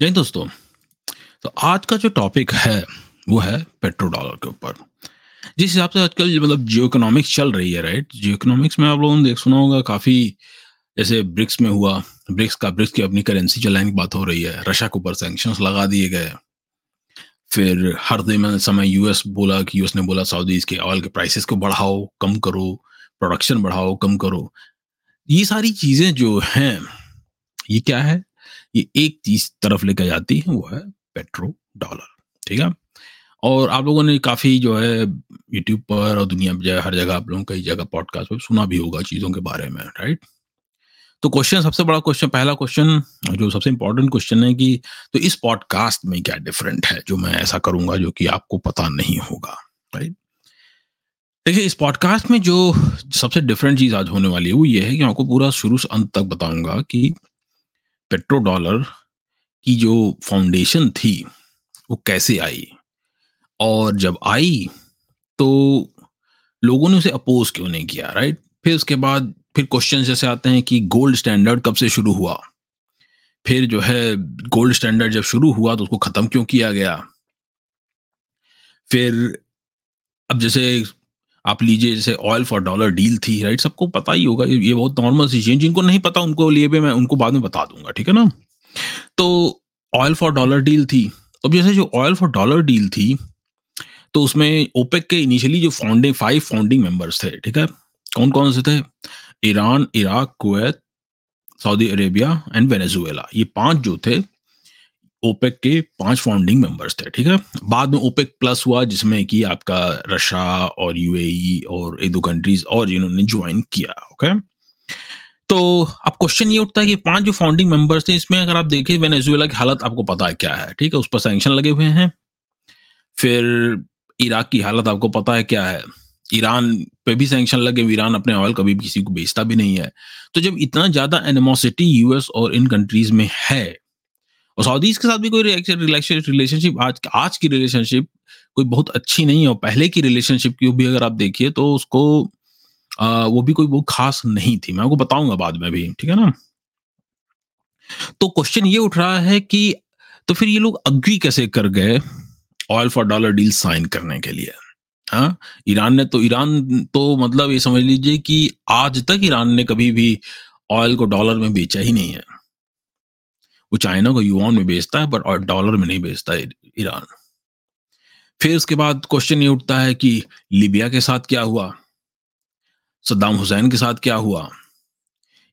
जय दोस्तों तो आज का जो टॉपिक है, वो है पेट्रो डॉलर के ऊपर। जिस हिसाब से आजकल मतलब जियो इकोनॉमिक्स चल रही है राइट जियो इकोनॉमिक्स में आप लोगों ने देख सुना होगा, काफ़ी जैसे ब्रिक्स में हुआ, ब्रिक्स का, ब्रिक्स की अपनी करेंसी चलाने की बात हो रही है, रशिया के ऊपर सैंक्शन लगा दिए गए। फिर हर दिन समय यूएस बोला कि यूएस ने बोला सऊदीज के ऑयल के प्राइसेस को बढ़ाओ, कम करो प्रोडक्शन बढ़ाओ, कम करो। ये सारी चीज़ें जो हैं, ये क्या है? ये एक चीज़ तरफ़ लेकर जाती है, वो है पेट्रो डॉलर, ठीक है? और आप लोगों ने काफ़ी जो है यूट्यूब पर और दुनिया में हर जगह आप लोगों कई जगह पॉडकास्ट पर सुना भी होगा चीज़ों के बारे में राइट तो क्वेश्चन सबसे बड़ा क्वेश्चन पहला क्वेश्चन जो सबसे इंपॉर्टेंट क्वेश्चन है कि तो इस पॉडकास्ट में क्या डिफरेंट है, जो मैं ऐसा करूँगा जो कि आपको पता नहीं होगा राइट देखिए, इस पॉडकास्ट में जो सबसे डिफरेंट चीज़ आज होने वाली है, वो ये है कि आपको पूरा शुरू से अंत तक बताऊँगा कि पेट्रो डॉलर की जो फाउंडेशन थी, वो कैसे आई? और जब आई तो लोगों ने उसे अपोज क्यों नहीं किया राइट फिर उसके बाद फिर क्वेश्चन जैसे आते हैं कि गोल्ड स्टैंडर्ड कब से शुरू हुआ? फिर जो है गोल्ड स्टैंडर्ड जब शुरू हुआ तो उसको खत्म क्यों किया गया? फिर, अब जैसे आप लीजिए, जैसे ऑयल फॉर डॉलर डील थी राइट सबको पता ही होगा, ये बहुत नॉर्मल सी चीज़, जिनको नहीं पता उनको लिए भी मैं उनको बाद में बता दूँगा, ठीक है ना? तो ऑयल फॉर डॉलर डील थी। अब जैसे जो ऑयल फॉर डॉलर डील थी तो उसमें ओपेक के इनिशियली जो फाउंडिंग फाइव फाउंडिंग मेंबर्स थे, ठीक है? कौन कौन से थे? Iran, Iraq, Kuwait, Saudi Arabia and Venezuela ये पाँच जो थे ओपेक के पाँच फाउंडिंग मेंबर्स थे, ठीक है? बाद में ओपेक प्लस हुआ, जिसमें कि आपका रशिया और यूएई और एक दो कंट्रीज़ और जिन्होंने ज्वाइन किया ओके तो अब क्वेश्चन ये उठता है कि पाँच जो फाउंडिंग मेंबर्स थे, इसमें अगर आप देखें वेनेजुएला की हालत आपको पता है क्या है, ठीक है? उस पर सैंक्शन लगे हुए हैं। फिर इराक की हालत आपको पता है क्या है? ईरान पे भी सैंक्शन लगे ईरान अपने ऑयल कभी किसी को बेचता भी नहीं है। तो जब इतना ज़्यादा एनिमोसिटी यूएस और इन कंट्रीज़ में है और सऊदीज के साथ भी कोई रिलेशनशिप आज आज की रिलेशनशिप कोई बहुत अच्छी नहीं है और पहले की रिलेशनशिप की भी अगर आप देखिए तो उसको आ, वो भी कोई बहुत खास नहीं थी। मैं आपको बताऊँगा बाद में भी ठीक है ना? तो क्वेश्चन ये उठ रहा है कि तो फिर ये लोग अग्री कैसे कर गए oil for dollar deal sign करने के लिए? हाँ? ईरान ने तो ईरान तो मतलब ये समझ लीजिए कि आज तक ईरान ने कभी भी ऑयल को डॉलर में बेचा ही नहीं है। वो चाइना को युवान में बेचता है बट डॉलर में नहीं बेचता ईरान। फिर उसके बाद क्वेश्चन ये उठता है कि लीबिया के साथ क्या हुआ? सद्दाम हुसैन के साथ क्या हुआ?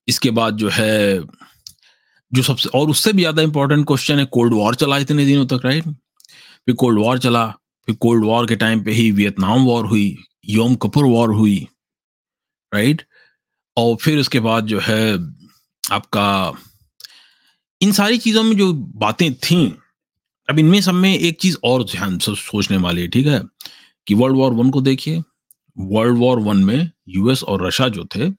इसके बाद जो है, जो सबसे, और उससे भी ज़्यादा इंपॉर्टेंट क्वेश्चन है कोल्ड वॉर चला इतने दिनों तक राइट फिर कोल्ड वॉर चला, फिर कोल्ड वॉर के टाइम पे ही वियतनाम वॉर हुई, योम कपूर वॉर हुई राइट और फिर उसके बाद जो है, आपका इन सारी चीज़ों में जो बातें थी, अब इनमें सब में एक चीज़ और ध्यान से सोचने वाली है, ठीक है? कि वर्ल्ड वॉर वन को देखिए। वर्ल्ड वॉर वन में यूएस और रशिया जो थे,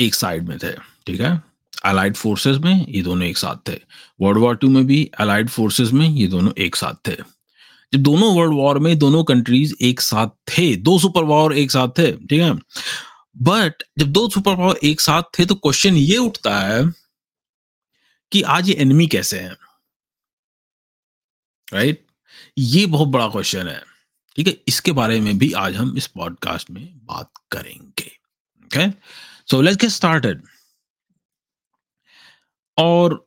एक साइड में थे, ठीक है? अलाइड फोर्सेस में ये दोनों एक साथ थे। वर्ल्ड वॉर टू में भी अलाइड फोर्सेस में ये दोनों एक साथ थे। जब दोनों वर्ल्ड वॉर में दोनों कंट्रीज़ एक साथ थे, दो सुपर पावर एक साथ थे, ठीक है? बट जब दो सुपर पावर एक साथ थे तो क्वेश्चन ये उठता है कि आज ये एनिमी कैसे हैं? राइट ये बहुत बड़ा क्वेश्चन है। ठीक है? इसके बारे में भी आज हम इस पॉडकास्ट में बात करेंगे। Okay so let's get started और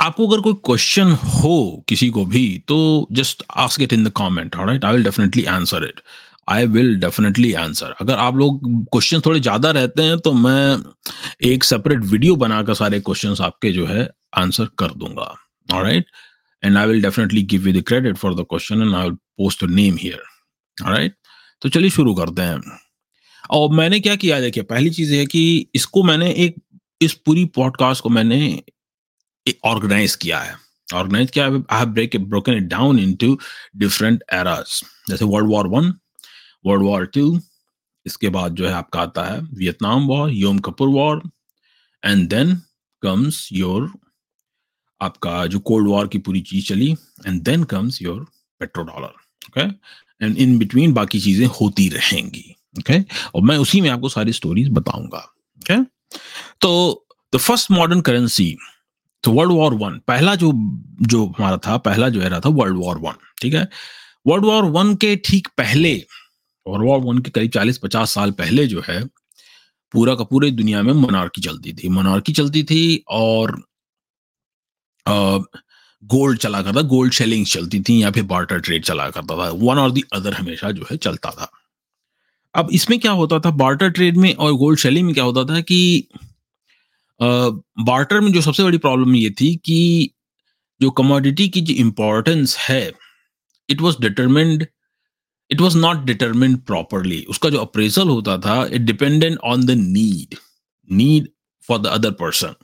आपको अगर कोई क्वेश्चन हो किसी को भी तो just ask it in the comment right I will definitely answer it I will definitely answer अगर आप लोग क्वेश्चन थोड़े ज़्यादा रहते हैं तो मैं एक सेपरेट वीडियो बनाकर सारे क्वेश्चन आपके जो है आंसर कर दूँगा। Right and I will definitely give you the credit for the question and I will post name here right तो चलिए शुरू करते हैं। और मैंने क्या किया देखिए, पहली चीज़ है कि इसको मैंने एक, इस पूरी पॉडकास्ट को मैंने ऑर्गेनाइज किया है। ऑर्गेनाइज किया I have break broken it down into different areas जैसे world war one world war two इसके बाद जो है आपका आता है Vietnam war Yom Kippur war and then comes your आपका जो कोल्ड वॉर की पूरी चीज़ चली and then comes your petro dollar okay and in between बाकी चीज़ें होती रहेंगी ओके okay? और मैं उसी में आपको सारी स्टोरीज बताऊँगा ओके? तो द फ़र्स्ट मॉडर्न करेंसी तो वर्ल्ड वॉर वन पहला जो जो हमारा था, पहला जो era था वर्ल्ड वॉर वन ठीक है वर्ल्ड वॉर वन के ठीक पहले वर्ल्ड वॉर वन के करीब चालीस पचास साल पहले जो है, पूरा का पूरे दुनिया में मोनार्की चलती थी। मोनार्की चलती थी और गोल्ड चला करता गोल्ड शेलिंग चलती थी या फिर बार्टर ट्रेड चला करता था। वन और दी अदर हमेशा जो है चलता था। अब इसमें क्या होता था? बार्टर ट्रेड में और गोल्ड शेलिंग में क्या होता था कि बार्टर में जो सबसे बड़ी प्रॉब्लम ये थी कि जो कमोडिटी की जो इम्पोर्टेंस है it was determined it was not determined properly उसका जो अप्रेजल होता था it dependent on the need need for the other person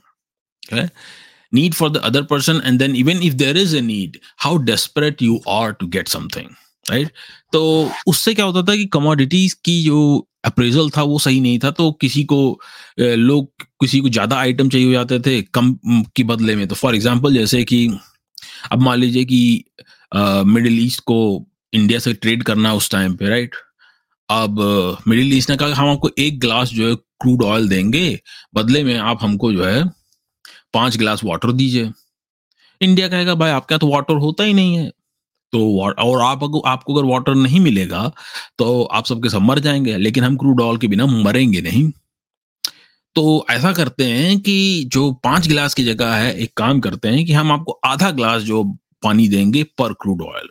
need for the other person and then even if there is a need, how desperate you are to get something right तो उससे क्या होता था कि commodities की जो appraisal था वो सही नहीं था तो किसी को लोग, किसी को ज़्यादा आइटम चाहिए हो जाते थे कम के बदले में। तो फॉर एग्ज़ाम्पल जैसे कि, अब मान लीजिए कि मिडिल ईस्ट को इंडिया से ट्रेड करना है उस टाइम पे राइट अब मिडिल ईस्ट ने कहा हम आपको एक ग्लास जो है क्रूड ऑयल देंगे, बदले में आप हमको जो है पाँच गिलास वाटर दीजिए। इंडिया कहेगा, भाई, आपका तो वाटर होता ही नहीं है। तो और आप अगर आपको अगर वाटर नहीं मिलेगा तो आप सबके सब मर जाएँगे, लेकिन हम क्रूड ऑयल के बिना मरेंगे नहीं। तो ऐसा करते हैं कि जो पाँच गिलास की जगह है, एक काम करते हैं कि हम आपको आधा ग्लास जो पानी देंगे पर क्रूड ऑयल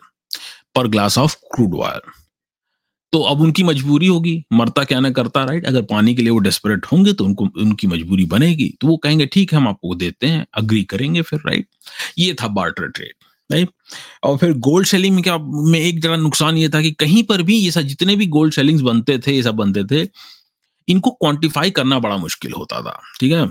पर ग्लास ऑफ़ क्रूड ऑयल तो अब उनकी मजबूरी होगी। मरता क्या ना करता राइट अगर पानी के लिए वो डेस्परेट होंगे तो उनको, उनकी मजबूरी बनेगी। तो वो कहेंगे, ठीक है, हम आपको देते हैं अग्री करेंगे फिर राइट ये था बार्टर ट्रेड राइट और फिर गोल्ड सेलिंग में क्या, में एक जरा नुकसान ये था कि कहीं पर भी ये सब जितने भी गोल्ड सेलिंग्स बनते थे, ये सब बनते थे, इनको क्वांटिफाई करना बड़ा मुश्किल होता था, ठीक है?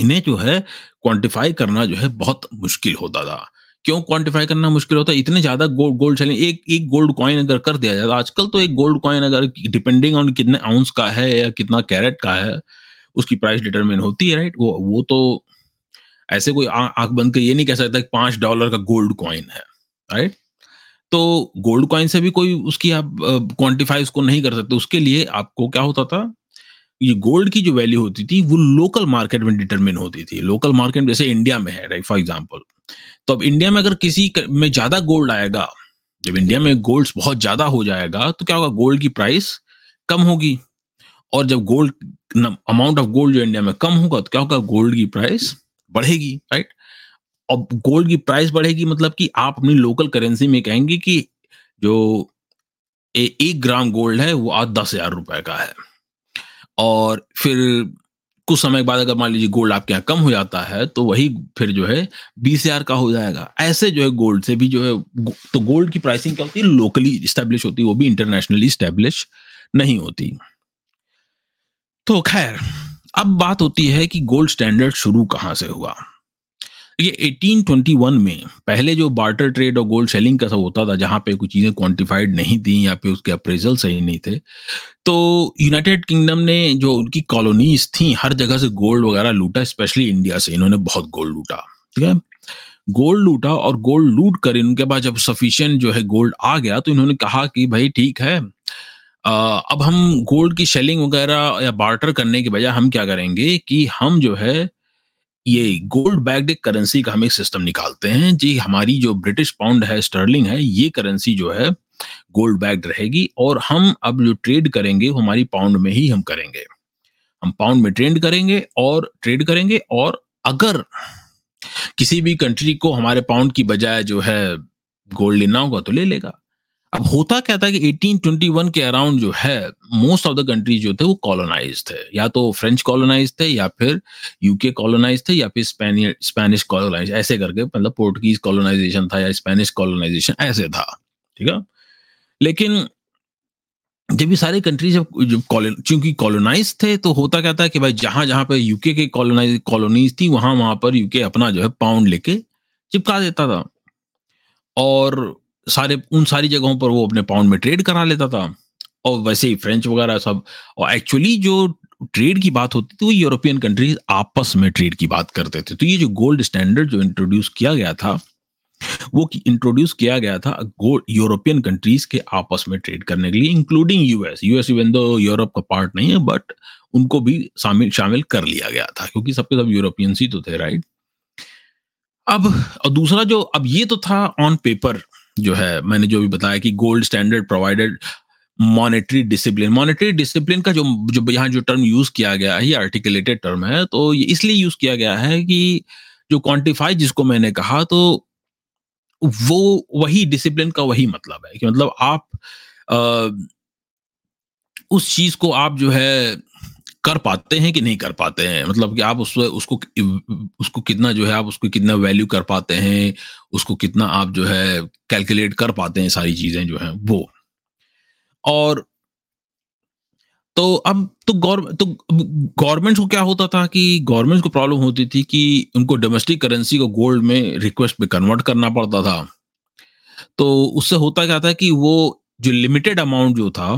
इन्हें जो है क्वांटिफाई करना जो है बहुत मुश्किल होता था। क्यों क्वांटिफाई करना मुश्किल होता है? इतने ज़्यादा गोल्ड गोल्ड सेलिंग एक एक गोल्ड कॉइन अगर कर दिया जाए, आजकल तो एक गोल्ड कॉइन अगर डिपेंडिंग ऑन कितने आउंस का है या कितना कैरेट का है, उसकी प्राइस डिटरमिन होती है राइट वो वो तो ऐसे कोई आँख बंद कर ये नहीं कह सकता कि पाँच डॉलर का गोल्ड कॉइन है राइट तो गोल्ड कॉइन से भी कोई उसकी आप क्वांटिफाई उसको नहीं कर सकते। उसके लिए आपको क्या होता था? ये गोल्ड की जो वैल्यू होती थी वो लोकल मार्केट में डिटरमिन होती थी। लोकल मार्केट जैसे इंडिया में है राइट फॉर एग्ज़ाम्पल तो अब इंडिया में अगर किसी में ज़्यादा गोल्ड आएगा जब इंडिया में गोल्ड बहुत ज़्यादा हो जाएगा तो क्या होगा? गोल्ड की प्राइस कम होगी। और जब गोल्ड अमाउंट ऑफ़ गोल्ड जो इंडिया में कम होगा तो क्या होगा? गोल्ड की प्राइस बढ़ेगी राइट और गोल्ड की प्राइस बढ़ेगी मतलब कि आप अपनी लोकल करेंसी में कहेंगे कि जो ए, एक ग्राम गोल्ड है वो आज दस हज़ार रुपए का है। और फिर कुछ समय के बाद अगर मान लीजिए गोल्ड आपके यहाँ कम हो जाता है तो वही फिर जो है बीस हज़ार का हो जाएगा। ऐसे जो है गोल्ड से भी जो है तो गोल्ड की प्राइसिंग क्या होती है? लोकली स्टैब्लिश होती है, वो भी इंटरनेशनली स्टैब्लिश नहीं होती। तो खैर, अब बात होती है कि गोल्ड स्टैंडर्ड शुरू कहाँ से हुआ। ये 1821 में पहले जो बार्टर ट्रेड और गोल्ड सेलिंग का सब होता था, जहाँ पे कुछ चीज़ें क्वांटिफाइड नहीं थी या पे उसके अप्रेजल सही नहीं थे तो यूनाइटेड किंगडम ने जो उनकी कॉलोनीज थी, हर जगह से गोल्ड वगैरह लूटा स्पेशली इंडिया से, इन्होंने बहुत गोल्ड लूटा, ठीक है? गोल्ड लूटा और गोल्ड लूट कर इनके बाद जब सफिशियंट जो है गोल्ड आ गया तो इन्होंने कहा कि भाई ठीक है अब हम गोल्ड की शेलिंग वगैरह या बार्टर करने के बजाय हम क्या करेंगे कि हम जो है ये गोल्ड बैग्ड करेंसी का हम एक सिस्टम निकालते हैं। जी, हमारी जो ब्रिटिश पाउंड है स्टर्लिंग है, ये करेंसी जो है गोल्ड बैग्ड रहेगी और हम अब जो ट्रेड करेंगे, वो हमारी पाउंड में ही हम करेंगे। हम पाउंड में ट्रेड करेंगे और ट्रेड करेंगे और अगर किसी भी कंट्री को हमारे पाउंड की बजाय जो है गोल्ड लेना होगा तो ले लेगा। अब होता क्या था कि 1821 के अराउंड जो है मोस्ट ऑफ़ द कंट्रीज़ जो थे, वो कॉलोनाइज थे। या तो फ्रेंच कॉलोनाइज थे, या फिर यूके कॉलोनाइज थे, या फिर स्पेनिश कॉलोनाइज ऐसे करके मतलब पोर्टुगीज कॉलोनाइजेशन था या स्पेनिश कॉलोनाइजेशन ऐसे था। ठीक है? लेकिन जब ये सारे कंट्रीज़ जब चूँकि कॉलोनाइज थे तो होता क्या था कि भाई जहाँ जहाँ पे यूके के कॉलोनाइज कॉलोनीज थी, वहाँ वहाँ पर यूके अपना जो है पाउंड लेके चिपका देता था। और सारे, उन सारी जगहों पर वो अपने पाउंड में ट्रेड करा लेता था। और वैसे ही फ्रेंच वगैरह सब, और एक्चुअली जो ट्रेड की बात होती थी, वो यूरोपियन कंट्रीज़ आपस में ट्रेड की बात करते थे। तो ये जो गोल्ड स्टैंडर्ड जो इंट्रोड्यूस किया गया था, वो इंट्रोड्यूस किया गया था यूरोपियन कंट्रीज़ के आपस में ट्रेड करने के लिए including US US even though Europe का पार्ट नहीं है बट उनको भी शामिल शामिल कर लिया गया था, क्योंकि सबके सब यूरोपियंस ही तो थे राइट अब, और दूसरा जो, अब ये तो था ऑन पेपर जो है मैंने जो भी बताया कि gold standard provided monetary discipline monetary discipline का जो जो यहाँ जो टर्म यूज़ किया गया है ये आर्टिकुलेटेड टर्म है तो ये इसलिए यूज़ किया गया है कि जो क्वांटिफाई जिसको मैंने कहा तो वो वही डिसिप्लिन का वही मतलब है कि मतलब आप आ, उस चीज़ को आप जो है कर पाते हैं कि नहीं कर पाते हैं? मतलब कि आप उस उसको उसको कितना जो है, आप उसको कितना वैल्यू कर पाते हैं? उसको कितना आप जो है कैलकुलेट कर पाते हैं सारी चीज़ें जो हैं, वो। और तो अब तो गवर्नमेंट तो गवर्नमेंट को क्या होता था कि गवर्नमेंट को प्रॉब्लम होती थी कि उनको डोमेस्टिक करेंसी को गोल्ड में रिक्वेस्ट पे कन्वर्ट करना पड़ता था। तो उससे होता क्या था कि वो जो लिमिटेड अमाउंट जो था,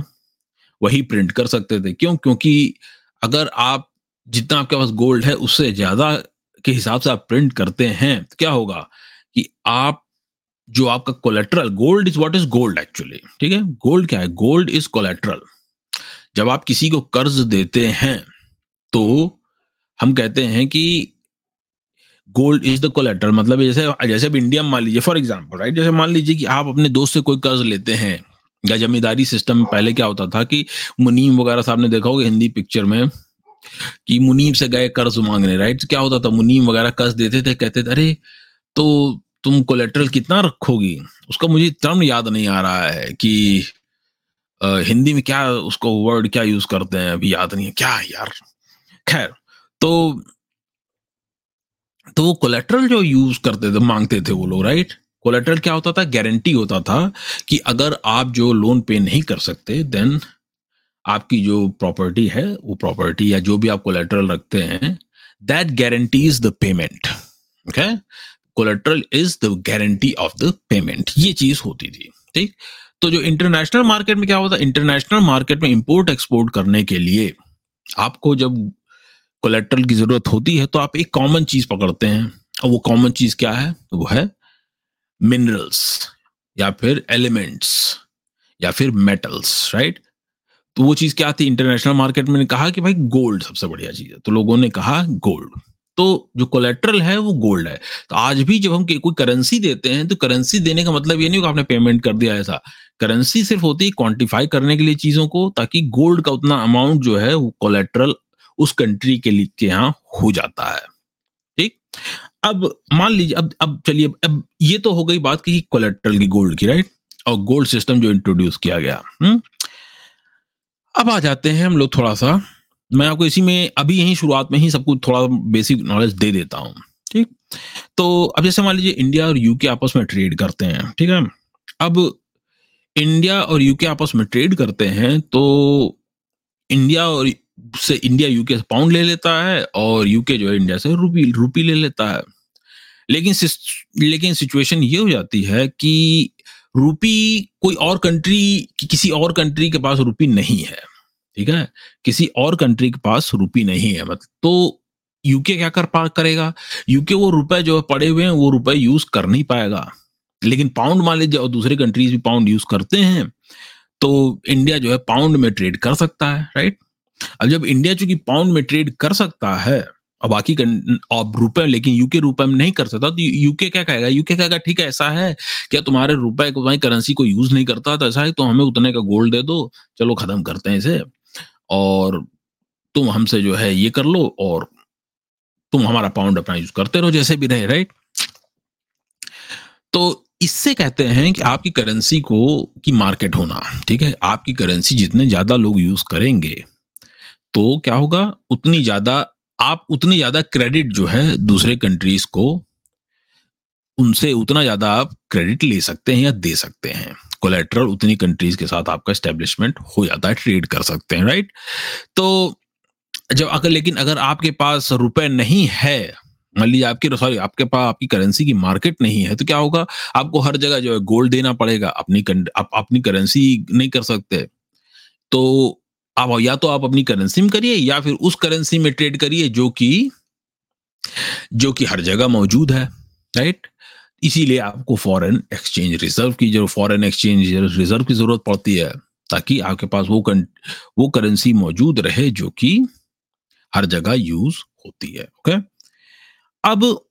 वही प्रिंट कर सकते थे। क्यों? क्योंकि अगर आप, जितना आपके पास गोल्ड है, उससे ज़्यादा के हिसाब से आप प्रिंट करते हैं तो क्या होगा कि आप, जो आपका collateral gold is what is gold actually ठीक है? गोल्ड क्या है? गोल्ड इज़ कोलेट्रल जब आप किसी को कर्ज देते हैं तो हम कहते हैं कि गोल्ड इज़ द कोलेट्रल मतलब जैसे जैसे अब इंडिया मान लीजिए फॉर एग्ज़ाम्पल राइट जैसे मान लीजिए कि आप अपने दोस्त से कोई कर्ज लेते हैं या जमींदारी सिस्टम में पहले क्या होता था कि मुनीम वगैरह साहब ने देखा होगा हिंदी पिक्चर में कि मुनीम से गए कर्ज मांगने राइट क्या होता था? मुनीम वगैरह कर्ज देते थे कहते थे अरे तो तुम कोलेट्रल कितना रखोगी? उसका मुझे टर्म याद नहीं आ रहा है कि आ, हिंदी में क्या उसको वर्ड क्या यूज़ करते हैं अभी याद नहीं है। क्या यार? खैर तो तो वो कोलेट्रल जो यूज़ करते थे मांगते थे वो लोग राइट कोलेट्रल क्या होता था? गारंटी होता था कि अगर आप जो लोन पे नहीं कर सकते देन आपकी जो प्रॉपर्टी है, वो प्रॉपर्टी या जो भी आप कोलेट्रल रखते हैं that guarantees the payment okay collateral is the guarantee of the payment ये चीज़ होती थी। ठीक? तो जो इंटरनेशनल मार्केट में क्या होता है इंटरनेशनल मार्केट में इंपोर्ट एक्सपोर्ट करने के लिए आपको जब कोलेट्रल की ज़रूरत होती है तो आप एक कॉमन चीज़ पकड़ते हैं। और वो कॉमन चीज़ क्या है? वो है मिनरल्स या फिर एलिमेंट्स या फिर मेटल्स राइट तो वो चीज़ क्या थी? इंटरनेशनल मार्केट में कहा कि भाई गोल्ड सबसे बढ़िया चीज़ है। तो लोगों ने कहा गोल्ड तो जो कोलेट्रल है, वो गोल्ड है। तो आज भी जब हम कोई करेंसी देते हैं तो करेंसी देने का मतलब ये नहीं कि आपने पेमेंट कर दिया ऐसा। करेंसी सिर्फ़ होती है क्वांटिफाई करने के लिए चीज़ों को, ताकि गोल्ड का उतना अमाउंट जो है, वो कोलेट्रल उस कंट्री के लिए के यहाँ हो जाता है। ठीक? अब मान लीजिए, अब अब चलिए, अब ये तो हो गई बात की कोलेट्रल की गोल्ड की राइट और गोल्ड सिस्टम जो इंट्रोड्यूस किया गया हुँ? हम्म? अब आ जाते हैं हम लोग थोड़ा सा मैं आपको इसी में, अभी यही शुरुआत में ही सबको थोड़ा बेसिक नॉलेज दे देता हूँ, ठीक तो अब जैसे मान लीजिए इंडिया और यूके आपस में ट्रेड करते हैं, ठीक है अब इंडिया और यूके आपस में ट्रेड करते हैं तो इंडिया और से इंडिया यूके से पाउंड ले लेता है और यूके जो है इंडिया से रूपी रूपी ले लेता है लेकिन लेकिन सिचुएशन ये हो जाती है कि रूपी कोई और कंट्री कि किसी और कंट्री के पास रूपी नहीं है, ठीक है? किसी और कंट्री के पास रूपी नहीं है मतलब तो यूके क्या कर पा, करेगा? यूके वो रुपए जो पड़े हुए हैं, वो रुपए यूज़ कर नहीं पाएगा। लेकिन पाउंड मान लीजिए और दूसरे कंट्रीज़ भी पाउंड यूज़ करते हैं तो इंडिया जो है पाउंड में ट्रेड कर सकता है राइट अब जब इंडिया चूँकि पाउंड में ट्रेड कर सकता है और बाकी अब रुपए, लेकिन यूके रुपए में नहीं कर सकता तो यूके क्या कहेगा? यूके कहेगा, ठीक है, ऐसा है क्या तुम्हारे रुपए को करेंसी को यूज़ नहीं करता तो ऐसा है तो हमें उतने का गोल्ड दे दो, चलो खत्म करते हैं इसे। और तुम हमसे जो है ये कर लो, और तुम हमारा पाउंड अपना यूज़ करते रहो, जैसे भी रहे राइट तो इससे कहते हैं कि आपकी करेंसी को, की मार्केट होना, ठीक है? आपकी करेंसी जितने ज़्यादा लोग यूज़ करेंगे तो क्या होगा? उतनी ज़्यादा आप उतनी ज़्यादा क्रेडिट जो है दूसरे कंट्रीज़ को, उनसे उतना ज़्यादा आप क्रेडिट ले सकते हैं या दे सकते हैं। कोलेट्रल उतनी कंट्रीज़ के साथ आपका स्टेब्लिशमेंट हो जाता है ट्रेड कर सकते हैं राइट तो जब अगर, लेकिन अगर आपके पास रुपए नहीं है, मान लीजिए आपकी सॉरी आपके पास, आपकी करेंसी की मार्केट नहीं है तो क्या होगा? आपको हर जगह जो है गोल्ड देना पड़ेगा, अपनी आप अपनी करेंसी नहीं कर सकते। तो आप या तो आप अपनी करेंसी में करिए या फिर उस करेंसी में ट्रेड करिए जो कि जो कि हर जगह मौजूद है राइट इसीलिए आपको फॉरेन एक्सचेंज रिज़र्व की जो फॉरेन एक्सचेंज रिज़र्व की ज़रूरत पड़ती है, ताकि आपके पास वो वो करेंसी मौजूद रहे जो कि हर जगह यूज़ होती है ओके अब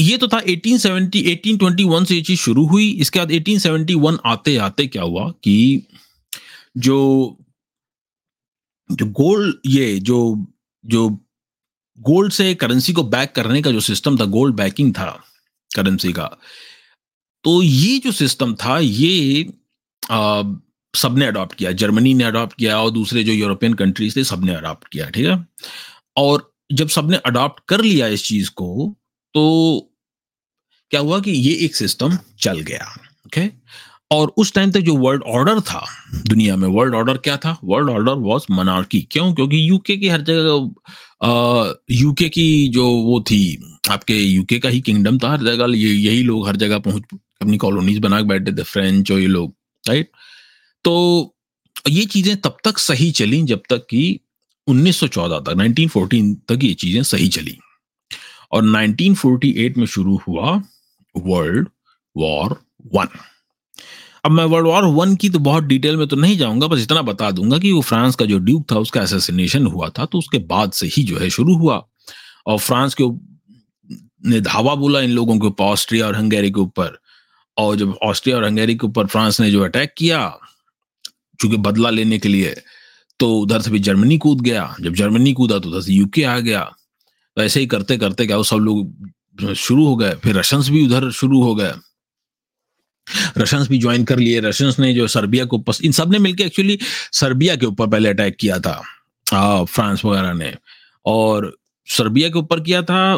ये तो था 1870 1821 से ये चीज़ शुरू हुई। इसके बाद 1871 आते आते क्या हुआ कि जो जो गोल्ड ये जो जो गोल्ड से करेंसी को बैक करने का जो सिस्टम था गोल्ड बैकिंग था करेंसी का तो ये जो सिस्टम था ये आ, सबने अडॉप्ट किया। जर्मनी ने अडॉप्ट किया और दूसरे जो यूरोपियन कंट्रीज़ थे सबने अडॉप्ट किया ठीक है? और जब सबने अडॉप्ट कर लिया इस चीज़ को तो क्या हुआ कि ये एक सिस्टम चल गया ओके और उस टाइम तक जो वर्ल्ड ऑर्डर था, दुनिया में वर्ल्ड ऑर्डर क्या था? वर्ल्ड ऑर्डर वॉज़ मनार्की क्यों? क्योंकि यूके की हर जगह यूके की जो वो थी, आपके यूके का ही किंगडम था, हर जगह ये, यही लोग हर जगह पहुँच, अपनी कॉलोनीज बना के बैठे थे फ्रेंच और ये लोग राइट तो ये चीज़ें तब तक सही चली जब तक कि 1914 तक 1914 तक ये चीज़ें सही चली। और 1948 में शुरू हुआ वर्ल्ड वॉर वन अब मैं वर्ल्ड वॉर वन की तो बहुत डिटेल में तो नहीं जाऊँगा, बस इतना बता दूँगा कि वो फ्रांस का जो ड्यूक था, उसका एसेसिनेशन हुआ था तो उसके बाद से ही जो है शुरू हुआ। और फ्रांस के ने धावा बोला इन लोगों के ऊपर, ऑस्ट्रिया और हंगेरी के ऊपर। और जब ऑस्ट्रिया और हंगेरी के ऊपर फ्रांस ने जो अटैक किया, चूँकि बदला लेने के लिए तो उधर से भी जर्मनी कूद गया। जब जर्मनी कूदा तो उधर से यूके आ गया। तो ऐसे ही करते करते क्या सब लोग शुरू हो गए, फिर रशंस भी उधर शुरू हो गए। रशियंस भी ज्वाइन कर लिए रशियंस ने जो सर्बिया को पस, इन सबने मिलकर एक्चुअली सर्बिया के ऊपर पहले अटैक किया था आ, फ्रांस वगैरह ने। और सर्बिया के ऊपर किया था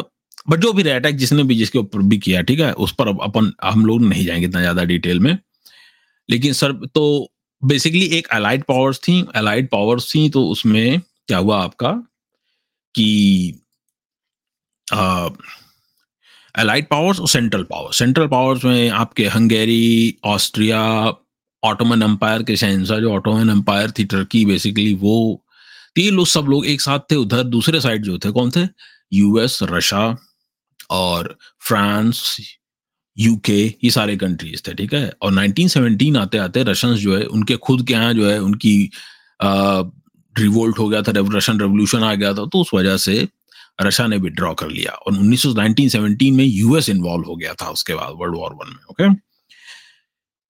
बट जो भी अटैक जिसने भी जिसके ऊपर भी किया ठीक है उस पर अब अपन हम लोग नहीं जाएँगे इतना ज़्यादा डिटेल में। लेकिन सर तो बेसिकली एक अलाइड पावर्स थी अलाइड पावर्स थी तो उसमें क्या हुआ आपका कि अलाइड पावर्स और सेंट्रल पावर्स सेंट्रल पावर्स में आपके हंगेरी ऑस्ट्रिया ऑटोमन एम्पायर के शहनशाह जो ऑटोमन एम्पायर थी टर्की बेसिकली वो तीन लोग सब लोग एक साथ थे, उधर दूसरे साइड जो थे, कौन थे? यूएस रशिया और फ्रांस यूके ये सारे कंट्रीज़ थे, ठीक है? और 1917 आते आते रशियंस जो है, उनके खुद के यहाँ जो है, उनकी रिवोल्ट हो गया था रशियन रेवोल्यूशन आ गया था तो उस वजह से रशिया ने विड्रॉ कर लिया। और 1917 में यूएस इन्वॉल्व हो गया था उसके बाद वर्ल्ड वॉर वन में ओके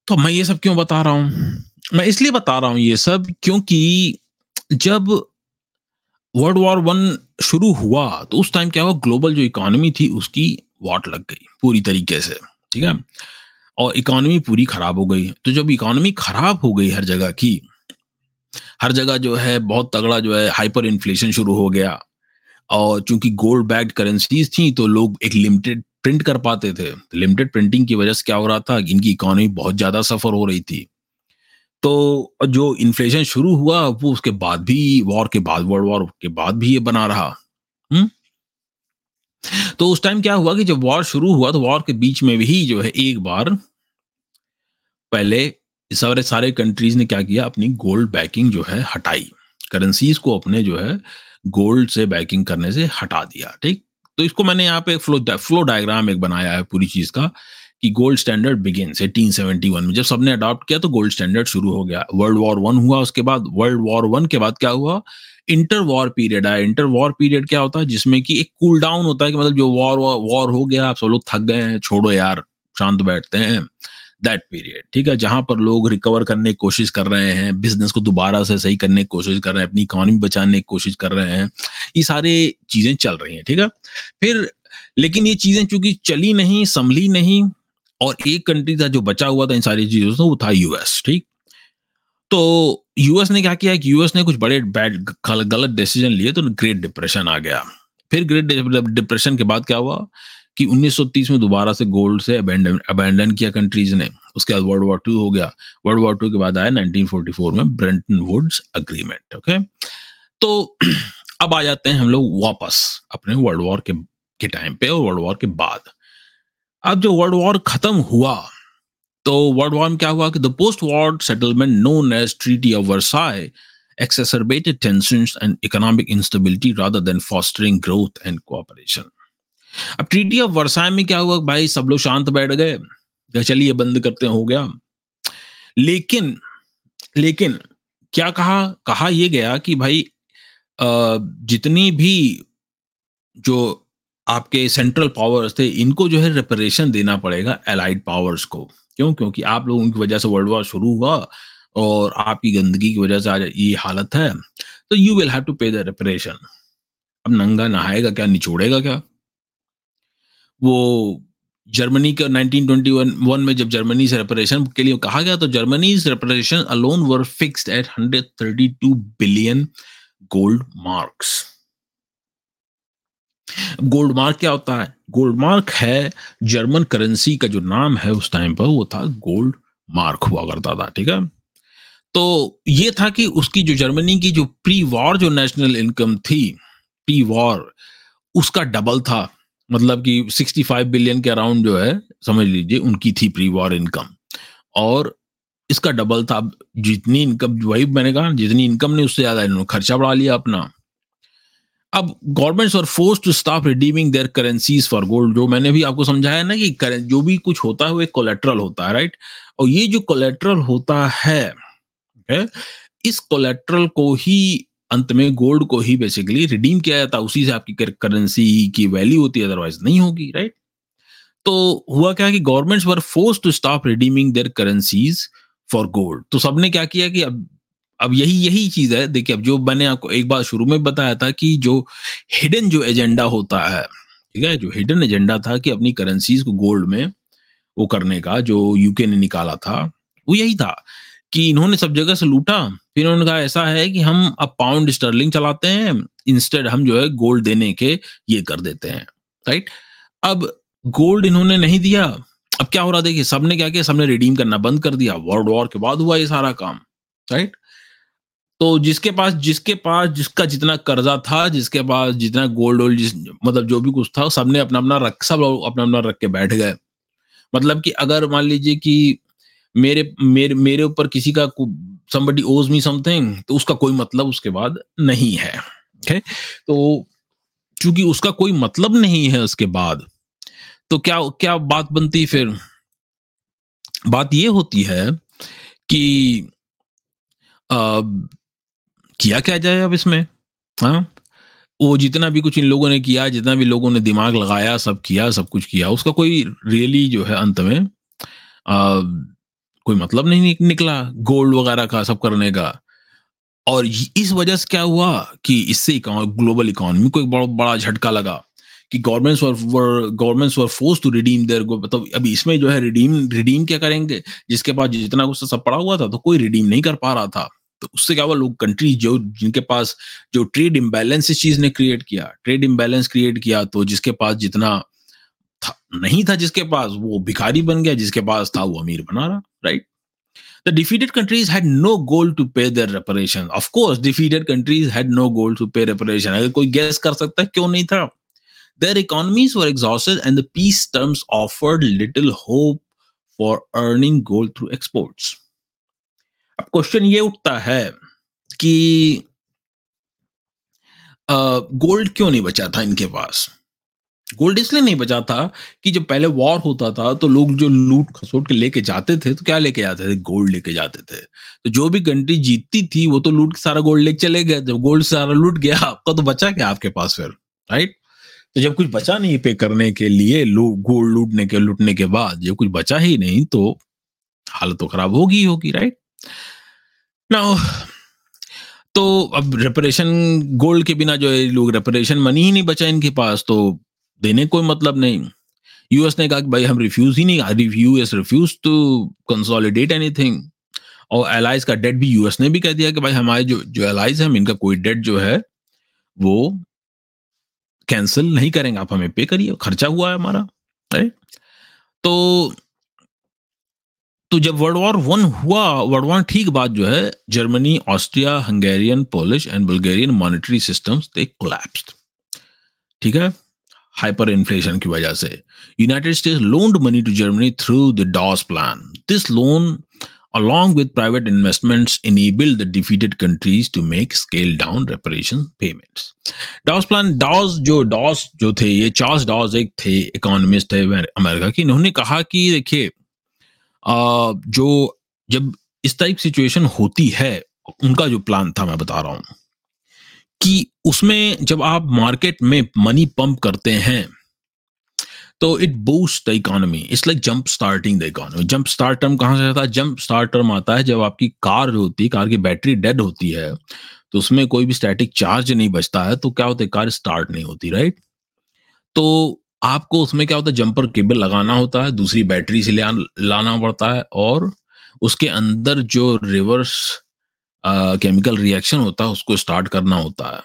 तो मैं ये सब क्यों बता रहा हूँ? मैं इसलिए बता रहा हूँ ये सब क्योंकि जब वर्ल्ड वॉर वन शुरू हुआ तो उस टाइम क्या हुआ? ग्लोबल जो इकोनॉमी थी, उसकी वाट लग गई पूरी तरीके से, ठीक है? और इकोनॉमी पूरी खराब हो गई। तो जब इकोनॉमी खराब हो गई हर जगह की, हर जगह जो है, बहुत तगड़ा जो है हाइपर इन्फ्लेशन शुरू हो गया। और चूँकि गोल्ड बैग्ड करेंसीज थी तो लोग एक लिमिटेड प्रिंट कर पाते थे। लिमिटेड प्रिंटिंग की वजह से क्या हो रहा था? इनकी इकोनॉमी बहुत ज़्यादा सफ़र हो रही थी। तो जो इन्फ्लेशन शुरू हुआ, वो उसके बाद भी वॉर के बाद वर्ल्ड वॉर के बाद भी ये बना रहा। हुँ? तो उस टाइम क्या हुआ कि जब वॉर शुरू हुआ तो वॉर के बीच में भी जो है एक बार पहले सारे सारे कंट्रीज़ ने क्या किया? अपनी गोल्ड बैकिंग जो है हटाई। करेंसीज को अपने जो है गोल्ड से बैकिंग करने से हटा दिया, ठीक? तो इसको मैंने यहाँ पे फ्लो फ्लो डायग्राम एक बनाया है पूरी चीज़ का कि गोल्ड स्टैंडर्ड बिगिन सेवन में। जब सबने अडॉप्ट किया तो गोल्ड स्टैंडर्ड शुरू हो गया। वर्ल्ड वॉर वन हुआ उसके बाद। वर्ल्ड वॉर वन के बाद क्या हुआ? इंटर वॉर पीरियड आया। इंटर वॉर पीरियड क्या होता है? जिसमें कि एक कूल डाउन होता है कि मतलब जो वॉर वॉर हो गया, आप सब लोग थक गए हैं, छोड़ो यार, शांत बैठते हैं। दैट पीरियड ठीक है? जहाँ पर लोग रिकवर करने की कोशिश कर रहे हैं बिज़नेस को दोबारा से सही करने की कोशिश कर रहे हैं, अपनी इकोनॉमी बचाने की कोशिश कर रहे हैं, ये सारे चीज़ें चल रही हैं, ठीक है? फिर, लेकिन ये चीज़ें चूँकि चली नहीं, संभली नहीं, और एक कंट्री था जो बचा हुआ था इन सारी चीज़ों से, वो था यूएस ठीक? तो यूएस ने क्या किया? कि यूएस ने कुछ बड़े बैड गलत डिसीज़न लिए तो ग्रेट डिप्रेशन आ गया। फिर ग्रेट डिप्रेशन के बाद क्या हुआ? कि 1930 में दोबारा से गोल्ड से अबेंडन किया कंट्रीज़ ने। उसके बाद वर्ल्ड वॉर टू हो गया। वर्ल्ड वॉर टू के बाद आया 1944 में ब्रेंटन वुड्स अग्रीमेंट ओके तो अब आ जाते हैं हम लोग वापस अपने वर्ल्ड वॉर के के टाइम पे और वर्ल्ड वॉर के बाद। अब जो वर्ल्ड वॉर खत्म हुआ तो वर्ल्ड वॉर में क्या हुआ कि the post war settlement known as treaty of Versailles exacerbated tensions and economic instability rather than fostering growth and cooperation. अब ट्रीटी ऑफ़ वर्साई में क्या हुआ? भाई, सब लोग शांत बैठ गए। चलिए, बंद करते हो गया। लेकिन लेकिन, क्या कहा? कहा यह गया कि भाई जितनी भी जो आपके सेंट्रल पावर्स थे, इनको जो है रिपरेशन देना पड़ेगा एलाइड पावर्स को। क्यों? क्योंकि आप लोगों की वजह से वर्ल्ड वॉर शुरू हुआ और आपकी गंदगी की वजह से आज ये हालत है। तो you will have to pay the reparation अब नंगा नहाएगा क्या? निचोड़ेगा क्या? वो जर्मनी का 1921 में जब जर्मनी से रेपरेशन के लिए कहा गया तो Germany reparation alone were fixed at 132 billion gold marks gold mark क्या होता है? गोल्ड मार्क है जर्मन करेंसी का जो नाम है उस टाइम पर, वो था गोल्ड मार्क हुआ करता था, ठीक है? तो ये था कि उसकी जो जर्मनी की जो प्री वॉर जो नेशनल इनकम थी प्री वॉर उसका डबल था। मतलब कि 65 बिलियन के अराउंड जो है, समझ लीजिए, उनकी थी प्री वॉर इनकम और इसका डबल था, जितनी इनकम वही मैंने कहा, जितनी इनकम ने उससे ज़्यादा इन्होंने खर्चा बढ़ा लिया अपना। अब गवर्नमेंट्स और forced to stop redeeming their currencies for gold जो मैंने भी आपको समझाया ना कि जो भी कुछ होता है, वो एक कोलेट्रल होता है राइट और ये जो कोलेट्रल होता है है, इस कोलेट्रल को ही अंत में गोल्ड को ही बेसिकली रिडीम किया जाता, उसी से आपकी करेंसी की वैल्यू होती है अदरवाइज़ नहीं होगी राइट तो हुआ क्या कि governments were forced to stop redeeming their currencies for gold तो सबने क्या किया कि अब अब यही यही चीज़ है। देखिए, अब जो मैंने आपको एक बार शुरू में बताया था कि जो हिडन जो एजेंडा होता है, ठीक है? जो हिडन एजेंडा था कि अपनी करेंसीज को गोल्ड में वो करने का, जो यूके ने निकाला था, वो यही था। कि इन्होंने सब जगह से लूटा। फिर उन्होंने कहा, ऐसा है कि हम अब पाउंड स्टर्लिंग चलाते हैं इंस्टेड हम जो है गोल्ड देने के ये कर देते हैं राइट अब गोल्ड इन्होंने नहीं दिया। अब क्या हो रहा, देखिए, सबने क्या किया? सबने रिडीम करना बंद कर दिया। वर्ल्ड वॉर के बाद हुआ ये सारा काम राइट तो जिसके पास जिसके पास, जिसका जितना कर्जा था, जिसके पास जितना गोल्ड वोल्ड जिस मतलब जो भी कुछ था, सबने अपना अपना रख, सब अपना अपना रख के बैठ गए। मतलब कि अगर मान लीजिए कि मेरे मेरे मेरे ऊपर किसी का somebody owes me समथिंग तो उसका कोई मतलब उसके बाद नहीं है okay? तो चूँकि उसका कोई मतलब नहीं है उसके बाद तो क्या क्या बात बनती फिर बात ये होती है कि आ, किया क्या जाए अब इसमें हाँ वो जितना भी कुछ इन लोगों ने किया जितना भी लोगों ने दिमाग लगाया सब किया सब कुछ किया उसका कोई रियली जो है अंत में आ, कोई मतलब नहीं निकला गोल्ड वगैरह का सब करने का। और इस वजह से क्या हुआ कि इससे ग्लोबल इकोनॉमी को एक बड़ा बड़ा झटका लगा कि governments were governments were forced to redeem their मतलब अभी इसमें जो है रिडीम रिडीम क्या करेंगे? जिसके पास जितना कुछ सब पड़ा हुआ था तो कोई रिडीम नहीं कर पा रहा था। तो उससे क्या हुआ, लोग कंट्री जो, जिनके पास जो ट्रेड इम्बैलेंस इस चीज़ ने क्रिएट किया ट्रेड इम्बैलेंस क्रिएट किया तो जिसके पास जितना था, नहीं था जिसके पास, वो भिखारी बन गया, जिसके पास था वो अमीर बना रहा। Right The defeated countries had no goal to pay their reparation. Of course, defeated countries had no goal to pay reparation. अगर कोई guess कर सकता है क्यों नहीं था Their economies were exhausted and the peace terms offered little hope for earning gold through exports. अब question ये उठता है कि गोल्ड क्यों नहीं बचा था इनके पास गोल्ड इसलिए नहीं बचा था कि जब पहले वॉर होता था तो लोग जो लूट खसोट के लेके जाते थे तो क्या लेके जाते थे? गोल्ड लेके जाते थे। तो जो भी कंट्री जीतती थी, वो तो लूट सारा गोल्ड लेके चले गए। जब गोल्ड सारा लूट गया, आपका तो बचा क्या आपके पास फिर? राइट तो जब कुछ बचा नहीं पे करने के लिए गोल्ड लूटने के लूटने के बाद जब कुछ बचा ही नहीं तो हालत तो खराब होगी होगी राइट ना तो अब रेपरेशन गोल्ड के बिना जो है, लोग रेपरेशन मनी ही नहीं बचा इनके पास तो देने कोई मतलब नहीं। यूएस ने कहा कि भाई हम रिफ्यूज ही नहीं US refuse to consolidate anything और एलाइज का डेट भी यूएस ने भी कह दिया कि भाई हमारे जो जो एलाइज है इनका कोई डेट जो है, वो कैंसिल नहीं करेंगे। आप हमें पे करिए, खर्चा हुआ है हमारा राइट तो तो जब वर्ल्ड वॉर वन हुआ वर्ल्ड वॉर ठीक बाद जो है Germany Austria Hungarian Polish and Bulgarian monetary systems they collapsed ठीक है? हाइपर इन्फ्लेशन की वजह से। United States loaned money to Germany through the Dawes plan this loan along with private investments, enabled the defeated countries to make scale down reparation payments. Dawes plan Dawes जो Dawes जो थे, ये Charles DOS एक थे economist थे America की। इन्होंने कहा कि देखिए जो जब इस टाइप सिचुएशन होती है, उनका जो प्लान था, मैं बता रहा हूँ। कि उसमें जब आप मार्केट में मनी पंप करते हैं तो it boost the economy it's like jump starting the economy jump start term कहाँ से आता है? जंप स्टार्ट टर्म आता है जब आपकी कार जो होती है, कार की बैटरी डेड होती है तो उसमें कोई भी स्टैटिक चार्ज नहीं बचता है तो क्या होता है? कार स्टार्ट नहीं होती राइट तो आपको उसमें क्या होता है? जंपर केबल लगाना होता है, दूसरी बैटरी से लाना पड़ता है और उसके अंदर जो रिवर्स केमिकल रिएक्शन होता है, उसको स्टार्ट करना होता है।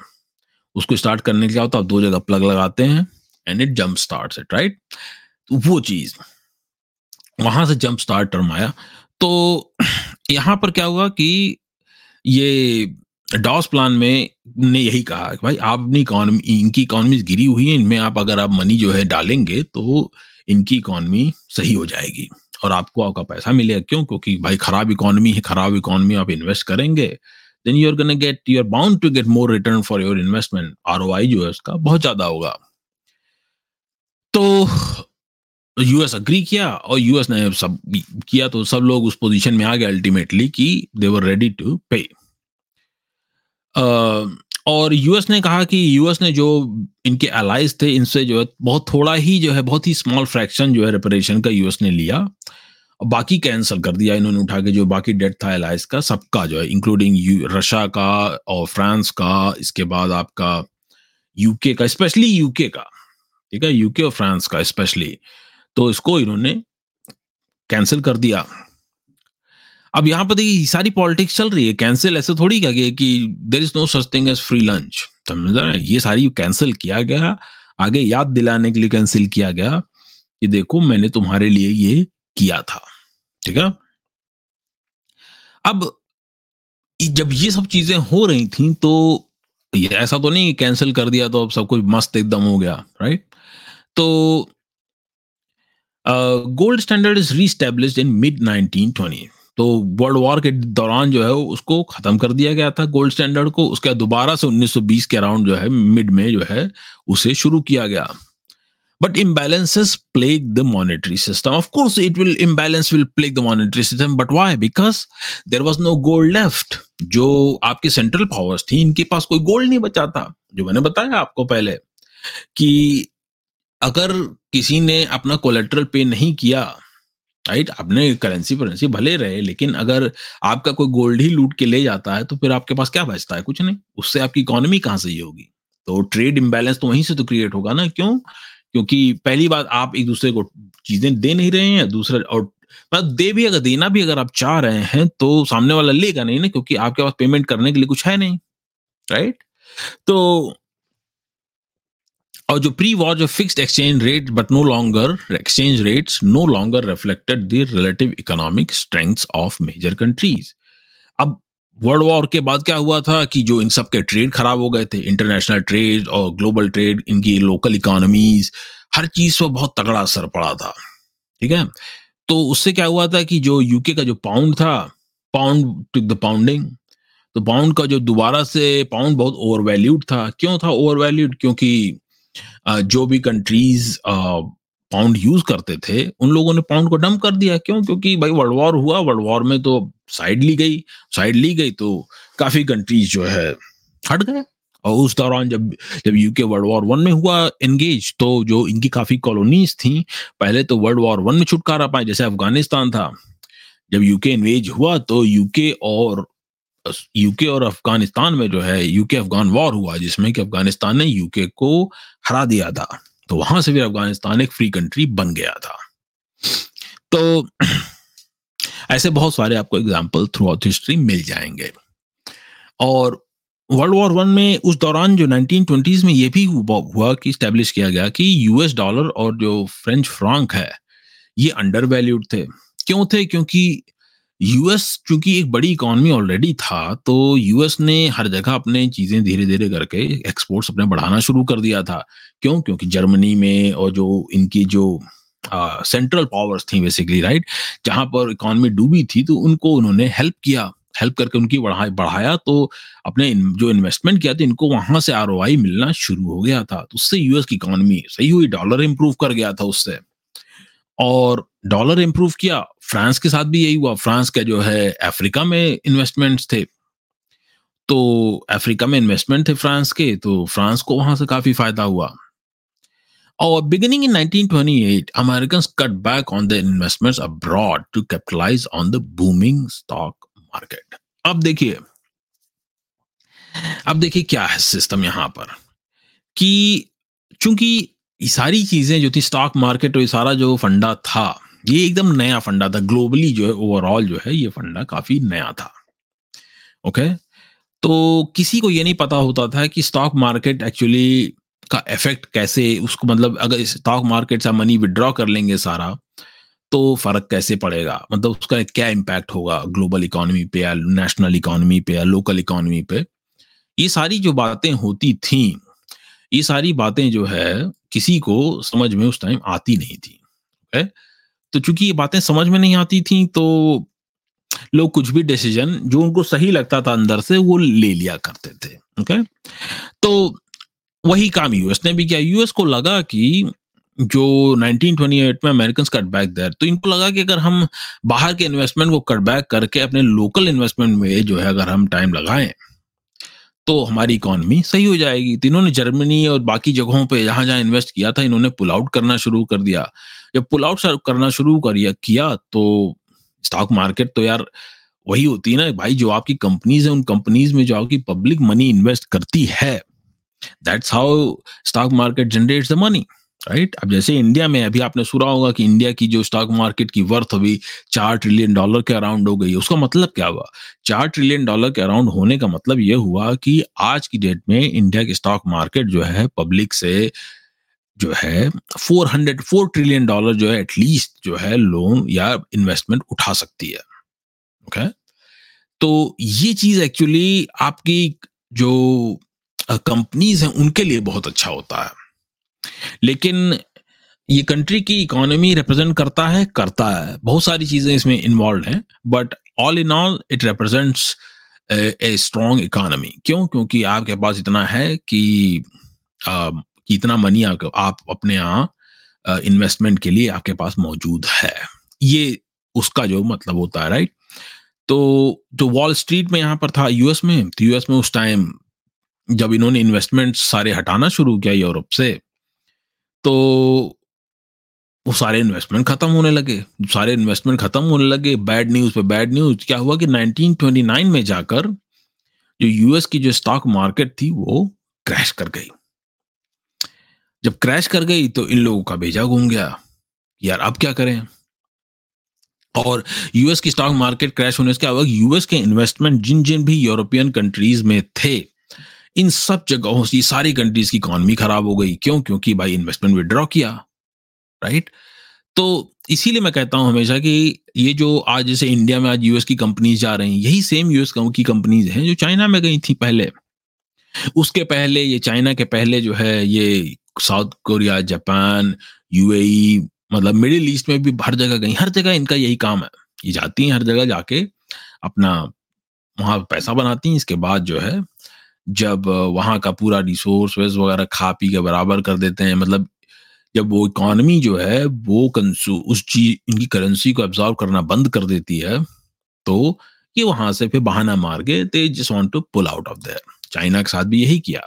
उसको स्टार्ट करने के क्या होता है? दो जगह प्लग लगाते हैं and it jump start it right तो वो चीज़। वहाँ से जंप स्टार्ट टर्म आया। तो यहाँ पर क्या हुआ कि ये डॉस प्लान में ने यही कहा कि भाई आप अपनी इकोनॉमी इनकी इकोनॉमी गिरी हुई है, इनमें आप अगर आप मनी जो है डालेंगे तो इनकी इकोनॉमी सही हो जाएगी। और आपको आपका पैसा मिलेगा। क्यों? क्योंकि भाई खराब इकोनॉमी है, खराब इकोनॉमी आप इन्वेस्ट करेंगे then you are gonna get you are bound to get more return for your investment or जो है उसका बहुत ज़्यादा होगा। तो यूएस अग्री किया और यूएस ने सब किया तो सब लोग उस पोजीशन में आ गए अल्टीमेटली कि दे वर रेडी टू पे और यूएस ने कहा कि यूएस ने जो इनके अलाइज थे, इनसे जो है बहुत थोड़ा ही जो है, बहुत ही स्मॉल फ्रैक्शन जो है रिपरेशन का यूएस ने लिया। और बाकी कैंसिल कर दिया इन्होंने उठा के, जो बाकी डेट था एलाइज का, सबका जो है इंक्लूडिंग रशिया का और फ्रांस का, इसके बाद आपका यूके का स्पेशली यूके का। ठीक है? यूके और फ्रांस का स्पेशली तो इसको इन्होंने कैंसिल कर दिया। अब यहाँ पर देखिए सारी पॉलिटिक्स चल रही है। कैंसिल ऐसे थोड़ी क्या गया कि there is no such thing as free lunch समझ ये सारी कैंसिल किया गया। आगे याद दिलाने के लिए कैंसिल किया गया कि देखो, मैंने तुम्हारे लिए ये किया था। ठीक है? अब जब ये सब चीज़ें हो रही थी तो ऐसा तो नहीं कैंसिल कर दिया तो अब सब कुछ मस्त एकदम हो गया राइट तो gold standard is reestablish in mid 1920 तो वर्ल्ड वॉर के दौरान जो है उसको खत्म कर दिया गया था गोल्ड स्टैंडर्ड को। उसके बाद दोबारा से 1920 के अराउंड जो है मिड में जो है, उसे शुरू किया गया। But plague the monetary system. Of course, it will, imbalance will plague the monetary system, but why? Because there was no gold left. जो आपके सेंट्रल पावर्स थी, इनके पास कोई गोल्ड नहीं बचा था। जो मैंने बताया आपको पहले, कि अगर किसी ने अपना कोलेट्रल पे नहीं किया राइट? अपने करेंसी करेंसी भले रहे, लेकिन अगर आपका कोई गोल्ड ही लूट के ले जाता है तो फिर आपके पास क्या बचता है? कुछ नहीं। उससे आपकी इकोनॉमी कहाँ सही होगी? तो ट्रेड इम्बैलेंस तो वहीं से तो क्रिएट होगा ना? क्यों? क्योंकि पहली बात, आप एक दूसरे को चीज़ें दे नहीं रहे हैं, दूसरा और मतलब दे भी अगर, देना भी अगर आप चाह रहे हैं तो सामने वाला लेगा नहीं ना, क्योंकि आपके पास पेमेंट करने के लिए कुछ है नहीं, राइट? तो और जो प्री वॉर जो fixed exchange rate but no longer exchange rates no longer reflected the relative economic strength of major countries अब वर्ल्ड वॉर के बाद क्या हुआ था कि जो इन सब के ट्रेड खराब हो गए थे इंटरनेशनल ट्रेड और ग्लोबल ट्रेड इनकी लोकल इकोनॉमीज हर चीज़ पर बहुत तगड़ा असर पड़ा था। ठीक है? तो उससे क्या हुआ था कि जो यूके का जो पाउंड था पाउंड टू द पाउंडिंग तो पाउंड का जो दोबारा से पाउंड बहुत ओवर वैल्यूड था। क्यों था ओवर वैल्यूड क्योंकि जो भी कंट्रीज़ पाउंड यूज़ करते थे, उन लोगों ने पाउंड को डंप कर दिया। क्यों? क्योंकि भाई वर्ल्ड वॉर हुआ वर्ल्ड वॉर में तो साइड ली गई साइड ली गई तो काफ़ी कंट्रीज़ जो है हट गए। और उस दौरान जब जब यूके वर्ल्ड वॉर वन में हुआ एंगेज तो जो इनकी काफ़ी कॉलोनीज थी, पहले तो वर्ल्ड वॉर वन में छुटकारा पाए, जैसे अफ़गानिस्तान था। जब यूके इन्वेज हुआ तो यूके और यूके और अफ़गानिस्तान में जो है यूके अफगान वॉर हुआ, जिसमें कि अफ़गानिस्तान ने यूके को हरा दिया था। तो वहाँ से फिर अफ़गानिस्तान एक फ्री कंट्री बन गया था। तो ऐसे बहुत सारे आपको एग्ज़ाम्पल थ्रू आउट हिस्ट्री मिल जाएँगे। और वर्ल्ड वॉर वन में उस दौरान जो 1920s में ये भी हुआ कि स्टैब्लिश किया गया कि यूएस डॉलर और जो फ्रेंच फ्रांक है, ये अंडर वैल्यूड थे। क्यों थे? क्योंकि यूएस चूँकि एक बड़ी इकोनॉमी ऑलरेडी था तो यूएस ने हर जगह अपने चीज़ें धीरे धीरे करके एक्सपोर्ट्स अपने बढ़ाना शुरू कर दिया था। क्यों? क्योंकि जर्मनी में और जो इनकी जो सेंट्रल पावर्स थी बेसिकली राइट जहाँ पर इकोनॉमी डूबी थी तो उनको उन्होंने हेल्प किया। हेल्प करके उनकी बढ़ा, बढ़ाया तो अपने जो इन्वेस्टमेंट किया था, इनको वहाँ से आर मिलना शुरू हो गया था। तो उससे यूएस की इकोनॉमी सही हुई डॉलर इंप्रूव कर गया था उससे। और डॉलर इंप्रूव किया, फ्रांस के साथ भी यही हुआ। फ्रांस के जो है, अफ्रीका में इन्वेस्टमेंट्स थे। तो अफ्रीका में इन्वेस्टमेंट थे फ्रांस के तो फ्रांस को वहाँ से काफ़ी फ़ायदा हुआ। और beginning in 1928 American cut back on the investments abroad to capitalize on the booming stock market अब देखिए अब देखिए क्या है सिस्टम यहाँ पर। कि चूँकि सारी चीज़ें जो थी स्टॉक मार्केट और सारा जो फंडा था ये एकदम नया फंडा था। ग्लोबली जो है ओवरऑल जो है, ये फंडा काफ़ी नया था। ओके तो किसी को ये नहीं पता होता था कि स्टॉक मार्केट एक्चुअली का इफ़ेक्ट कैसे, उसको मतलब अगर स्टॉक मार्केट से मनी विड्रॉ कर लेंगे सारा तो फ़र्क कैसे पड़ेगा? मतलब उसका क्या इम्पैक्ट होगा ग्लोबल इकोनॉमी पे या नेशनल इकोनॉमी पे या लोकल इकोनॉमी पे? ये सारी जो बातें होती थी, ये सारी बातें जो है, किसी को समझ में उस टाइम आती नहीं थी। ओके तो चूँकि ये बातें समझ में नहीं आती थी तो लोग कुछ भी डिसीज़न जो उनको सही लगता था अंदर से, वो ले लिया करते थे ओके तो वही काम यूएस ने भी किया। यूएस को लगा कि जो 1928 में अमेरिकन कट बैक देर तो इनको लगा कि अगर हम बाहर के इन्वेस्टमेंट को कट बैक करके अपने लोकल इन्वेस्टमेंट में जो है, अगर हम टाइम लगाएँ तो हमारी इकोनॉमी सही हो जाएगी। तो इन्होंने जर्मनी और बाकी जगहों पे जहाँ जहाँ इन्वेस्ट किया था, इन्होंने पुल आउट करना शुरू कर दिया। जब पुल आउट करना शुरू कर किया तो स्टॉक मार्केट तो यार वही होती है ना, भाई जो आपकी कंपनीज़ है, उन कंपनीज़ में जो आपकी पब्लिक मनी इन्वेस्ट करती है that's how stock market generates the money right अब जैसे इंडिया में, अभी आपने सुना होगा कि इंडिया की जो स्टॉक मार्केट की वर्थ अभी चार ट्रिलियन डॉलर के अराउंड हो गई, उसका मतलब क्या हुआ? चार ट्रिलियन डॉलर के अराउंड होने का मतलब यह हुआ कि आज की डेट में इंडिया की स्टॉक मार्केट जो है पब्लिक से जो है four hundred four trillion dollar जो है एटलीस्ट जो है लोन या इन्वेस्टमेंट उठा सकती है। Okay okay? तो ये चीज़ एक्चुअली आपकी जो कंपनीज़ हैं, उनके लिए बहुत अच्छा होता है। लेकिन ये कंट्री की इकोनॉमी रिप्रेजेंट करता है करता है। बहुत सारी चीज़ें इसमें इन्वॉल्व हैं but all in all it represents a strong economy क्यों? क्योंकि आपके पास इतना है कि uh, इतना मनी आप अपने यहाँ इन्वेस्टमेंट के लिए आपके पास मौजूद है। ये उसका जो मतलब होता है राइट तो जो वॉल स्ट्रीट में यहाँ पर था यूएस में तो यूएस में उस टाइम जब इन्होंने इन्वेस्टमेंट सारे हटाना शुरू किया यूरोप से तो वो सारे इन्वेस्टमेंट खत्म होने लगे। सारे इन्वेस्टमेंट खत्म होने लगे। बैड न्यूज़ पे बैड न्यूज़ क्या हुआ कि 1929 में जाकर जो यूएस की जो स्टॉक मार्केट थी वो क्रैश कर गई। जब क्रैश कर गई तो इन लोगों का भेजा घूम गया। यार, अब क्या करें? और यूएस की स्टॉक मार्केट क्रैश होने क्या हुआ यूएस के इन्वेस्टमेंट जिन जिन भी यूरोपियन कंट्रीज़ में थे, इन सब जगहों से सारी कंट्रीज़ की इकोनॉमी खराब हो गई। क्यों? क्योंकि भाई इन्वेस्टमेंट विड्रॉ किया राइट तो इसीलिए मैं कहता हूँ हमेशा कि ये जो आज जैसे इंडिया में आज यूएस की कंपनीज़ जा रही हैं, यही सेम यूएस की कंपनीज़ हैं जो चाइना में गई थी पहले। उसके पहले, ये चाइना के पहले जो है, ये साउथ कोरिया, जापान, यूएई मतलब मिडिल ईस्ट में भी हर जगह गई हर जगह इनका यही काम है। ये जाती हैं हर जगह जाके अपना वहाँ पैसा बनाती हैं, इसके बाद जो है जब वहाँ का पूरा रिसोर्स वगैरह खा पी के बराबर कर देते हैं मतलब जब वो इकोनॉमी जो है, वो कंसू उस चीज़, इनकी करेंसी को एब्जॉर्व करना बंद कर देती है तो ये वहाँ से फिर बहाना मार के दे just want to pull out of there China के साथ भी यही किया।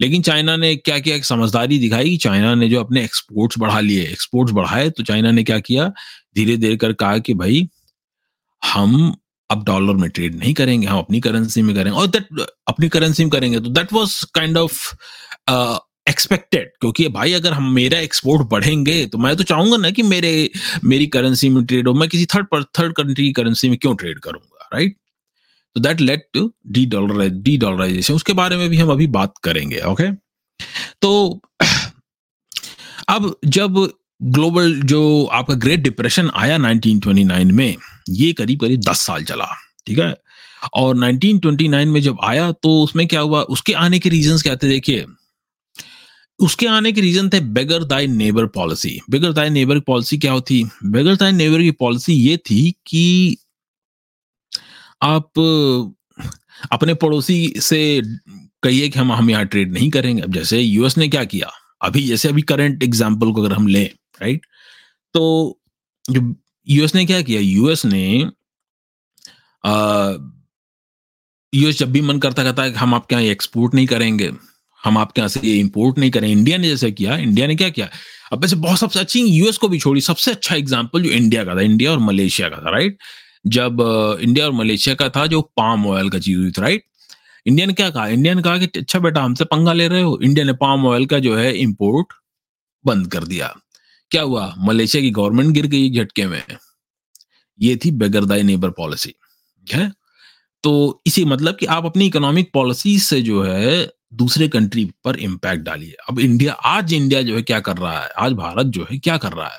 लेकिन चाइना ने क्या किया? एक समझदारी दिखाई चाइना ने जो अपने एक्सपोर्ट्स बढ़ा लिए एक्सपोर्ट्स बढ़ाए तो चाइना ने क्या किया? धीरे धीरे कर कहा कि भाई, हम अब डॉलर में ट्रेड नहीं करेंगे, हम अपनी करेंसी में करेंगे। और दैट अपनी करेंसी में करेंगे तो that was kind of expected क्योंकि भाई, अगर हम मेरा एक्सपोर्ट बढ़ेंगे तो मैं तो चाहूँगा ना कि मेरे, मेरी करेंसी में ट्रेड हो। मैं किसी थर्ड पर थर्ड कंट्री की करेंसी में क्यों ट्रेड करूँगा राइट तो that led to de dollar de dollarization उसके बारे में भी हम अभी बात करेंगे ओके okay? तो अब जब ग्लोबल, जो आपका ग्रेट डिप्रेशन आया 1929 में, ये करीब करीब 10 साल चला, ठीक है? और 1929 में जब आया तो उसमें क्या हुआ? उसके आने के रीजंस क्या थे, देखिए? उसके आने के रीजन थे beggar thy neighbour policy beggar thy neighbour policy क्या होती बेगर दाई नेबर की पॉलिसी ये थी कि आप, अपने पड़ोसी से कहिए कि हम हम यहाँ ट्रेड नहीं करेंगे। अब जैसे यूएस ने क्या किया? अभी, जैसे अभी करंट एग्जांपल को अगर हम लें राइट तो जो यूएस ने क्या किया? यूएस ने यूएस जब भी मन करता, कहता है हम आपके यहाँ एक्सपोर्ट नहीं करेंगे, हम आपके यहाँ से ये इंपोर्ट नहीं करें। इंडिया ने जैसे किया इंडिया ने क्या किया? अब वैसे बहुत सबसे अच्छी यूएस को भी छोड़ी, सबसे अच्छा एग्ज़ाम्पल जो इंडिया का था इंडिया और मलेशिया का था राइट जब इंडिया और मलेशिया का था, जो पाम ऑयल का चीज़ हुई थी राइट इंडिया ने क्या कहा? इंडिया ने कहा कि अच्छा बेटा, हमसे पंगा ले रहे हो? इंडिया ने पाम ऑयल का जो है इंपोर्ट बंद कर दिया। क्या हुआ? मलेशिया की गवर्नमेंट गिर गई झटके में। ये थी बेगरदाई नेबर पॉलिसी है? तो इसी मतलब कि आप अपनी इकोनॉमिक पॉलिसी से जो है, दूसरे कंट्री पर इम्पैक्ट डालिए। अब इंडिया आज इंडिया जो है, क्या कर रहा है? आज भारत जो है, क्या कर रहा है?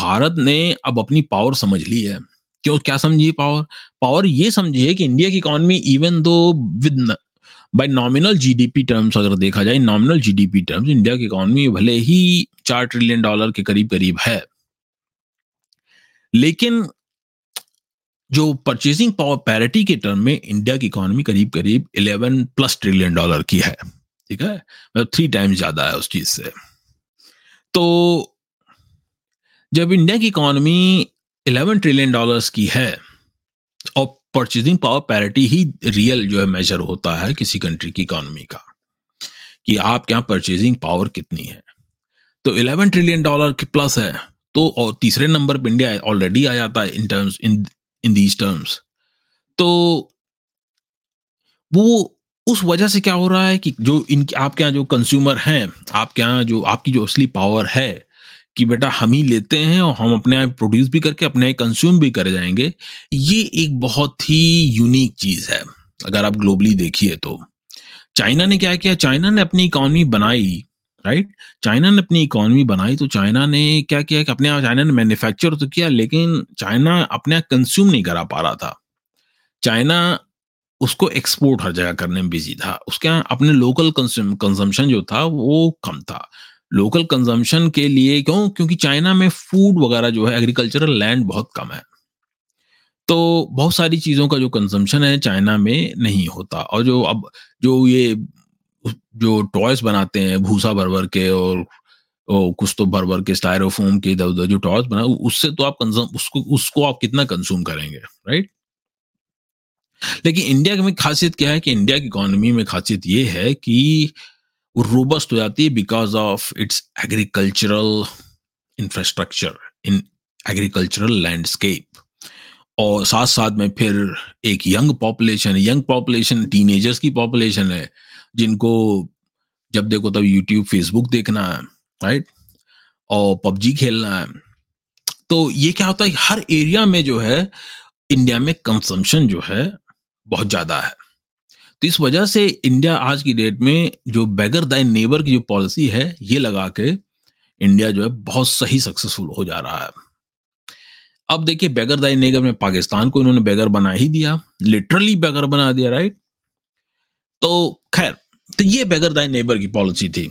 भारत ने अब अपनी पावर समझ ली है। क्यों क्या समझिए पावर पावर ये समझिए कि इंडिया की economy even though with by nominal GDP terms अगर देखा जाए नॉमिनल जीडीपी टर्म्स इंडिया की इकोनॉमी भले ही चार ट्रिलियन डॉलर के करीब करीब है। लेकिन जो परचेसिंग पावर पैरिटी के टर्म में इंडिया की इकोनॉमी करीब करीब 11 प्लस ट्रिलियन डॉलर की है। ठीक है? मतलब थ्री टाइम्स ज़्यादा है उस चीज़ से। तो जब इंडिया की इकोनॉमी 11 ट्रिलियन डॉलर्स की है, और परचेजिंग पावर पैरिटी ही रियल जो है मेजर होता है किसी कंट्री की इकोनॉमी का, कि आप क्या परचेजिंग पावर कितनी है। तो 11 ट्रिलियन डॉलर की प्लस है तो और तीसरे नंबर पर इंडिया ऑलरेडी आ जाता है in terms in in these terms तो वो, उस वजह से क्या हो रहा है कि जो इनके, आपके यहाँ जो कंज्यूमर हैं, आपके यहाँ जो, आपकी जो असली पावर है कि बेटा हम ही लेते हैं और हम अपने यहाँ प्रोड्यूस भी करके, अपने यहाँ कंज्यूम भी कर जाएँगे, ये एक बहुत ही यूनिक चीज़ है। अगर आप ग्लोबली देखिए तो। चाइना ने क्या किया? चाइना ने अपनी इकोनॉमी बनाई राइट चाइना ने अपनी इकोनॉमी बनाई तो चाइना ने क्या किया कि अपने चाइना ने मैन्युफैक्चर तो किया, लेकिन चाइना अपने यहाँ कंज्यूम नहीं करा पा रहा था। चाइना उसको एक्सपोर्ट हर जगह करने में बिज़ी था। उसके अपने लोकल कंज्यूम कंजम्पशन जो था वो कम था। लोकल कंजम्पशन के लिए क्यों? क्योंकि चाइना में फ़ूड वगैरह जो है एग्रीकल्चरल लैंड बहुत कम है। तो बहुत सारी चीज़ों का जो कंजम्पशन है चाइना में नहीं होता। और जो अब जो ये जो टॉयस बनाते हैं भूसा भर भर के और ओ, कुछ तो भर भर के स्टायरोफोम के इधर उधर जो टॉयस बना उससे तो आप कंज्यूम उसको उसको आप कितना कंज्यूम करेंगे राइट लेकिन इंडिया में खासियत क्या है कि इंडिया की इकोनॉमी में खासियत ये है कि रोबस्ट हो जाती है because of its agricultural infrastructure in agricultural landscape और साथ साथ में फिर एक young population young population teenagers की पॉपुलेशन है, जिनको जब देखो तब यूट्यूब फेसबुक देखना है राइट और पबजी खेलना है। तो ये क्या होता है, हर एरिया में जो है इंडिया में कंजम्पशन जो है, बहुत ज़्यादा है। तो इस वजह से इंडिया आज की डेट में जो बेगर दाइन नेबर की जो पॉलिसी है, ये लगा के इंडिया जो है बहुत सही सक्सेसफुल हो जा रहा है। अब देखिए बेगर दाइन नेबर में पाकिस्तान को इन्होंने बेगर बना ही दिया लिटरली बेगर बना दिया राइट तो खैर तो ये बेगर दाइन नेबर की पॉलिसी थी।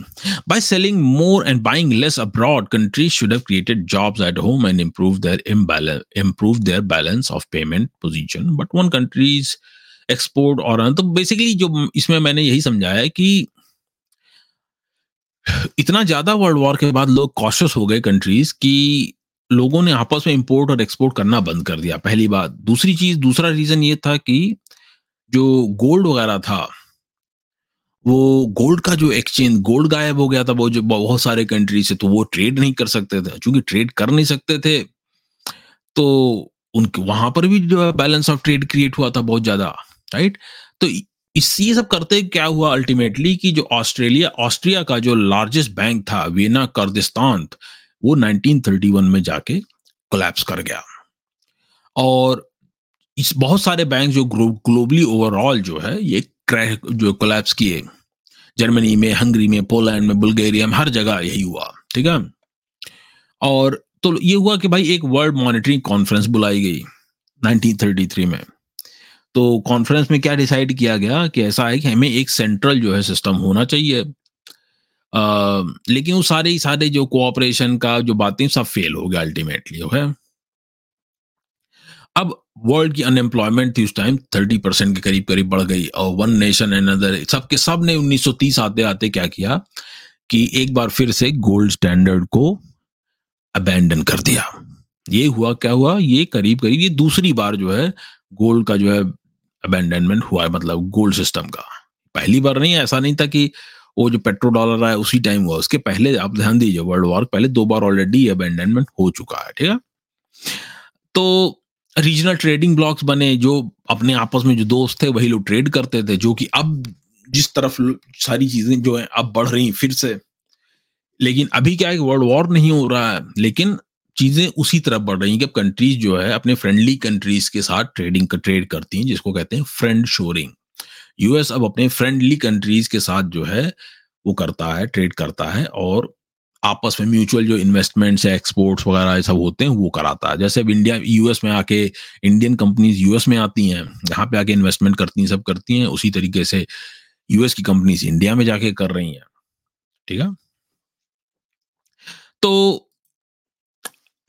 By selling more and buying less abroad countries should have created jobs at home and improve their improve their balance of payment position but when countries export और तो बेसिकली जो इसमें मैंने यही समझाया कि इतना ज़्यादा वर्ल्ड वॉर के बाद लोग कॉशियस हो गए कंट्रीज़ कि लोगों ने आपस में इंपोर्ट और एक्सपोर्ट करना बंद कर दिया, पहली बात। दूसरी चीज़, दूसरा रीजन ये था कि जो गोल्ड वगैरह था, वो गोल्ड का जो एक्सचेंज गोल्ड गायब हो गया था वो जो बहुत सारे कंट्री से तो वो ट्रेड नहीं कर सकते थे। क्योंकि ट्रेड कर नहीं सकते थे तो उनके, वहाँ पर भी जो है बैलेंस ऑफ़ ट्रेड क्रिएट हुआ था बहुत ज़्यादा। राइट तो इस सब करते क्या हुआ अल्टीमेटली कि जो ऑस्ट्रेलिया ऑस्ट्रिया का जो लार्जेस्ट बैंक था वीना कर्दिस्तान वो 1931 में जाके कोलैप्स कर गया। और इस बहुत सारे बैंक जो ग्लोबली ओवरऑल जो है, ये क्रैश, जो कोलैप्स किए। जर्मनी में, हंगरी में, पोलैंड में, बुल्गारिया में, हर जगह यही हुआ, ठीक है? और तो ये हुआ कि भाई एक वर्ल्ड मॉनिटरिंग कॉन्फ्रेंस बुलाई गई 1933 में। तो कॉन्फ्रेंस में क्या डिसाइड किया गया कि ऐसा है कि हमें एक सेंट्रल जो है सिस्टम होना चाहिए। आ, लेकिन वो सारे सारे जो कोऑपरेशन का जो बातें सब फेल हो गया अल्टीमेटली जो है अब वर्ल्ड की अनएम्प्लॉयमेंट थी उस टाइम थर्टी परसेंट के करीब करीब बढ़ गई और वन नेशन एंड अदर सबके सबने 1930 आते आते क्या किया कि एक बार फिर से गोल्ड स्टैंडर्ड को अबेंडन कर दिया। ये हुआ क्या हुआ? ये करीब करीब ये दूसरी बार जो है गोल्ड का जो है अबेंडनमेंट हुआ है मतलब गोल्ड सिस्टम का। पहली बार नहीं, ऐसा नहीं था कि वो जो पेट्रो डॉलर आया उसी टाइम हुआ। उसके पहले, आप ध्यान दीजिए वर्ल्ड वॉर पहले दो बार ऑलरेडी अबेंडनमेंट हो चुका है, ठीक है? तो रीजनल ट्रेडिंग ब्लॉक्स बने, जो अपने आपस में जो दोस्त थे, वही लोग ट्रेड करते थे, जो कि अब जिस तरफ़ सारी चीज़ें जो है, अब बढ़ रही फिर से। लेकिन अभी क्या है वर्ल्ड वॉर नहीं हो रहा है, लेकिन चीज़ें उसी तरफ़ बढ़ रही हैं कि अब कंट्रीज़ जो है अपने फ्रेंडली कंट्रीज़ के साथ ट्रेडिंग का ट्रेड करती हैं, जिसको कहते हैं फ्रेंड शोरिंग यूएस अब अपने फ्रेंडली कंट्रीज़ के साथ जो है, वो करता है ट्रेड करता है और आपस में म्यूचुअल जो इन्वेस्टमेंट्स है एक्सपोर्ट्स वगैरह सब होते हैं, वो कराता है। जैसे अब इंडिया यूएस में आके इंडियन कंपनीज़ यूएस में आती हैं, यहाँ पे आके इन्वेस्टमेंट करती हैं, सब करती हैं, उसी तरीके से यूएस की कंपनीज़ इंडिया में जाके कर रही हैं। ठीक है? तो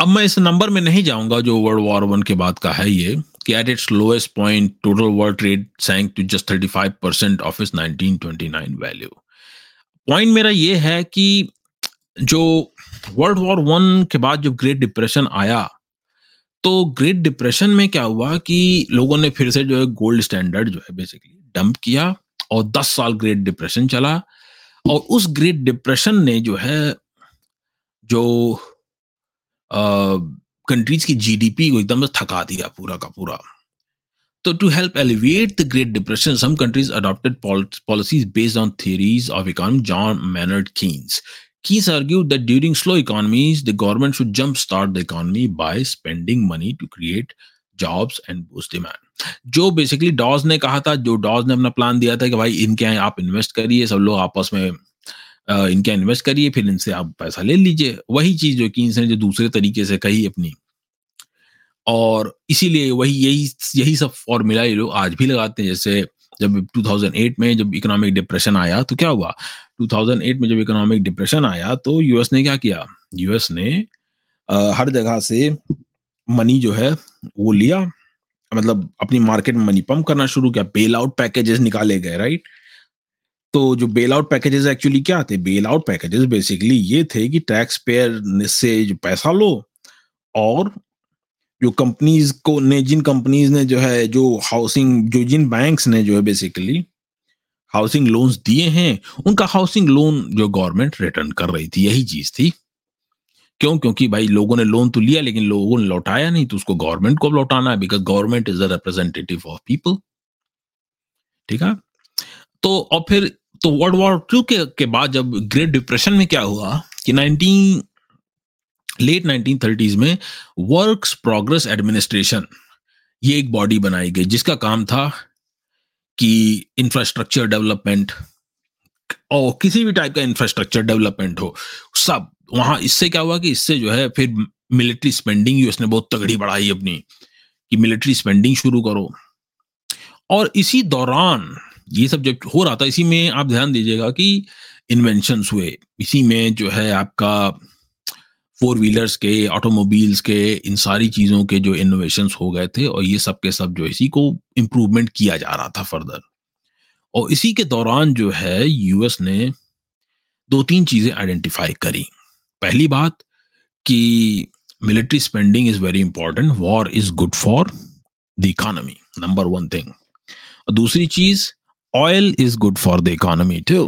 अब मैं इस नंबर में नहीं जाऊँगा जो वर्ल्ड वॉर वन के बाद का है ये, कि at its lowest point total world trade sank to just 35 percent of its 1929 value point मेरा ये है कि जो वर्ल्ड वॉर वन के बाद जब ग्रेट डिप्रेशन आया तो ग्रेट डिप्रेशन में क्या हुआ कि लोगों ने फिर से जो है गोल्ड स्टैंडर्ड जो है बेसिकली डंप किया और 10 साल ग्रेट डिप्रेशन चला और उस ग्रेट डिप्रेशन ने जो है, जो कंट्रीज़ की जीडीपी को एकदम थका दिया पूरा का पूरा तो to help alleviate the great depression some countries adopted policies based on theories of economy John Maynard Keynes Keynes argued that during slow economies, the government should jumpstart the economy by spending money to create jobs and boost demand. जो basically डॉज ने कहा था जो Dodge ने अपना plan दिया था कि भाई इनके आप इन्वेस्ट करिए सब लोग आपस में इनके इन्वेस्ट करिए फिर इनसे आप पैसा ले लीजिए। वही चीज़ जो कि ने जो दूसरे तरीके से कही अपनी। और इसीलिए वही यही यही सब फॉर्मूला ये लोग आज भी लगाते हैं। जैसे जब 2008 में जब इकोनॉमिक डिप्रेशन आया तो क्या हुआ? 2008 में जब इकोनॉमिक डिप्रेशन आया तो यूएस ने क्या किया? यूएस ने आ, हर जगह से मनी जो है वो लिया। मतलब अपनी मार्केट में मनी पंप करना शुरू किया। बेल आउट पैकेजेस निकाले गए राइट तो जो बेल आउट पैकेजेस एक्चुअली क्या थे? बेल आउट पैकेजेस बेसिकली ये थे कि टैक्स पेयर से जो पैसा लो और जो कंपनीज़ को ने, जिन कंपनीज़ ने जो है, जो हाउसिंग जो जिन बैंक्स ने जो है बेसिकली हाउसिंग लोन्स दिए हैं, उनका हाउसिंग लोन जो गवर्नमेंट रिटर्न कर रही थी, यही चीज़ थी। क्यों? क्योंकि भाई लोगों ने लोन तो लिया, लेकिन लोगों ने लौटाया नहीं तो उसको गवर्नमेंट को लौटाना है because government is the representative of people ठीक है? तो और फिर तो वर्ल्ड वॉर टू के, के बाद जब ग्रेट डिप्रेशन में क्या हुआ कि 19 लेट 1930s में वर्क्स प्रोग्रेस एडमिनिस्ट्रेशन ये एक बॉडी बनाई गई जिसका काम था कि इंफ्रास्ट्रक्चर डेवलपमेंट और किसी भी टाइप का इंफ्रास्ट्रक्चर डेवलपमेंट हो। सब वहाँ इससे क्या हुआ कि इससे जो है फिर मिलिट्री स्पेंडिंग उसने बहुत तगड़ी बढ़ाई अपनी कि मिलिट्री स्पेंडिंग शुरू करो। और इसी दौरान ये सब जब हो रहा था, इसी में आप ध्यान दीजिएगा कि इन्वेंशन हुए। इसी में जो है आपका फोर व्हीलर्स के ऑटोमोबाइल्स के, इन सारी चीज़ों के जो इनोवेशन हो गए थे और ये सब के सब जो इसी को इम्प्रूवमेंट किया जा रहा था फर्दर और इसी के दौरान जो है यूएस ने दो तीन चीज़ें आइडेंटिफाई करी। पहली बात कि military spending is very important war is good for the economy number one thing और दूसरी चीज़ oil is good for the economy two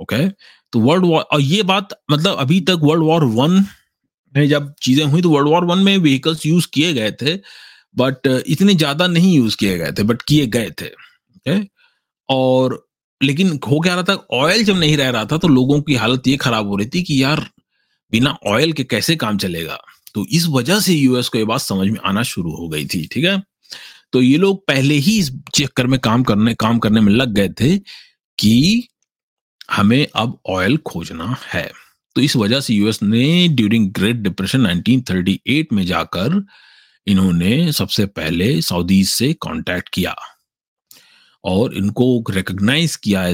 okay तो वर्ल्ड वॉर और ये बात मतलब अभी तक वर्ल्ड वॉर वन में जब चीज़ें हुई तो वर्ल्ड वॉर वन में व्हीकल्स यूज़ किए गए थे बट इतने ज़्यादा नहीं यूज़ किए गए थे बट किए गए थे। ओके और, लेकिन हो क्या रहा था? ऑयल जब नहीं रह रहा था तो लोगों की हालत ये खराब हो रही थी कि यार, बिना ऑयल के कैसे काम चलेगा? तो इस वजह से यूएस को ये बात समझ में आना शुरू हो गई थी, ठीक है? तो ये लोग पहले ही इस चक्कर में काम करने काम करने में लग गए थे कि हमें अब ऑयल खोजना है। तो इस वजह से यूएस ने ड्यूरिंग ग्रेट डिप्रेशन 1938 में जाकर इन्होंने सबसे पहले सऊदी से कांटेक्ट किया और इनको रिकग्नाइज किया a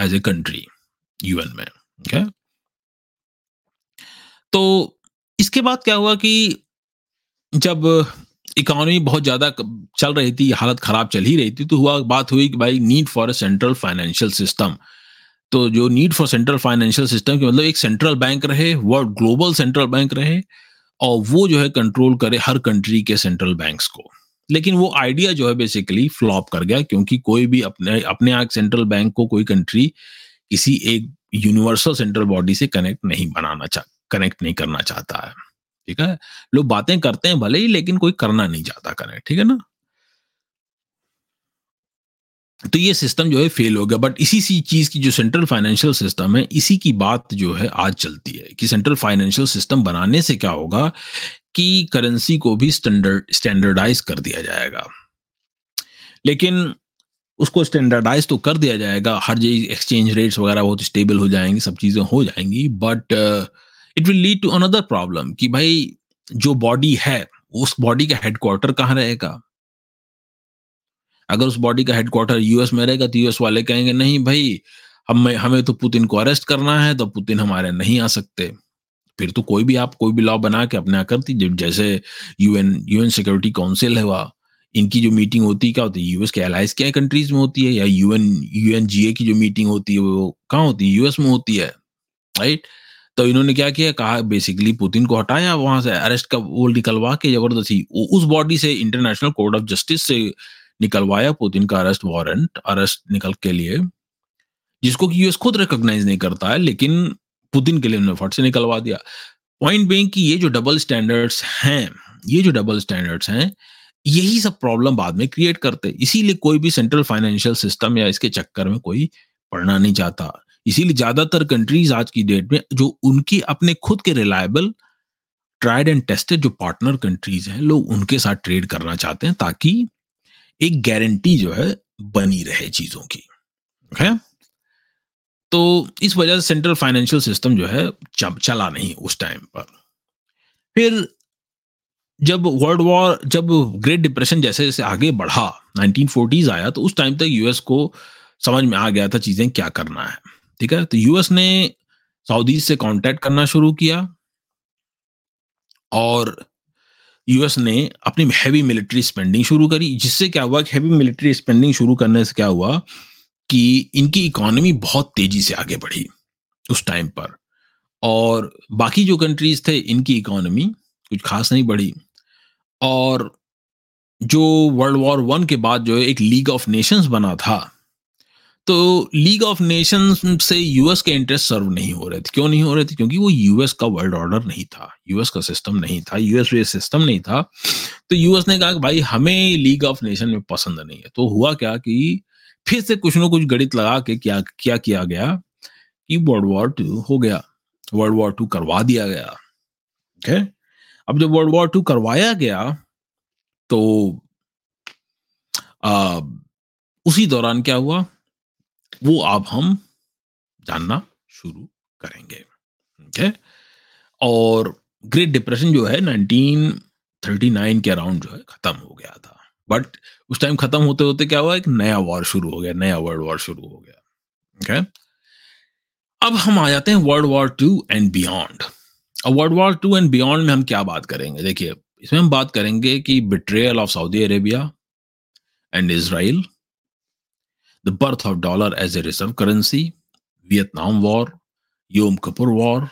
as a country UN में ओके तो इसके बाद क्या हुआ कि जब इकोनॉमी बहुत ज़्यादा चल रही थी, हालत खराब चल ही रही थी तो हुआ, बात हुई कि भाई need for a central financial system तो जो need for central financial system के मतलब एक सेंट्रल बैंक रहे वर्ल्ड ग्लोबल सेंट्रल बैंक रहे, और वो जो है कंट्रोल करे हर कंट्री के सेंट्रल बैंक्स को. लेकिन वो आइडिया जो है बेसिकली फ्लॉप कर गया, क्योंकि कोई भी अपने अपने आप सेंट्रल बैंक को कोई कंट्री किसी एक यूनिवर्सल सेंट्रल बॉडी से कनेक्ट नहीं बनाना चाह कनेक्ट नहीं करना चाहता है। ठीक है? लोग बातें करते हैं भले ही, लेकिन कोई करना नहीं चाहता करें, ठीक है ना? तो ये सिस्टम जो है फेल हो गया। बट इसी सी चीज़ की जो सेंट्रल फाइनेंशियल सिस्टम है, इसी की बात जो है आज चलती है कि सेंट्रल फाइनेंशियल सिस्टम बनाने से क्या होगा कि करेंसी को भी स्टैंडर्ड स्टैंडर्डाइज कर दिया जाएगा। लेकिन उसको स्टैंडर्डाइज तो कर दिया जाएगा। हर जगह एक्सचेंज रेट्स वगैरह बहुत स्टेबल हो जाएँगी, सब चीज़ें हो जाएँगी। But it will lead to another problem कि भाई जो बॉडी है, उस बॉडी का हेडक्वार्टर कहाँ रहेगा? अगर उस बॉडी का हेडक्वार्टर यूएस में रहेगा तो यूएस वाले कहेंगे, नहीं भाई, हमें हमें तो पुतिन को अरेस्ट करना है तो पुतिन हमारे नहीं आ सकते। फिर तो कोई भी आप, कोई भी लॉ बना के अपने कर दीजिए जैसे यूएन यूएन सिक्योरिटी काउंसिल है वह इनकी जो मीटिंग होती है क्या होती है यूएस के एलाइज क्या कंट्रीज़ में होती है, या यूएन यूएन जीए की जो मीटिंग होती है, वो कहाँ होती है यूएस में होती है राइट तो इन्होंने क्या किया? कहा बेसिकली पुतिन को हटाया, वहाँ से अरेस्ट का वो निकलवा के ज़बरदस्ती उस बॉडी से इंटरनेशनल कोर्ट ऑफ़ जस्टिस से निकलवाया पुतिन का अरेस्ट वारंट अरेस्ट निकल के लिए, जिसको कि यूएस खुद रिकॉग्नाइज नहीं करता है, लेकिन पुतिन के लिए उन्होंने फट से निकलवा दिया। पॉइंट बेइंग कि ये जो डबल स्टैंडर्ड्स हैं, ये जो डबल स्टैंडर्ड्स हैं, यही सब प्रॉब्लम बाद में क्रिएट करते। इसीलिए कोई भी सेंट्रल फाइनेंशियल सिस्टम या इसके चक्कर में कोई पढ़ना नहीं चाहता। इसीलिए ज़्यादातर कंट्रीज़ आज की डेट में जो उनकी अपने खुद के रिलायबल ट्राइड एंड टेस्टेड जो पार्टनर कंट्रीज़ हैं, लोग उनके साथ ट्रेड करना चाहते हैं ताकि एक गारंटी जो है बनी रहे चीज़ों की। है तो इस वजह से सेंट्रल फाइनेंशियल सिस्टम जो है चला नहीं उस टाइम पर। फिर जब वर्ल्ड वॉर जब ग्रेट डिप्रेशन जैसे जैसे आगे बढ़ा 1940s आया तो उस टाइम तक यूएस को समझ में आ गया था चीज़ें क्या करना है। ठीक है? तो यूएस ने सऊदी से कांटेक्ट करना शुरू किया और यूएस ने अपनी हैवी मिलिट्री स्पेंडिंग शुरू करी, जिससे क्या हुआ? हैवी मिलिट्री स्पेंडिंग शुरू करने से क्या हुआ कि इनकी इकोनॉमी बहुत तेज़ी से आगे बढ़ी उस टाइम पर। और बाकी जो कंट्रीज़ थे, इनकी इकोनॉमी कुछ खास नहीं बढ़ी। और जो वर्ल्ड वॉर वन के बाद जो एक लीग ऑफ़ नेशंस बना था तो लीग ऑफ़ नेशन से यूएस के इंटरेस्ट सर्व नहीं हो रहे थे। क्यों नहीं हो रहे थे? क्योंकि वो यूएस का वर्ल्ड ऑर्डर नहीं था। यूएस का सिस्टम नहीं था। यूएस बेस सिस्टम नहीं था। तो यूएस ने कहा कि भाई हमें लीग ऑफ़ नेशन में पसंद नहीं है। तो हुआ क्या कि फिर से कुछ ना कुछ गणित लगा के क्या क्या किया गया कि वर्ल्ड वॉर टू हो गया। वर्ल्ड वॉर टू करवा दिया गया। ओके अब जब वर्ल्ड वॉर टू करवाया गया तो आ, उसी दौरान क्या हुआ? वो अब हम जानना शुरू करेंगे ओके और ग्रेट डिप्रेशन जो है 1939 के अराउंड जो है खत्म हो गया था। बट उस टाइम खत्म होते होते क्या हुआ? एक नया वॉर शुरू हो गया, नया वर्ल्ड वॉर शुरू हो गया ओके okay? अब हम आ जाते हैं world war two and beyond और world war two and beyond में हम क्या बात करेंगे? देखिए, इसमें हम बात करेंगे कि betrayal of Saudi Arabia and Israel the birth of dollar as a reserve currency, Vietnam War, Yom Kippur War,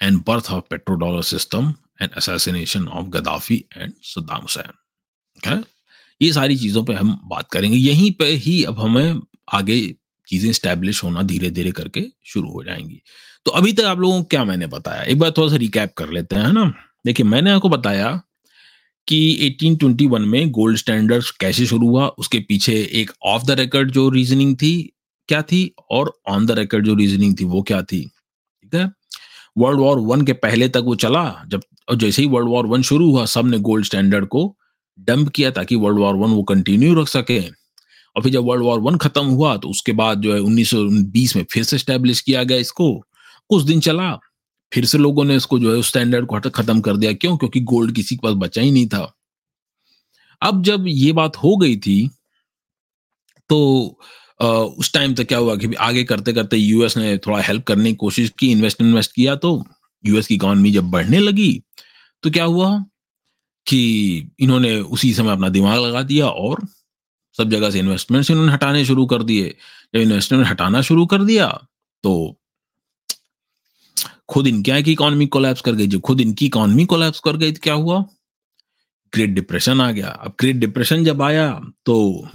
and birth of petrodollar system and assassination of Gaddafi and Saddam Hussein. Okay? ये सारी चीज़ों पे हम बात करेंगे यहीं पे ही अब हमें आगे चीज़ें स्टैब्लिश होना धीरे धीरे करके शुरू हो जाएँगी तो अभी तक आप लोगों को क्या मैंने बताया एक बार थोड़ा सा रिकैप कर लेते हैं ना देखिए मैंने आपको बताया कि 1821 में गोल्ड स्टैंडर्ड कैसे शुरू हुआ? उसके पीछे एक ऑफ़ द रिकॉर्ड जो रीजनिंग थी, क्या थी? और ऑन द रिकॉर्ड जो रीजनिंग थी, वो क्या थी? ठीक है? वर्ल्ड वॉर वन के पहले तक वो चला, जब, और जैसे ही वर्ल्ड वॉर वन शुरू हुआ, सबने गोल्ड स्टैंडर्ड को डंप किया ताकि वर्ल्ड वॉर वन वो कंटिन्यू रख सके। और फिर जब वर्ल्ड वॉर वन खत्म हुआ तो उसके बाद जो है 1920 में फिर से स्टैब्लिश किया गया इसको। कुछ दिन चला। फिर से लोगों ने इसको जो है स्टैंडर्ड को खत्म कर दिया। क्यों? क्योंकि गोल्ड किसी के पास बचा ही नहीं था। अब जब ये बात हो गई थी तो आ, उस टाइम तक क्या हुआ कि आगे करते करते यूएस ने थोड़ा हेल्प करने की कोशिश की इन्वेस्ट इन्वेस्ट किया तो यूएस की इकोनॉमी जब बढ़ने लगी तो क्या हुआ कि इन्होंने उसी समय अपना दिमाग लगा दिया और सब जगह से इन्वेस्टमेंट्स इन्होंने हटाने शुरू कर दिए। जब इन्वेस्टमेंट हटाना शुरू कर दिया तो खुद इनकी इकोनॉमी कोलैप्स कर गई। जब खुद इनकी इकोनॉमी कोलैप्स कर गई तो क्या हुआ? ग्रेट डिप्रेशन आ गया। अब ग्रेट डिप्रेशन जब आया तो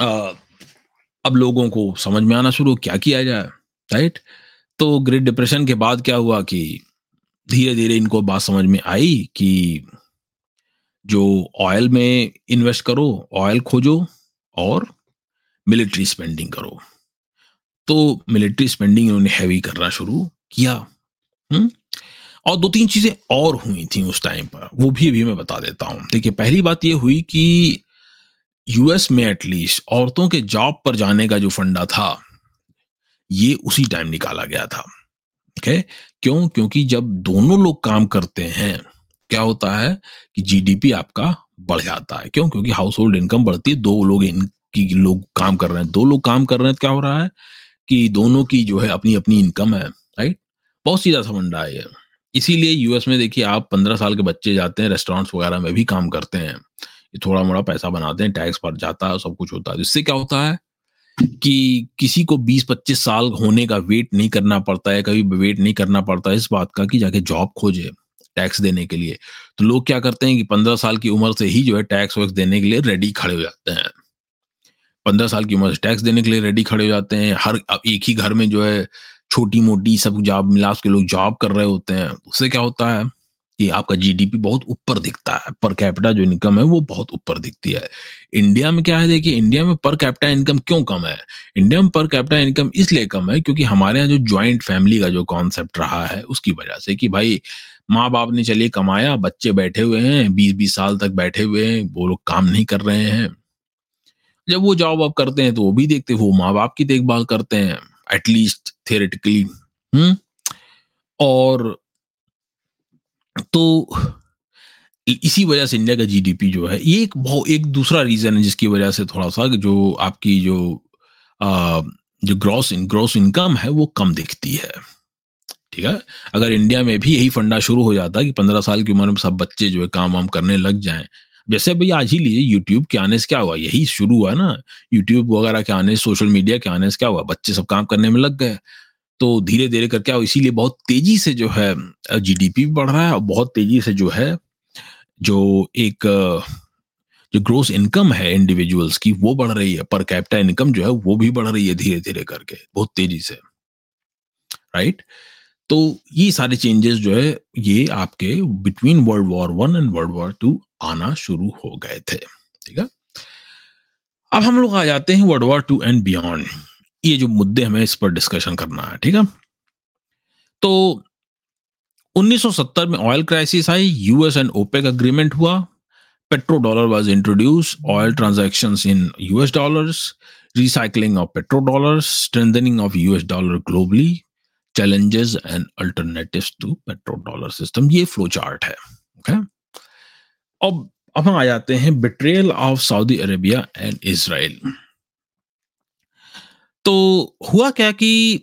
आ, अब लोगों को समझ में आना शुरू क्या किया जाए राइट तो ग्रेट डिप्रेशन के बाद क्या हुआ कि धीरे धीरे इनको बात समझ में आई कि जो ऑयल में इन्वेस्ट करो ऑयल खोजो और मिलिट्री स्पेंडिंग करो। तो मिलिट्री स्पेंडिंग इन्होंने हैवी करना शुरू किया। हुँ? हम्म? और दो तीन चीज़ें और हुई थी उस टाइम पर। वो भी अभी मैं बता देता हूँ। देखिए, पहली बात ये हुई कि यूएस में एटलीस्ट औरतों के जॉब पर जाने का जो फंडा था, ये उसी टाइम निकाला गया था। ठीक क्यों? क्योंकि जब दोनों लोग काम करते हैं, क्या होता है कि जीडीपी आपका बढ़ जाता है। क्यों? क्योंकि हाउस होल्ड इनकम बढ़ती है, दो लोग इनकी लोग काम कर रहे हैं। दो लोग काम कर रहे हैं तो क्या हो रहा है कि दोनों की जो है अपनी अपनी इनकम है बहुत सीधा सा फंडा है इसीलिए यूएस में देखिए आप पंद्रह साल के बच्चे जाते हैं रेस्टोरेंट्स वगैरह में भी काम करते हैं। ये थोड़ा मोड़ा पैसा बनाते हैं टैक्स पर जाता है, सब कुछ होता है। इससे क्या होता है कि किसी को 20-25 साल होने का वेट नहीं करना पड़ता है, कभी वेट नहीं करना पड़ता है इस बात का कि जाके जॉब खोजे टैक्स देने के लिए। तो लोग क्या करते हैं कि पंद्रह साल की उम्र से ही जो है टैक्स वैक्स देने के लिए रेडी खड़े हो जाते हैं। पंद्रह साल की उम्र से टैक्स देने के लिए रेडी खड़े हो जाते हैं। हर एक ही घर में जो है छोटी मोटी सब जॉब मिला के लोग जॉब कर रहे होते हैं, उससे क्या होता है कि आपका जीडीपी बहुत ऊपर दिखता है पर कैपिटा जो इनकम है, वो बहुत ऊपर दिखती है। इंडिया में क्या है, देखिए इंडिया में पर कैपिटा इनकम क्यों कम है? इंडिया में पर कैपिटा इनकम इसलिए कम है क्योंकि हमारे यहाँ जो ज्वाइंट फैमिली का जो कॉन्सेप्ट रहा है, उसकी वजह से कि भाई माँ बाप ने, चलिए, कमाया, बच्चे बैठे हुए हैं बीस बीस साल तक बैठे हुए हैं, वो लोग काम नहीं कर रहे हैं। जब वो जॉब अब करते हैं तो वो भी देखते वो माँ बाप की देखभाल करते हैं एटलीस्ट थियोरेटिकली हम्म और तो इसी वजह से इंडिया का जीडीपी जो है ये एक बहुत एक दूसरा रीजन है जिसकी वजह से थोड़ा सा जो आपकी जो आ, जो ग्रॉस इन ग्रॉस इनकम है वो कम दिखती है। ठीक है? अगर इंडिया में भी यही फंडा शुरू हो जाता कि पंद्रह साल की उम्र में सब बच्चे जो है काम वाम करने लग जाएँ जैसे भाई आज ही लीजिए यूट्यूब के आने से क्या हुआ? यही शुरू हुआ ना। यूट्यूब वगैरह के आने सोशल मीडिया के आने से क्या हुआ? बच्चे सब काम करने में लग गए। तो धीरे धीरे करके क्या इसीलिए बहुत तेज़ी से जो है जीडीपी भी बढ़ रहा है और बहुत तेज़ी से जो है, जो एक जो ग्रोस इनकम है इंडिविजुअल्स की, वो बढ़ रही है। पर कैपिटा इनकम जो है, वो भी बढ़ रही है धीरे धीरे करके, बहुत तेज़ी से। राइट तो ये सारे चेंजेस जो है, ये आपके between world war one and world war two आना शुरू हो गए थे, ठीक है? अब हम लोग आ जाते हैं world war two and beyond ये जो मुद्दे हमें इस पर डिस्कशन करना है, ठीक है? तो 1970 में ऑयल क्राइसिस आई यूएस एंड ओपेक अग्रीमेंट हुआ petro dollar was introduced oil transactions in US dollars recycling of petro dollars strengthening of US dollar globally challenges and alternatives to petrodollar system, ये flow chart है, okay? अब अब हम आ जाते हैं betrayal of Saudi Arabia and Israel तो हुआ क्या कि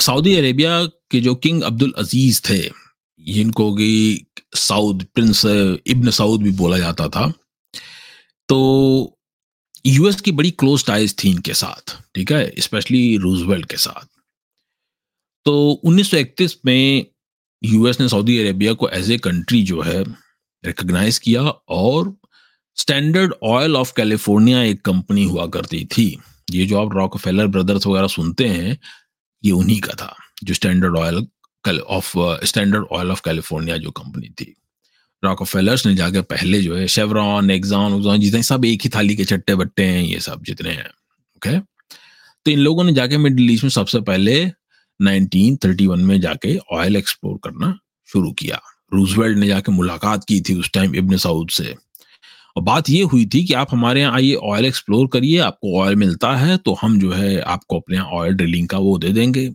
सऊदी अरेबिया के जो किंग अब्दुल अज़ीज़ थे, जिनको कि साउद प्रिंस इब्न सऊद भी बोला जाता था तो यूएस की बड़ी क्लोज टाइज थी इनके साथ, ठीक है? स्पेशली रूजवेल्ट के साथ. तो 1931 में यूएस ने सऊदी अरेबिया को एज ए कंट्री जो है रिकग्नाइज किया और स्टैंडर्ड ऑयल ऑफ़ कैलिफ़ोर्निया एक कंपनी हुआ करती थी। ये जो आप रॉक फेलर ब्रदर्स वगैरह सुनते हैं, ये उन्हीं का था, जो Standard Oil of Standard Oil of California जो कंपनी थी। रॉक फेलर्स ने जाकर पहले जो है शेवरॉन एग्जान जितने सब एक ही थाली के चट्टे बट्टे हैं, ये सब जितने हैं ओके तो इन लोगों ने जाके मिडिल ईस्ट में सबसे पहले 1931 में जाके ऑयल एक्सप्लोर करना शुरू किया। रूजवेल्ट ने जाके मुलाकात की थी उस टाइम इब्न सऊद से। और बात यह हुई थी कि आप हमारे यहाँ आइए ऑयल एक्सप्लोर करिए, आपको ऑयल मिलता है तो हम जो है आपको अपने यहाँ ऑयल ड्रिलिंग का वो दे देंगे।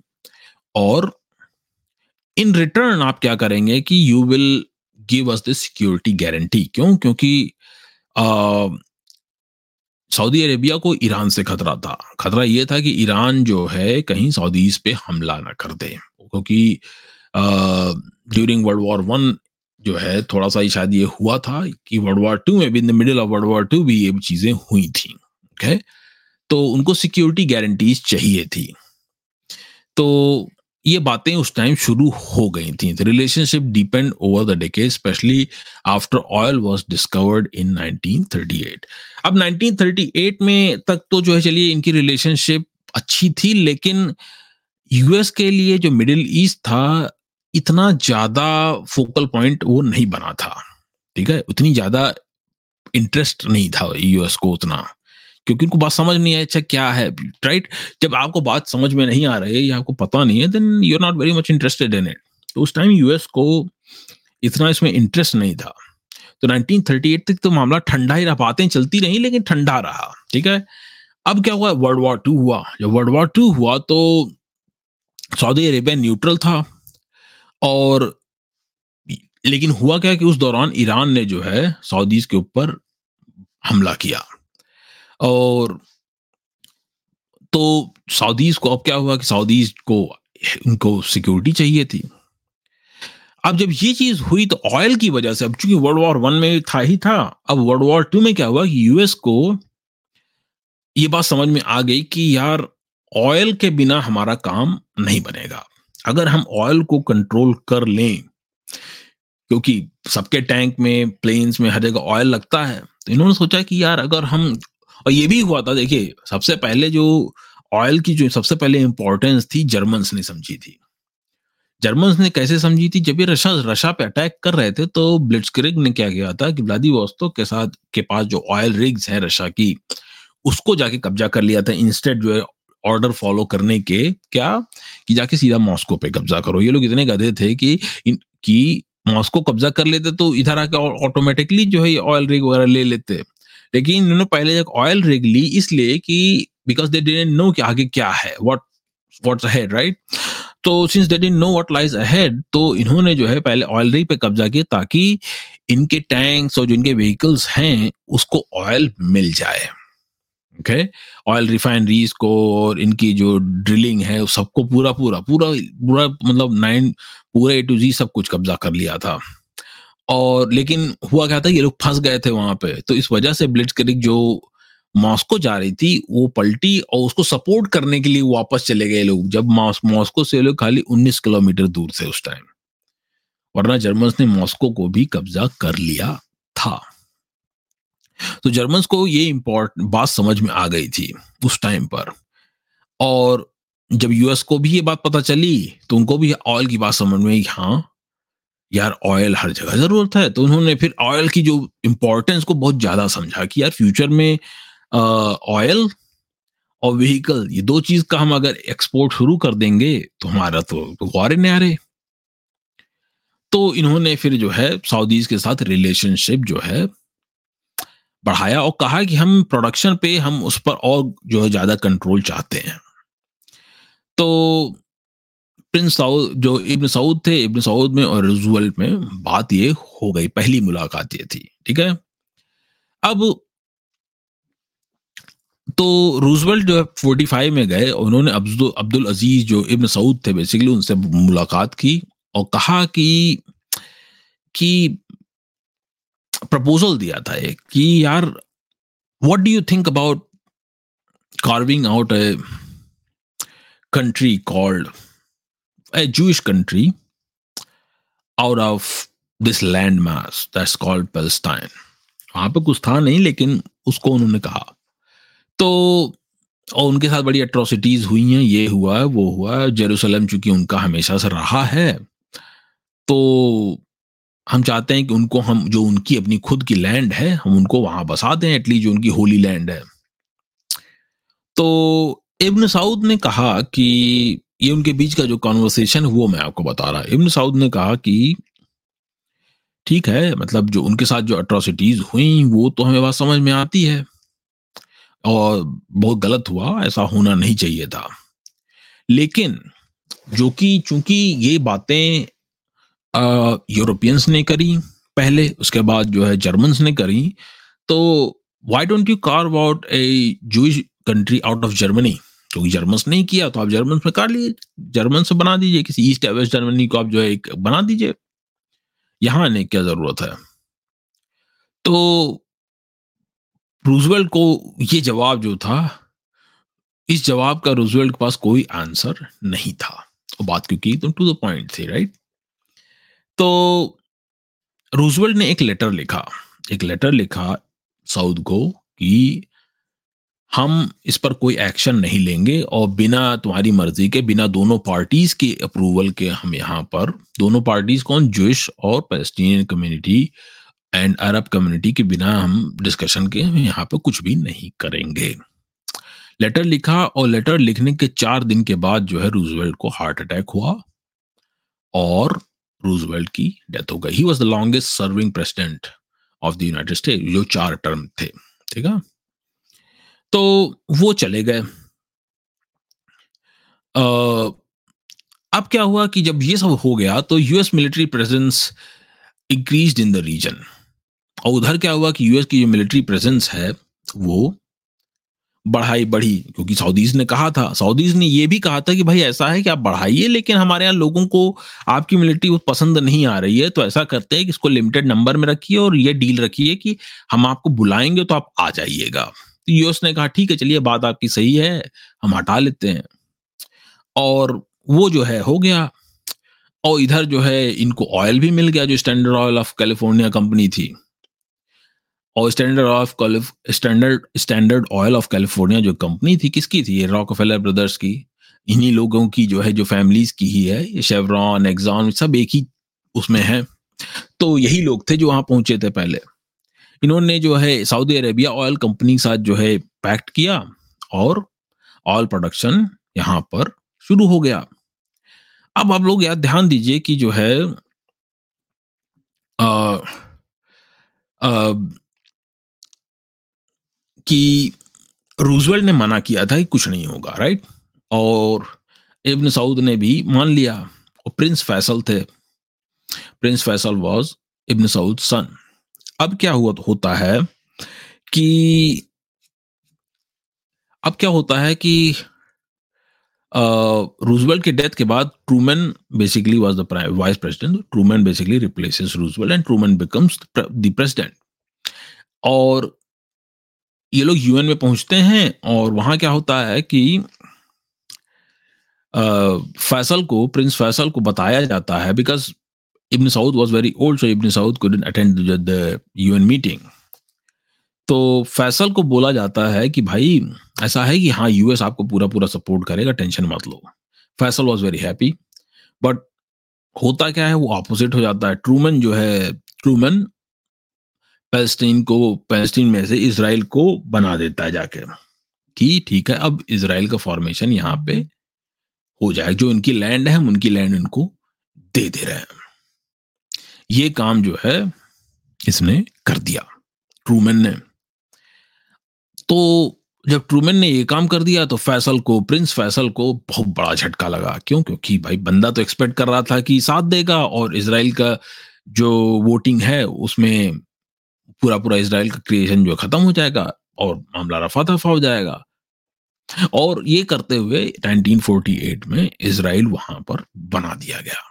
और इन रिटर्न आप क्या करेंगे कि you will give us the security guarantee क्यों? क्योंकि सऊदी अरेबिया को ईरान से खतरा था। खतरा यह था कि ईरान जो है कहीं सऊदीज पे हमला ना कर दे। क्योंकि ड्यूरिंग वर्ल्ड वॉर वन जो है थोड़ा सा शायद ये हुआ था कि वर्ल्ड वॉर टू में भी in the middle of world war two भी ये चीज़ें हुई थी ओके तो उनको सिक्योरिटी गारंटीज चाहिए थी। तो ये बातें उस टाइम शुरू हो गई थी। Relationship depend over the decade specially after oil was discovered in 1938 अब 1938 में तक तो जो है, चलिए इनकी रिलेशनशिप अच्छी थी, लेकिन यूएस के लिए जो मिडिल ईस्ट था इतना ज़्यादा फोकल पॉइंट वो नहीं बना था, ठीक है? उतनी ज़्यादा इंटरेस्ट नहीं था यूएस को उतना, क्योंकि उनको बात समझ नहीं आई अच्छा क्या है? राइट जब आपको बात समझ में नहीं आ रही है या आपको पता नहीं है then you are not very much interested in it तो उस टाइम यूएस को इतना इसमें इंटरेस्ट नहीं था। तो 1938 तक तो मामला ठंडा ही रहा, बातें चलती रही, लेकिन ठंडा रहा, ठीक है? अब क्या हुआ? वर्ल्ड वॉर टू हुआ। जब वर्ल्ड वॉर टू हुआ तो सऊदी अरेबिया न्यूट्रल था। और लेकिन हुआ क्या कि उस दौरान ईरान ने जो है सऊदीज के ऊपर हमला किया। और तो सऊदीज को अब क्या हुआ कि सऊदीज को उनको सिक्योरिटी चाहिए थी। अब जब ये चीज़ हुई तो ऑयल की वजह से, अब चूँकि वर्ल्ड वॉर वन में था ही था, अब वर्ल्ड वॉर टू में क्या हुआ कि यूएस को ये बात समझ में आ गई कि यार, ऑयल के बिना हमारा काम नहीं बनेगा। अगर हम ऑयल को कंट्रोल कर लें, क्योंकि सबके टैंक में प्लेन्स में हर जगह ऑयल लगता है तो इन्होंने सोचा कि यार अगर हम, और ये भी हुआ था, देखिए, सबसे पहले जो ऑयल की जो सबसे पहले इंपॉर्टेंस थी जर्मन्स ने समझी थी। जर्मन्स ने कैसे समझी थी? जब ये रशा रशा पे अटैक कर रहे थे तो ब्लिट्सक्रिग ने क्या किया था कि व्लादिवोस्तोक के साथ, के पास जो ऑयल रिग्स हैं रशा की, उसको जाके कब्जा कर लिया था। इंस्टेड जो है ऑर्डर फॉलो करने के क्या? कि जाके सीधा मॉस्को पे कब्जा करो। ये लोग इतने गधे थे कि इन, कि मॉस्को कब्जा कर लेते तो इधर आके ऑटोमेटिकली जो है ऑयल रिग वगैरह ले लेते। लेकिन इन्होंने पहले एक ऑयल रिग ली इसलिए कि बिकॉज़ दे डिडंट नो कि आगे क्या है व्हाट व्हाट्स अहेड राइट तो since they didn't know what lies ahead तो इन्होंने जो है पहले ऑयल रिग पे कब्जा किया ताकि इनके टैंक्स और जो इनके व्हीकल्स हैं, उसको ऑयल मिल जाए। ओके ऑयल रिफाइनरीज को और इनकी जो ड्रिलिंग है सबको पूरा पूरा पूरा पूरा मतलब नाइन पूरे ए टू जी सब कुछ कब्जा कर लिया था। और लेकिन हुआ क्या था? ये लोग फंस गए थे वहाँ पे। तो इस वजह से ब्लिट ब्लिट्स जो मॉस्को जा रही थी, वो पलटी और उसको सपोर्ट करने के लिए वापस चले गए लोग। जब मॉस्को से लोग खाली 19 किलोमीटर दूर थे उस टाइम वरना जर्मन्स ने मॉस्को को भी कब्जा कर लिया था। तो जर्मन्स को ये इम्पोर्टेंट बात समझ में आ गई थी उस टाइम पर। और जब यूएस को भी ये बात पता चली तो उनको भी ऑयल की बात समझ में हाँ यार ऑयल हर जगह ज़रूरत है। तो उन्होंने फिर ऑयल की जो इम्पोर्टेंस को बहुत ज़्यादा समझा कि यार फ्यूचर में ऑयल और व्हीकल ये दो चीज़ का हम अगर एक्सपोर्ट शुरू कर देंगे तो हमारा तो, तो गौरे न्यारे तो इन्होंने फिर जो है सऊदीज के साथ रिलेशनशिप जो है बढ़ाया और कहा कि हम प्रोडक्शन पे हम उस पर और जो है ज़्यादा कंट्रोल चाहते हैं। तो प्रिंस साउद जो इब्न सऊद थे इब्न सऊद में और रूजवेल्ट में बात ये हो गई, पहली मुलाकात ये थी, ठीक है? अब तो रूजवेल्ट जो है फोर्टी फाइव में गए, उन्होंने अब्दुल अज़ीज़ जो इब्न सऊद थे बेसिकली उनसे मुलाकात की और कहा कि कि प्रपोजल दिया था एक कि यार what do you think about carving out a country called, a Jewish country out of this land mass that's called Palestine. वहाँ पे कुछ था नहीं, लेकिन उसको उन्होंने कहा तो और उनके साथ बड़ी अट्रोसिटीज हुई हैं, ये हुआ है वो हुआ है जेरूसलम चूँकि उनका हमेशा से रहा है तो हम चाहते हैं कि उनको हम, जो उनकी अपनी खुद की लैंड है, हम उनको वहाँ बसा दें एटलीस्ट जो उनकी होली लैंड है। तो इब्न साउद ने कहा कि, ये उनके बीच का जो कॉन्वर्सेशन वो मैं आपको बता रहा इब्न साउद ने कहा कि, ठीक है मतलब जो उनके साथ जो अट्रोसिटीज हुई, वो तो हमें बात समझ में आती है। और बहुत गलत हुआ, ऐसा होना नहीं चाहिए था। लेकिन, जो कि चूँकि ये बातें यूरोपियंस ने करी, पहले, उसके बाद जो है जर्मन्स ने करी। तो why don't you carve out a Jewish country out of Germany क्योंकि जर्मन्स नहीं किया तो आप जर्मन में कर लिए। जर्मन से बना दीजिए, किसी ईस्ट या वेस्ट जर्मनी को आप जो है एक बना दीजिए। यहाँ आने क्या ज़रूरत है? तो रूजवेल्ट को ये जवाब जो था, इस जवाब का रूजवेल्ट के पास कोई आंसर नहीं था। और बात क्योंकि तुम टू द पॉइंट थी राइट तो रूजवेल्ट ने एक लेटर लिखा। एक लेटर लिखा, साउथ को कि हम इस पर कोई एक्शन नहीं लेंगे और बिना तुम्हारी मर्ज़ी के, बिना दोनों पार्टीज़ के अप्रूवल के हम यहाँ पर, दोनों पार्टीज़ कौन? जुइश और Palestinian community and Arab community के बिना हम डिस्कशन के हम यहाँ पर कुछ भी नहीं करेंगे. लेटर लिखा और लेटर लिखने के चार दिन के बाद जो है रूजवेल्ट को हार्ट अटैक हुआ और रूजवेल्ट की डेथ हो गई। He was the longest serving president of the United State जो चार टर्म थे, ठीक है? तो वो चले गए। अब क्या हुआ कि जब ये सब हो गया तो US military presence increase in the region और उधर क्या हुआ कि यूएस की जो मिलिट्री प्रेजेंस है, वो बढ़ाई बढ़ी क्योंकि सऊदीज ने कहा था। सऊदीज ने ये भी कहा था कि भाई ऐसा है कि आप बढ़ाइए, लेकिन हमारे यहाँ लोगों को आपकी मिलिट्री वो पसंद नहीं आ रही है तो ऐसा करते हैं कि इसको लिमिटेड नंबर में रखिए और ये डील रखिए कि हम आपको बुलाएँगे तो आप आ जाइएगा। तो यूएस ने कहा, ठीक है, चलिए, बात आपकी सही है, हम हटा लेते हैं। और वो जो है, हो गया। और इधर जो है, इनको ऑयल भी मिल गया, जो Standard Oil of California company थी। और Standard of Standard Standard Oil of California जो कंपनी थी किसकी थी? ये रॉक ब्रदर्स की। इन्हीं लोगों की जो है जो फैमिलीज़ की ही है शेवरॉन एग्जॉन सब एक ही उसमें है। तो यही लोग थे जो वहाँ पहुँचे थे पहले। इन्होंने जो है सऊदी अरेबिया ऑयल कंपनी के साथ जो है पैक्ट किया और ऑयल प्रोडक्शन यहाँ पर शुरू हो गया। अब आप लोग यार ध्यान दीजिए कि जो है आ, आ, कि रूजवेल्ट ने मना किया था कि कुछ नहीं होगा राइट और इब्न सऊद ने भी मान लिया। और प्रिंस फैसल थे। Prince Faisal was Ibn Saud son अब क्या हुआ, होता है कि अब क्या होता है कि रूजवेल्ट के डेथ के बाद Truman basically was the vice president Truman basically replaces Roosevelt and Truman becomes the president और ये लोग यूएन में पहुँचते हैं और वहाँ क्या होता है कि फैसल को, प्रिंस फैसल को बताया जाता है because Ibn Saud was very old so Ibn Saud couldn't attend the UN meeting तो फैसल को बोला जाता है कि भाई, ऐसा है कि हाँ यूएस आपको पूरा पूरा सपोर्ट करेगा टेंशन मत लो। Faisal was very happy but होता क्या है, वो ऑपोजिट हो जाता है। ट्रूमन जो है ट्रूमन पैलेस्टीन को पैलेस्टीन में से इसराइल को बना देता है जाके। कि ठीक है, अब इसराइल का फॉर्मेशन यहाँ पे हो जाए। जो इनकी लैंड है, हम उनकी लैंड उनको दे दे रहे हैं। ये काम जो है, इसने कर दिया, ट्रूमैन ने। तो जब ट्रूमैन ने ये काम कर दिया तो फैसल को, प्रिंस फैसल को बहुत बड़ा झटका लगा। क्यों? क्योंकि भाई, बंदा तो एक्सपेक्ट कर रहा था कि साथ देगा, और इसराइल का जो वोटिंग है, उसमें पूरा पूरा इसराइल का क्रिएशन जो है खत्म हो जाएगा और मामला रफा दफ़ा हो जाएगा। और ये करते हुए 1948 में इसराइल वहाँ पर बना दिया गया।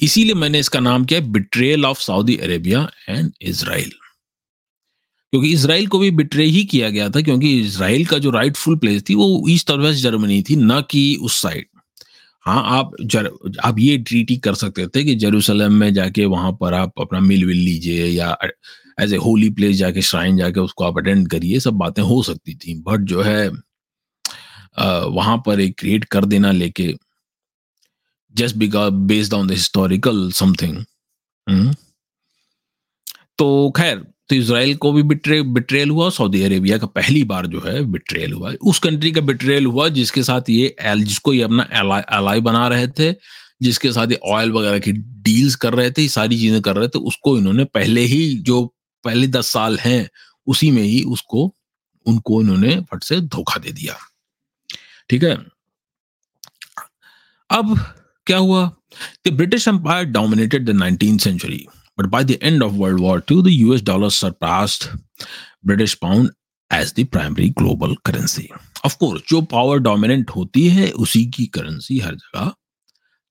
इसीलिए मैंने इसका नाम किया betrayal of Saudi Arabia and Israel क्योंकि इसराइल को भी बिट्रे ही किया गया था, क्योंकि इसराइल का जो राइटफुल प्लेस थी, वो ईस्ट और वेस्ट जर्मनी थी, न कि उस साइड हाँ आप जर, आप ये ट्रीटी कर सकते थे कि जेरूसलम में जाके वहाँ पर आप अपना मिल विल लीजिए या एज ए होली प्लेस जाके श्राइन जाके उसको आप अटेंड करिए सब बातें हो सकती थी। बट जो है वहाँ पर एक क्रिएट कर देना लेके just because based on the historical something तो खैर तो इसराइल को भी बिट्रे बिट्रेल हुआ सऊदी अरेबिया का पहली बार जो है बिट्रेल हुआ। उस कंट्री का बिट्रेल हुआ जिसके साथ ये एल जिसको ये अपना एलाई बना रहे थे, जिसके साथ ये ऑयल वगैरह की डील्स कर रहे थे सारी चीज़ें कर रहे थे, उसको इन्होंने पहले ही जो पहले दस साल हैं, उसी में ही उसको, उनको इन्होंने फट से धोखा दे दिया। ठीक है? अब क्या हुआ? The British empire dominated the nineteen century but by the end of world war two the US dollar surpassed British pound as the primary global currency of course जो पावर डोमिनेंट होती है, उसी की करेंसी हर जगह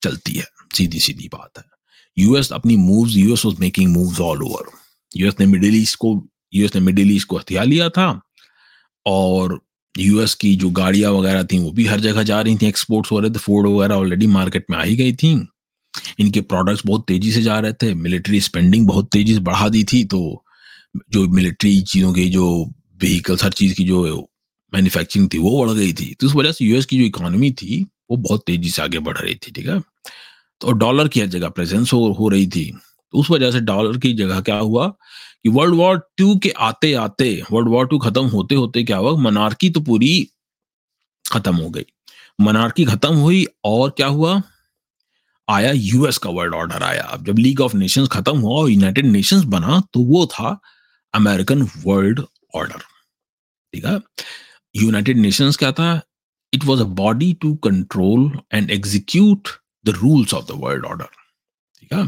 चलती है। सीधी सीधी बात है। यूएस अपनी moves US was making moves all over US ने मिडिल ईस्ट को यूएस ने मिडिल ईस्ट को हथियार लिया था और यूएस की जो गाड़ियाँ वगैरह थी, वो भी हर जगह जा रही थी। एक्सपोर्ट्स हो रहे थे फोर्ड वगैरह ऑलरेडी मार्केट में आ ही गई थी। इनके प्रोडक्ट्स बहुत तेज़ी से जा रहे थे मिलिट्री स्पेंडिंग बहुत तेज़ी से बढ़ा दी थी तो जो मिलिट्री चीज़ों की जो व्हीकल्स हर चीज़ की जो मैन्युफैक्चरिंग थी वो बढ़ गई थी। तो उस वजह से यूएस की जो इकोनॉमी थी वो बहुत तेज़ी से आगे बढ़ रही थी ठीक है? तो डॉलर की हर जगह प्रेजेंस हो, हो रही थी। तो उस वजह से डॉलर की जगह क्या हुआ कि वर्ल्ड वॉर टू के आते आते वर्ल्ड वॉर टू खत्म होते होते क्या हुआ मनारकी तो पूरी खत्म हो गई। मनारकी खत्म हुई और क्या हुआ? आया यूएस का वर्ल्ड ऑर्डर आया। अब जब लीग ऑफ़ नेशंस खत्म हुआ और यूनाइटेड नेशंस बना तो वो था अमेरिकन वर्ल्ड ऑर्डर ठीक है? यूनाइटेड नेशंस क्या था? It was a body to control and execute the rules of the world order ठीक है?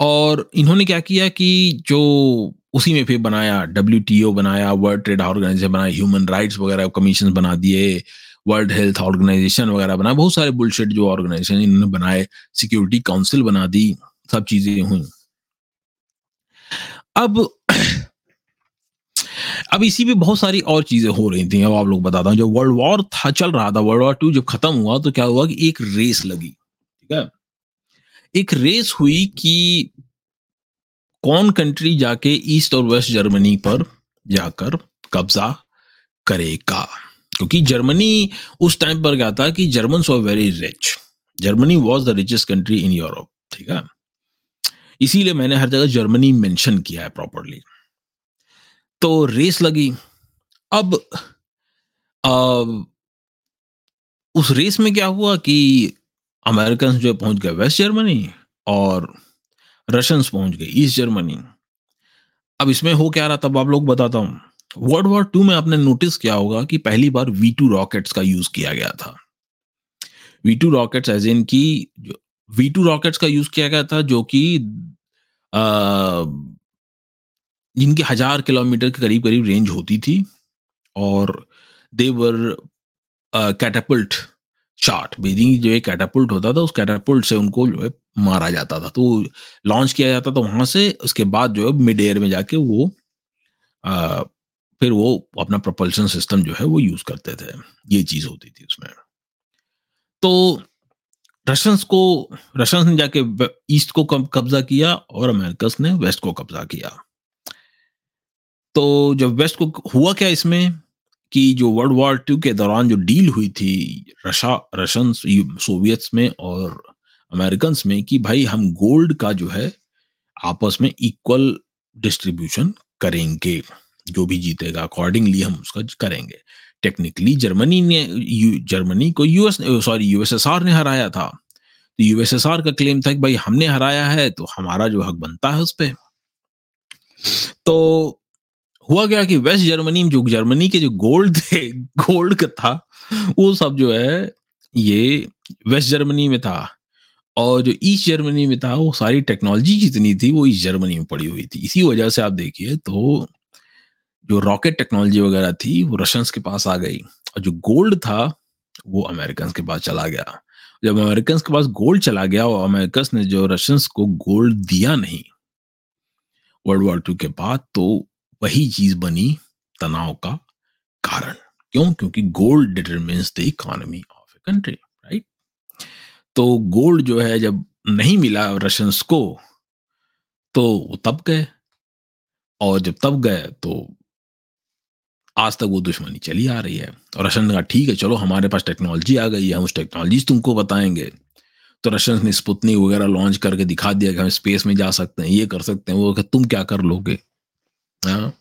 और इन्होंने क्या किया कि जो उसी में फिर बनाया डब्ल्यूटीओ बनाया वर्ल्ड ट्रेड ऑर्गेनाइजेशन बनाया ह्यूमन राइट्स वगैरह कमीशन बना दिए वर्ल्ड हेल्थ ऑर्गेनाइजेशन वगैरह बनाया बहुत सारे बुलशेट जो ऑर्गेनाइजेशन इन्होंने बनाए सिक्योरिटी काउंसिल बना दी, सब चीज़ें हुई। अब अब इसी में बहुत सारी और चीज़ें हो रही थी, अब आप लोग बताता हूँ। जब वर्ल्ड वॉर था, चल रहा था वर्ल्ड वॉर टू जब खत्म हुआ तो क्या हुआ कि एक रेस लगी, ठीक है? एक रेस हुई कि कौन कंट्री जाके ईस्ट और वेस्ट जर्मनी पर जाकर कब्जा करेगा? क्योंकि जर्मनी उस टाइम पर क्या था कि German so very rich Germany was the richest country in Europe ठीक है? इसीलिए मैंने हर जगह जर्मनी मेंशन किया है प्रॉपरली तो रेस लगी। अब आ, उस रेस में क्या हुआ कि अमेरिकन जो पहुँच गए वेस्ट जर्मनी और रशियंस पहुँच गए ईस्ट जर्मनी अब इसमें हो क्या रहा तब आप लोग बताता हूँ। वर्ल्ड वॉर टू में आपने नोटिस किया होगा कि पहली बार वी टू रॉकेट्स का यूज़ किया गया था। V two rockets as in की वी टू रॉकेट्स का यूज़ किया गया था जो कि जिनकी हज़ार किलोमीटर के करीब करीब रेंज होती थी और देवर कैटापल्ट शार्ट बेसिकली जो एक कैटापुल्ट होता था, उस कैटापुल्ट से उनको जो है मारा जाता था। तो लॉन्च किया जाता था वहाँ से, उसके बाद जो है मिड एयर में जाके वो फिर वो अपना प्रोपल्शन सिस्टम जो है वो यूज़ करते थे। ये चीज़ होती थी उसमें। तो रशियंस को रशियंस ने जाके ईस्ट को कब्जा किया और अमेरिकस ने वेस्ट को कब्जा किया। तो जब वेस्ट को हुआ क्या इसमें कि जो वर्ल्ड वॉर टू के दौरान जो डील हुई थी रशा रशियन सोवियट्स में और अमेरिकन में कि भाई हम गोल्ड का जो है आपस में इक्वल डिस्ट्रीब्यूशन करेंगे। जो भी जीतेगा अकॉर्डिंगली हम उसका करेंगे। टेक्निकली जर्मनी ने जर्मनी को यूएस सॉरी यूएसएसआर ने हराया था। तो यूएसएसआर का क्लेम था कि भाई हमने हराया है तो हमारा जो हक बनता है उस पर तो हुआ क्या कि वेस्ट जर्मनी में जो जर्मनी के जो गोल्ड थे गोल्ड का था, वो सब जो है, ये वेस्ट जर्मनी में था। और जो ईस्ट जर्मनी में था, वो सारी टेक्नोलॉजी जितनी थी, वो ईस्ट जर्मनी में पड़ी हुई थी। इसी वजह से आप देखिए तो जो रॉकेट टेक्नोलॉजी वगैरह थी, वो रशियंस के पास आ गई और जो गोल्ड था, वो अमेरिकन के पास चला गया। जब अमेरिकन के पास गोल्ड चला गया और अमेरिकन ने जो रशियंस को गोल्ड दिया नहीं वर्ल्ड वॉर टू के बाद तो वही चीज़ बनी तनाव का कारण। क्यों? क्योंकि gold determines the economy of a country right तो गोल्ड जो है, जब नहीं मिला रशियंस को तो वो तब गए और जब तब गए तो आज तक वो दुश्मनी चली आ रही है। और रशियन ने कहा, ठीक है, चलो, हमारे पास टेक्नोलॉजी आ गई है, हम उस टेक्नोलॉजी तुमको बताएँगे। तो रशियन ने स्पुतनी वगैरह लॉन्च करके दिखा दिया कि हम स्पेस में जा सकते हैं, ये कर सकते हैं। वो तुम क्या कर लोगे? हाँ।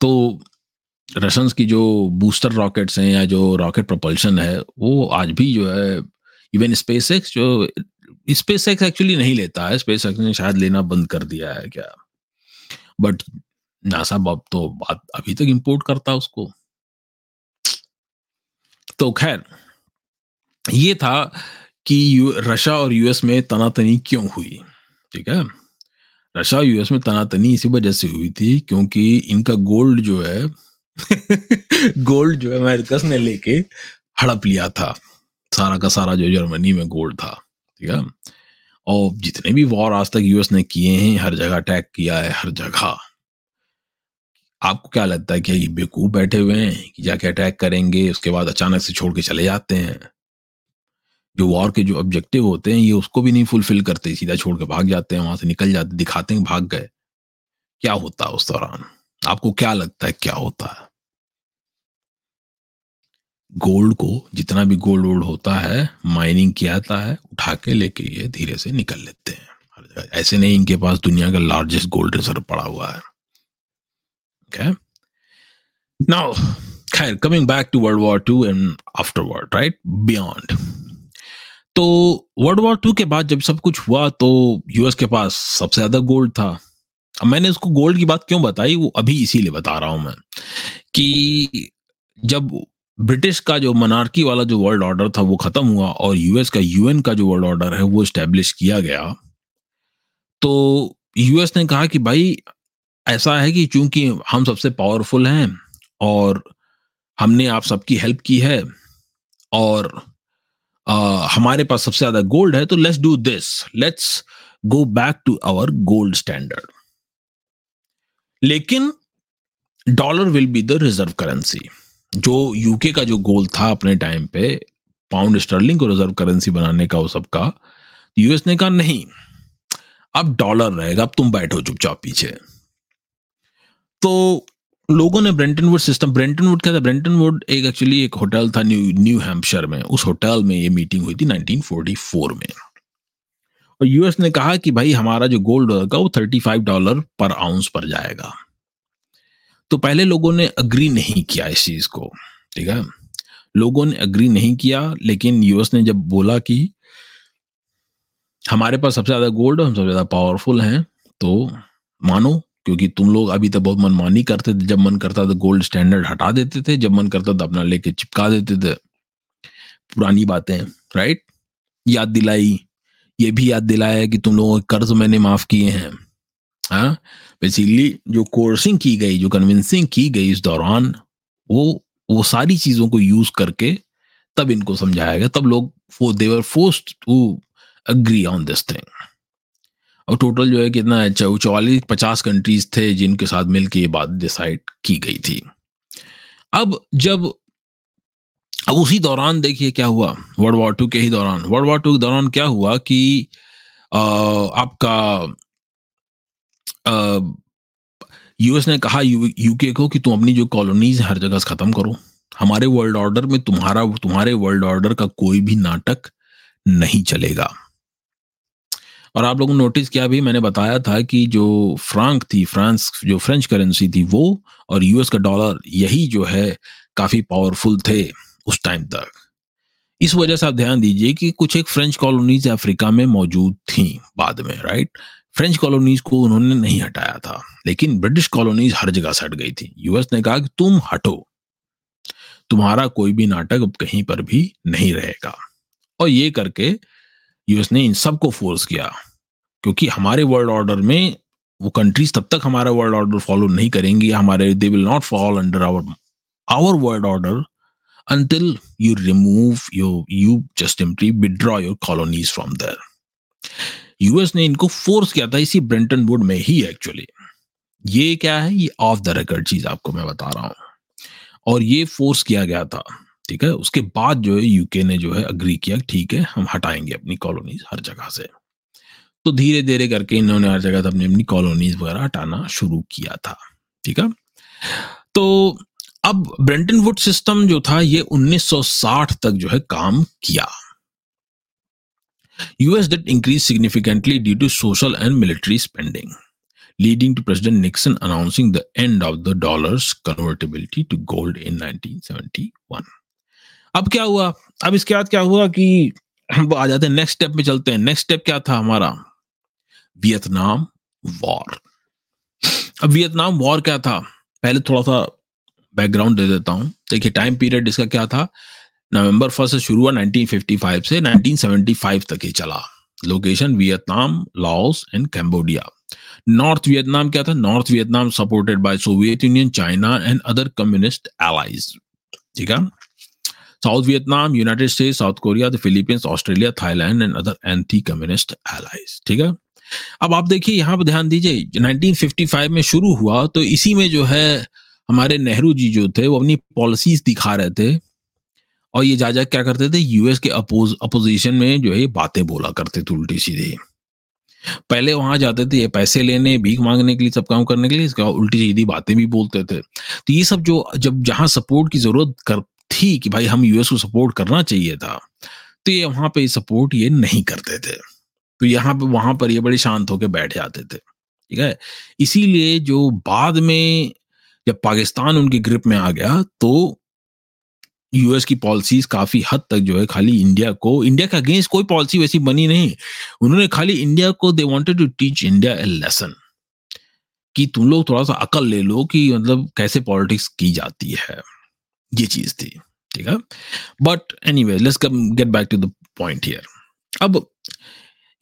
तो रशियंस की जो बूस्टर रॉकेट्स हैं या जो रॉकेट प्रोपल्शन है, वो आज भी जो है इवन स्पेस जो स्पेस एक्स एक्चुअली नहीं लेता है स्पेस एक्स ने शायद लेना बंद कर दिया है क्या? बट नासा बॉब तो बात अभी तक इंपोर्ट करता उसको। तो खैर, ये था कि रशिया और यूएस में तनातनी क्यों हुई, ठीक है? रशिया यूएस में तनातनी इसी वजह से हुई थी क्योंकि इनका गोल्ड जो है गोल्ड जो है अमेरिकस ने लेके हड़प लिया था। सारा का सारा जो जर्मनी में गोल्ड था, ठीक है? और जितने भी वॉर आज तक यूएस ने किए हैं, हर जगह अटैक किया है, हर जगह। आपको क्या लगता है कि ये बेवकूफ़ बैठे हुए हैं कि जाके अटैक करेंगे, उसके बाद अचानक से छोड़ के चले जाते हैं? जो वॉर के जो ऑब्जेक्टिव होते हैं, ये उसको भी नहीं फुलफिल करते, सीधा छोड़ के भाग जाते हैं, वहाँ से निकल जाते, दिखाते हैं, भाग गए। क्या होता है उस दौरान? आपको क्या लगता है क्या होता है? गोल्ड को जितना भी गोल्ड वोल्ड होता है माइनिंग किया जाता है, उठा के लेके ये धीरे से निकल लेते हैं। ऐसे नहीं, इनके पास दुनिया का लार्जेस्ट गोल्ड रिज़र्व पड़ा हुआ है। Okay. Now, coming back to World War II and afterward, right? Beyond. तो वर्ल्ड वॉर टू के बाद जब सब कुछ हुआ तो यूएस के पास सबसे ज़्यादा गोल्ड था अब मैंने उसको गोल्ड की बात क्यों बताई वो अभी इसीलिए बता रहा हूँ मैं कि जब ब्रिटिश का जो मनार्की वाला जो वर्ल्ड ऑर्डर था वो खत्म हुआ और यूएस का यूएन का जो वर्ल्ड ऑर्डर है वो स्टैब्लिश किया गया तो यूएस ने कहा कि भाई ऐसा है कि चूँकि हम सबसे पावरफुल हैं और हमने आप सबकी हेल्प की है और आ, हमारे पास सबसे ज़्यादा गोल्ड है तो let's do this let's go back to our gold standard लेकिन dollar will be the reserve currency जो यूके का जो गोल था अपने टाइम पे पाउंड स्टर्लिंग को रिज़र्व करेंसी बनाने का वो सबका यूएस ने कहा नहीं। अब डॉलर रहेगा अब तुम बैठो चुपचाप पीछे। तो लोगों ने ब्रेंटनवुड सिस्टम ब्रेंटनवुड क्या था? ब्रेंटनवुड एक एक्चुअली एक होटल था न्यू न्यू हैम्पशर में। उस होटल में ये मीटिंग हुई थी 1944 में। और यूएस ने कहा कि भाई हमारा जो गोल्ड होगा वो 35 डॉलर पर आउंस पर जाएगा। तो पहले लोगों ने अग्री नहीं किया इस चीज़ को, ठीक है? लोगों ने अग्री नहीं किया, लेकिन यूएस ने जब बोला कि हमारे पास सबसे ज़्यादा गोल्ड हम सबसे ज़्यादा पावरफुल हैं तो मानो क्योंकि तुम लोग अभी तक बहुत मनमानी करते थे, जब मन करता था गोल्ड स्टैंडर्ड हटा देते थे, जब मन करता था अपना लेके चिपका देते थे। पुरानी बातें राइट याद दिलाई, ये भी याद दिलाया कि तुम लोगों के कर्ज मैंने माफ़ किए हैं। हाँ? बेसिकली जो कोर्सिंग की गई, जो कन्विंसिंग की गई इस दौरान, वो वो सारी चीज़ों को यूज़ करके तब इनको समझाया गया। तब लोग they were forced to agree on this thing और टोटल जो है कितना है चौवालीस, पचास कंट्रीज़ थे जिनके साथ मिलकर ये बात डिसाइड की गई थी। अब जब, अब उसी दौरान देखिए क्या हुआ वर्ल्ड वॉर टू के ही दौरान। वर्ल्ड वॉर टू के दौरान क्या हुआ कि आपका यूएस ने कहा यूके को कि तुम अपनी जो कॉलोनीज हर जगह खत्म करो। हमारे वर्ल्ड ऑर्डर में तुम्हारा, तुम्हारे वर्ल्ड ऑर्डर का कोई भी नाटक नहीं चलेगा। और आप लोगों ने नोटिस किया भी, मैंने बताया था कि जो फ्रांक थी फ्रांस जो फ्रेंच करेंसी थी, वो और यूएस का डॉलर यही जो है, काफ़ी पावरफुल थे उस टाइम तक। इस वजह से आप ध्यान दीजिए कि कुछ एक फ्रेंच कॉलोनीज अफ्रीका में मौजूद थी बाद में राइट फ्रेंच कॉलोनीज को उन्होंने नहीं हटाया था, लेकिन ब्रिटिश कॉलोनीज हर जगह से हट गई थी। यूएस ने कहा कि तुम हटो, तुम्हारा कोई भी नाटक अब कहीं पर भी नहीं रहेगा। और ये करके यूएस ने इन सबको फोर्स किया, क्योंकि हमारे वर्ल्ड ऑर्डर में वो कंट्रीज़ तब तक हमारा वर्ल्ड ऑर्डर फॉलो नहीं करेंगी, हमारे they will not fall under our our world order until you remove your, you just simply withdraw your colonies from there. US ने इनको फोर्स किया था इसी ब्रेंटन वुड में ही एक्चुअली ये क्या है? ये ऑफ़ द रिकॉर्ड चीज़ आपको मैं बता रहा हूँ। और ये फोर्स किया गया था। ठीक है? उसके बाद जो है यूके ने जो है अग्री किया, ठीक है, हम हटाएँगे अपनी कॉलोनीज हर जगह से। तो धीरे धीरे करके इन्होंने हर जगह अपनी अपनी कॉलोनीज वगैरह हटाना शुरू किया था, ठीक है? तो अब ब्रेंटन वुड सिस्टम जो था, ये 1960 तक जो है, काम किया। US debt increase significantly due to social and military spending leading to President Nixon announcing the end of the dollar's convertibility to gold in 1971. अब क्या हुआ? अब इसके बाद क्या हुआ कि हम आ जाते हैं नेक्स्ट स्टेप में चलते हैं। नेक्स्ट स्टेप क्या था हमारा? वियतनाम वॉर अब वियतनाम वॉर क्या था? पहले थोड़ा सा बैकग्राउंड दे देता हूँ। देखिए टाइम पीरियड इसका क्या था? नवंबर फ़र्स्ट से शुरू हुआ 1955 से 1975 तक ही चला। Location Vietnam Laos and Cambodia North Vietnam क्या था? North Vietnam supported by Soviet Union China and other communist allies ठीक है? South Vietnam, United States, South Korea, the Philippines, Australia, Thailand, and other anti-communist allies. ठीक है? अब आप देखिए यहाँ पर ध्यान दीजिए 1955 में शुरू हुआ तो इसी में जो है हमारे नेहरू जी जो थे वो अपनी पॉलिसीज़ दिखा रहे थे और ये जा जा क्या करते थे? यूएस के अपोज अपोजिशन में जो है बातें बोला करते थे उल्टी सीधी पहले वहाँ जाते थे पैसे लेने भीख मांगने के लिए सब काम करने के लिए इसका उल्टी सीधी बातें भी बोलते थे। तो ये सब जो जब जहाँ सपोर्ट की ज़रूरत कर थी कि भाई हम यूएस को सपोर्ट करना चाहिए था। तो ये वहाँ पे सपोर्ट ये नहीं करते थे। तो यहाँ पे, वहाँ पर ये बड़े शांत होकर बैठ जाते थे। ठीक है? इसीलिए जो बाद में जब पाकिस्तान उनकी ग्रिप में आ गया तो यूएस की पॉलिसीज़ काफ़ी हद तक जो है खाली इंडिया को इंडिया के अगेंस्ट कोई पॉलिसी वैसी बनी नहीं। उन्होंने खाली इंडिया को they wanted to teach India a lesson कि तुम लोग थोड़ा सा अकल ले लो कि मतलब कैसे पॉलिटिक्स की जाती है। ये चीज़ थी, ठीक है? But anyway let's get back to the point here अब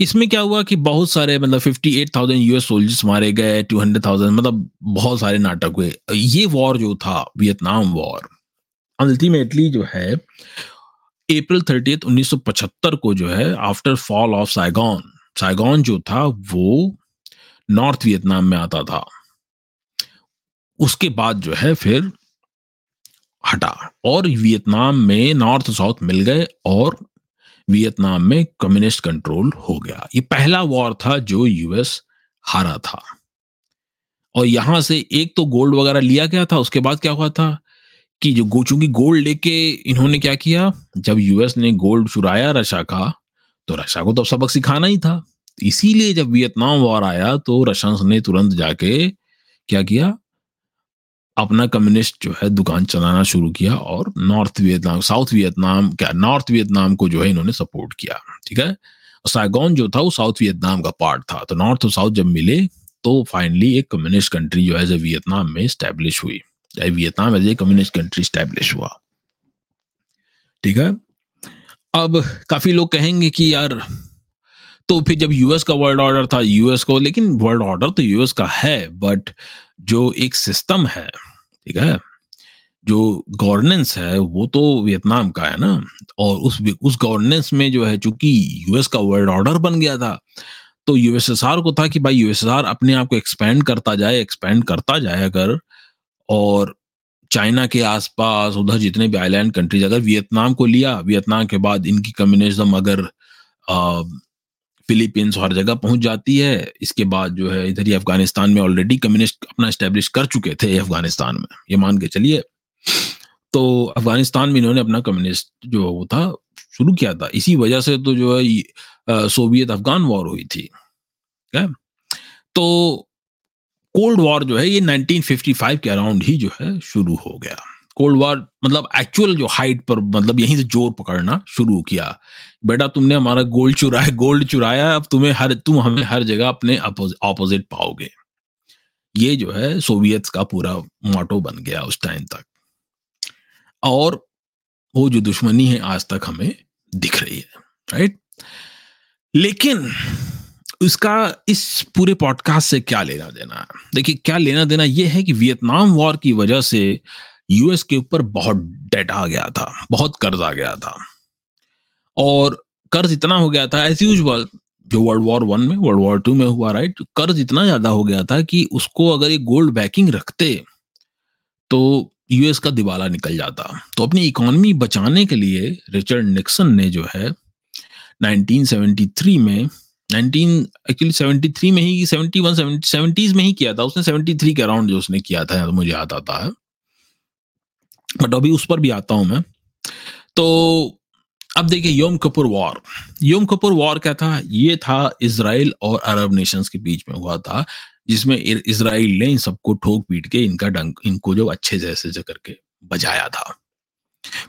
इसमें क्या हुआ कि बहुत सारे मतलब fifty eight thousand US soldiers मारे गए टू हंड्रेड थाउज़ेंड मतलब बहुत सारे नाटक हुए। ये वॉर जो था वियतनाम वॉर अल्टीमेटली जो है अप्रैल थर्टी उन्नीस सौ पचहत्तर को जो है after fall of Saigon Saigon जो था, वो नॉर्थ वियतनाम में आता था। उसके बाद जो है, फिर हटा। और वियतनाम में नॉर्थ साउथ मिल गए और वियतनाम में कम्युनिस्ट कंट्रोल हो गया। ये पहला वॉर था जो यूएस हारा था। और यहाँ से एक तो गोल्ड वगैरह लिया गया था, उसके बाद क्या हुआ था कि जो चूँकि गोल्ड लेके इन्होंने क्या किया, जब यूएस ने गोल्ड चुराया रशिया का तो रशिया को तो सबक सिखाना ही था। इसीलिए जब वियतनाम वॉर आया तो रशियंस ने तुरंत जाके क्या किया अपना कम्युनिस्ट जो है दुकान चलाना शुरू किया और नॉर्थ वियतनाम साउथ वियतनाम क्या नॉर्थ वियतनाम को जो है इन्होंने सपोर्ट किया, ठीक है? साइगोन जो था, वो साउथ वियतनाम का पार्ट था। तो नॉर्थ और साउथ जब मिले तो फाइनली एक कम्युनिस्ट कंट्री जो है वियतनाम में स्टैब्लिश हुई Vietnam as a communist country establish हुआ, ठीक है? अब काफ़ी लोग कहेंगे कि यार तो फिर जब यूएस का वर्ल्ड ऑर्डर था यूएस को, लेकिन वर्ल्ड ऑर्डर तो यूएस का है बट जो एक सिस्टम है ठीक है? जो गवर्नेंस है, वो तो वियतनाम का है ना? और उस उस गवर्नेंस में जो है, चूँकि यूएस का वर्ल्ड ऑर्डर बन गया था तो यूएसएसआर को था कि भाई यूएसएसआर अपने आप को एक्सपेंड करता जाए एक्सपेंड करता जाए अगर, और चाइना के आसपास, उधर जितने भी आइलैंड कंट्रीज़ अगर वियतनाम को लिया वियतनाम के बाद इनकी कम्युनिज्म अगर फिलीपींस हर जगह पहुँच जाती है। इसके बाद जो है, इधर ही अफ़गानिस्तान में ऑलरेडी कम्युनिस्ट अपना स्टेब्लिश कर चुके थे अफ़गानिस्तान में। ये मान के चलिए। तो अफ़गानिस्तान में इन्होंने अपना कम्युनिस्ट जो वो था, शुरू किया था। इसी वजह से तो जो है सोवियत अफगान वॉर हुई थी। क्या तो कोल्ड वॉर जो है, ये 1955 के अराउंड ही जो है, शुरू हो गया। कोल्ड वॉर मतलब एक्चुअल जो हाइट पर मतलब यहीं से ज़ोर पकड़ना शुरू किया। बेटा, तुमने हमारा गोल्ड चुराया गोल्ड चुराया, अब तुम्हें हर, तुम हमें हर जगह अपने ऑपोजिट पाओगे। ये जो है सोवियत का पूरा मोटो बन गया उस टाइम तक। और वो जो दुश्मनी है आज तक हमें दिख रही है राइट लेकिन उसका इस पूरे पॉडकास्ट से क्या लेना देना? है देखिए, क्या लेना देना यह है कि वियतनाम वॉर की वजह से यूएस के ऊपर बहुत डेट आ गया था, बहुत कर्ज आ गया था। और कर्ज इतना हो गया था एज यूजल जो वर्ल्ड वॉर वन में वर्ल्ड वॉर टू में हुआ राइट कर्ज इतना ज़्यादा हो गया था कि उसको अगर ये गोल्ड बैकिंग रखते तो यूएस का दिवाला निकल जाता। तो अपनी इकोनॉमी बचाने के लिए रिचर्ड निक्सन ने जो है 1973 में 19 एक्चुअली 73 में ही 71 70 में ही किया था। उसने 73 के अराउंड जो उसने किया था तो मुझे याद आता है। बट अभी उस पर भी आता हूँ मैं। तो अब देखिए, योम Kippur war. Yom Kippur war क्या था? ये था इसराइल और अरब नेशंस के बीच में हुआ था, जिसमें इसराइल ने इन सबको ठोक पीट के इनका डंक, इनको जो अच्छे जैसे से करके बजाया था।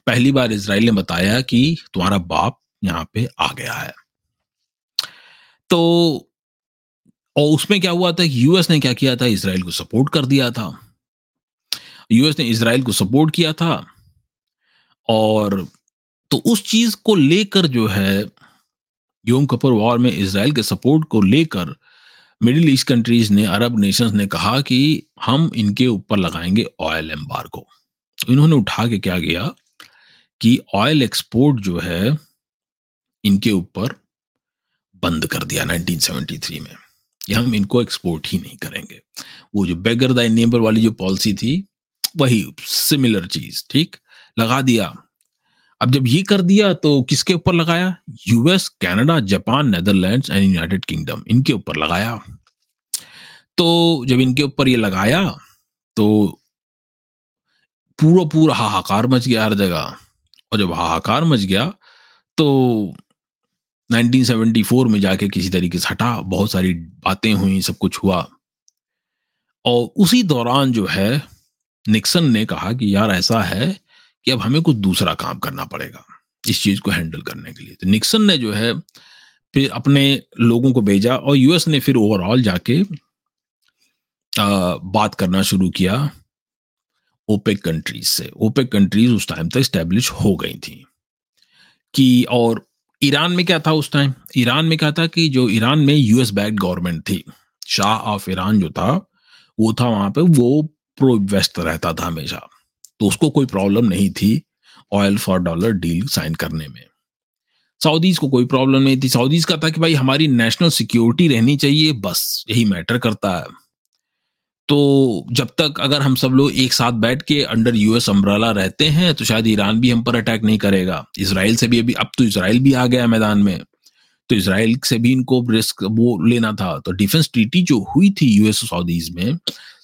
पहली बार इसराइल ने बताया कि तुम्हारा बाप यहाँ पे आ गया है। तो और उसमें क्या हुआ था यूएस ने क्या किया था? इसराइल को सपोर्ट कर दिया था। यूएस ने इसराइल को सपोर्ट किया था और तो उस चीज़ को लेकर जो है, योम कपूर वॉर में इसराइल के सपोर्ट को लेकर मिडिल ईस्ट कंट्रीज़ ने, अरब नेशंस ने कहा कि हम इनके ऊपर लगाएँगे ऑयल एम्बार को इन्होंने उठा के क्या किया कि ऑयल एक्सपोर्ट जो है, इनके ऊपर बंद कर दिया 1973 में। कि हम इनको एक्सपोर्ट ही नहीं करेंगे। वो जो बेगर द नेबर वाली जो पॉलिसी थी वही सिमिलर चीज़, ठीक? लगा दिया। अब जब ये कर दिया तो किसके ऊपर लगाया? US Canada Japan Netherlands and United Kingdom इनके ऊपर लगाया। तो जब इनके ऊपर ये लगाया तो पूरा पूरा हाहाकार मच गया हर जगह। और जब हाहाकार मच गया तो 1974 में जाके किसी तरीके से हटा, बहुत सारी बातें हुई, सब कुछ हुआ। और उसी दौरान जो है निक्सन ने कहा कि यार ऐसा है कि अब हमें कुछ दूसरा काम करना पड़ेगा इस चीज़ को हैंडल करने के लिए। तो निक्सन ने जो है फिर अपने लोगों को भेजा और यूएस ने फिर ओवरऑल जाके आ, बात करना शुरू किया ओपेक कंट्रीज़ से। ओपेक कंट्रीज़ उस टाइम तक स्टैब्लिश हो गई थी कि और ईरान में क्या था उस टाइम? ईरान में क्या था कि जो ईरान में यूएस बैक गवर्नमेंट थी शाह ऑफ़ ईरान जो था वो था वहाँ पे वो प्रो वेस्ट रहता था हमेशा। तो उसको कोई प्रॉब्लम नहीं थी oil for dollar deal sign करने में। सऊदीज को कोई प्रॉब्लम नहीं थी। सऊदीज का था कि भाई हमारी नेशनल सिक्योरिटी रहनी चाहिए, बस यही मैटर करता है। तो जब तक अगर हम सब लोग एक साथ बैठ के अंडर यूएस अम्ब्रेला रहते हैं तो शायद ईरान भी हम पर अटैक नहीं करेगा। इसराइल से भी अभी, अब तो इसराइल भी आ गया मैदान में। तो इसराइल से भी इनको रिस्क वो लेना था। तो डिफेंस ट्रीटी जो हुई थी यूएस सऊदीज में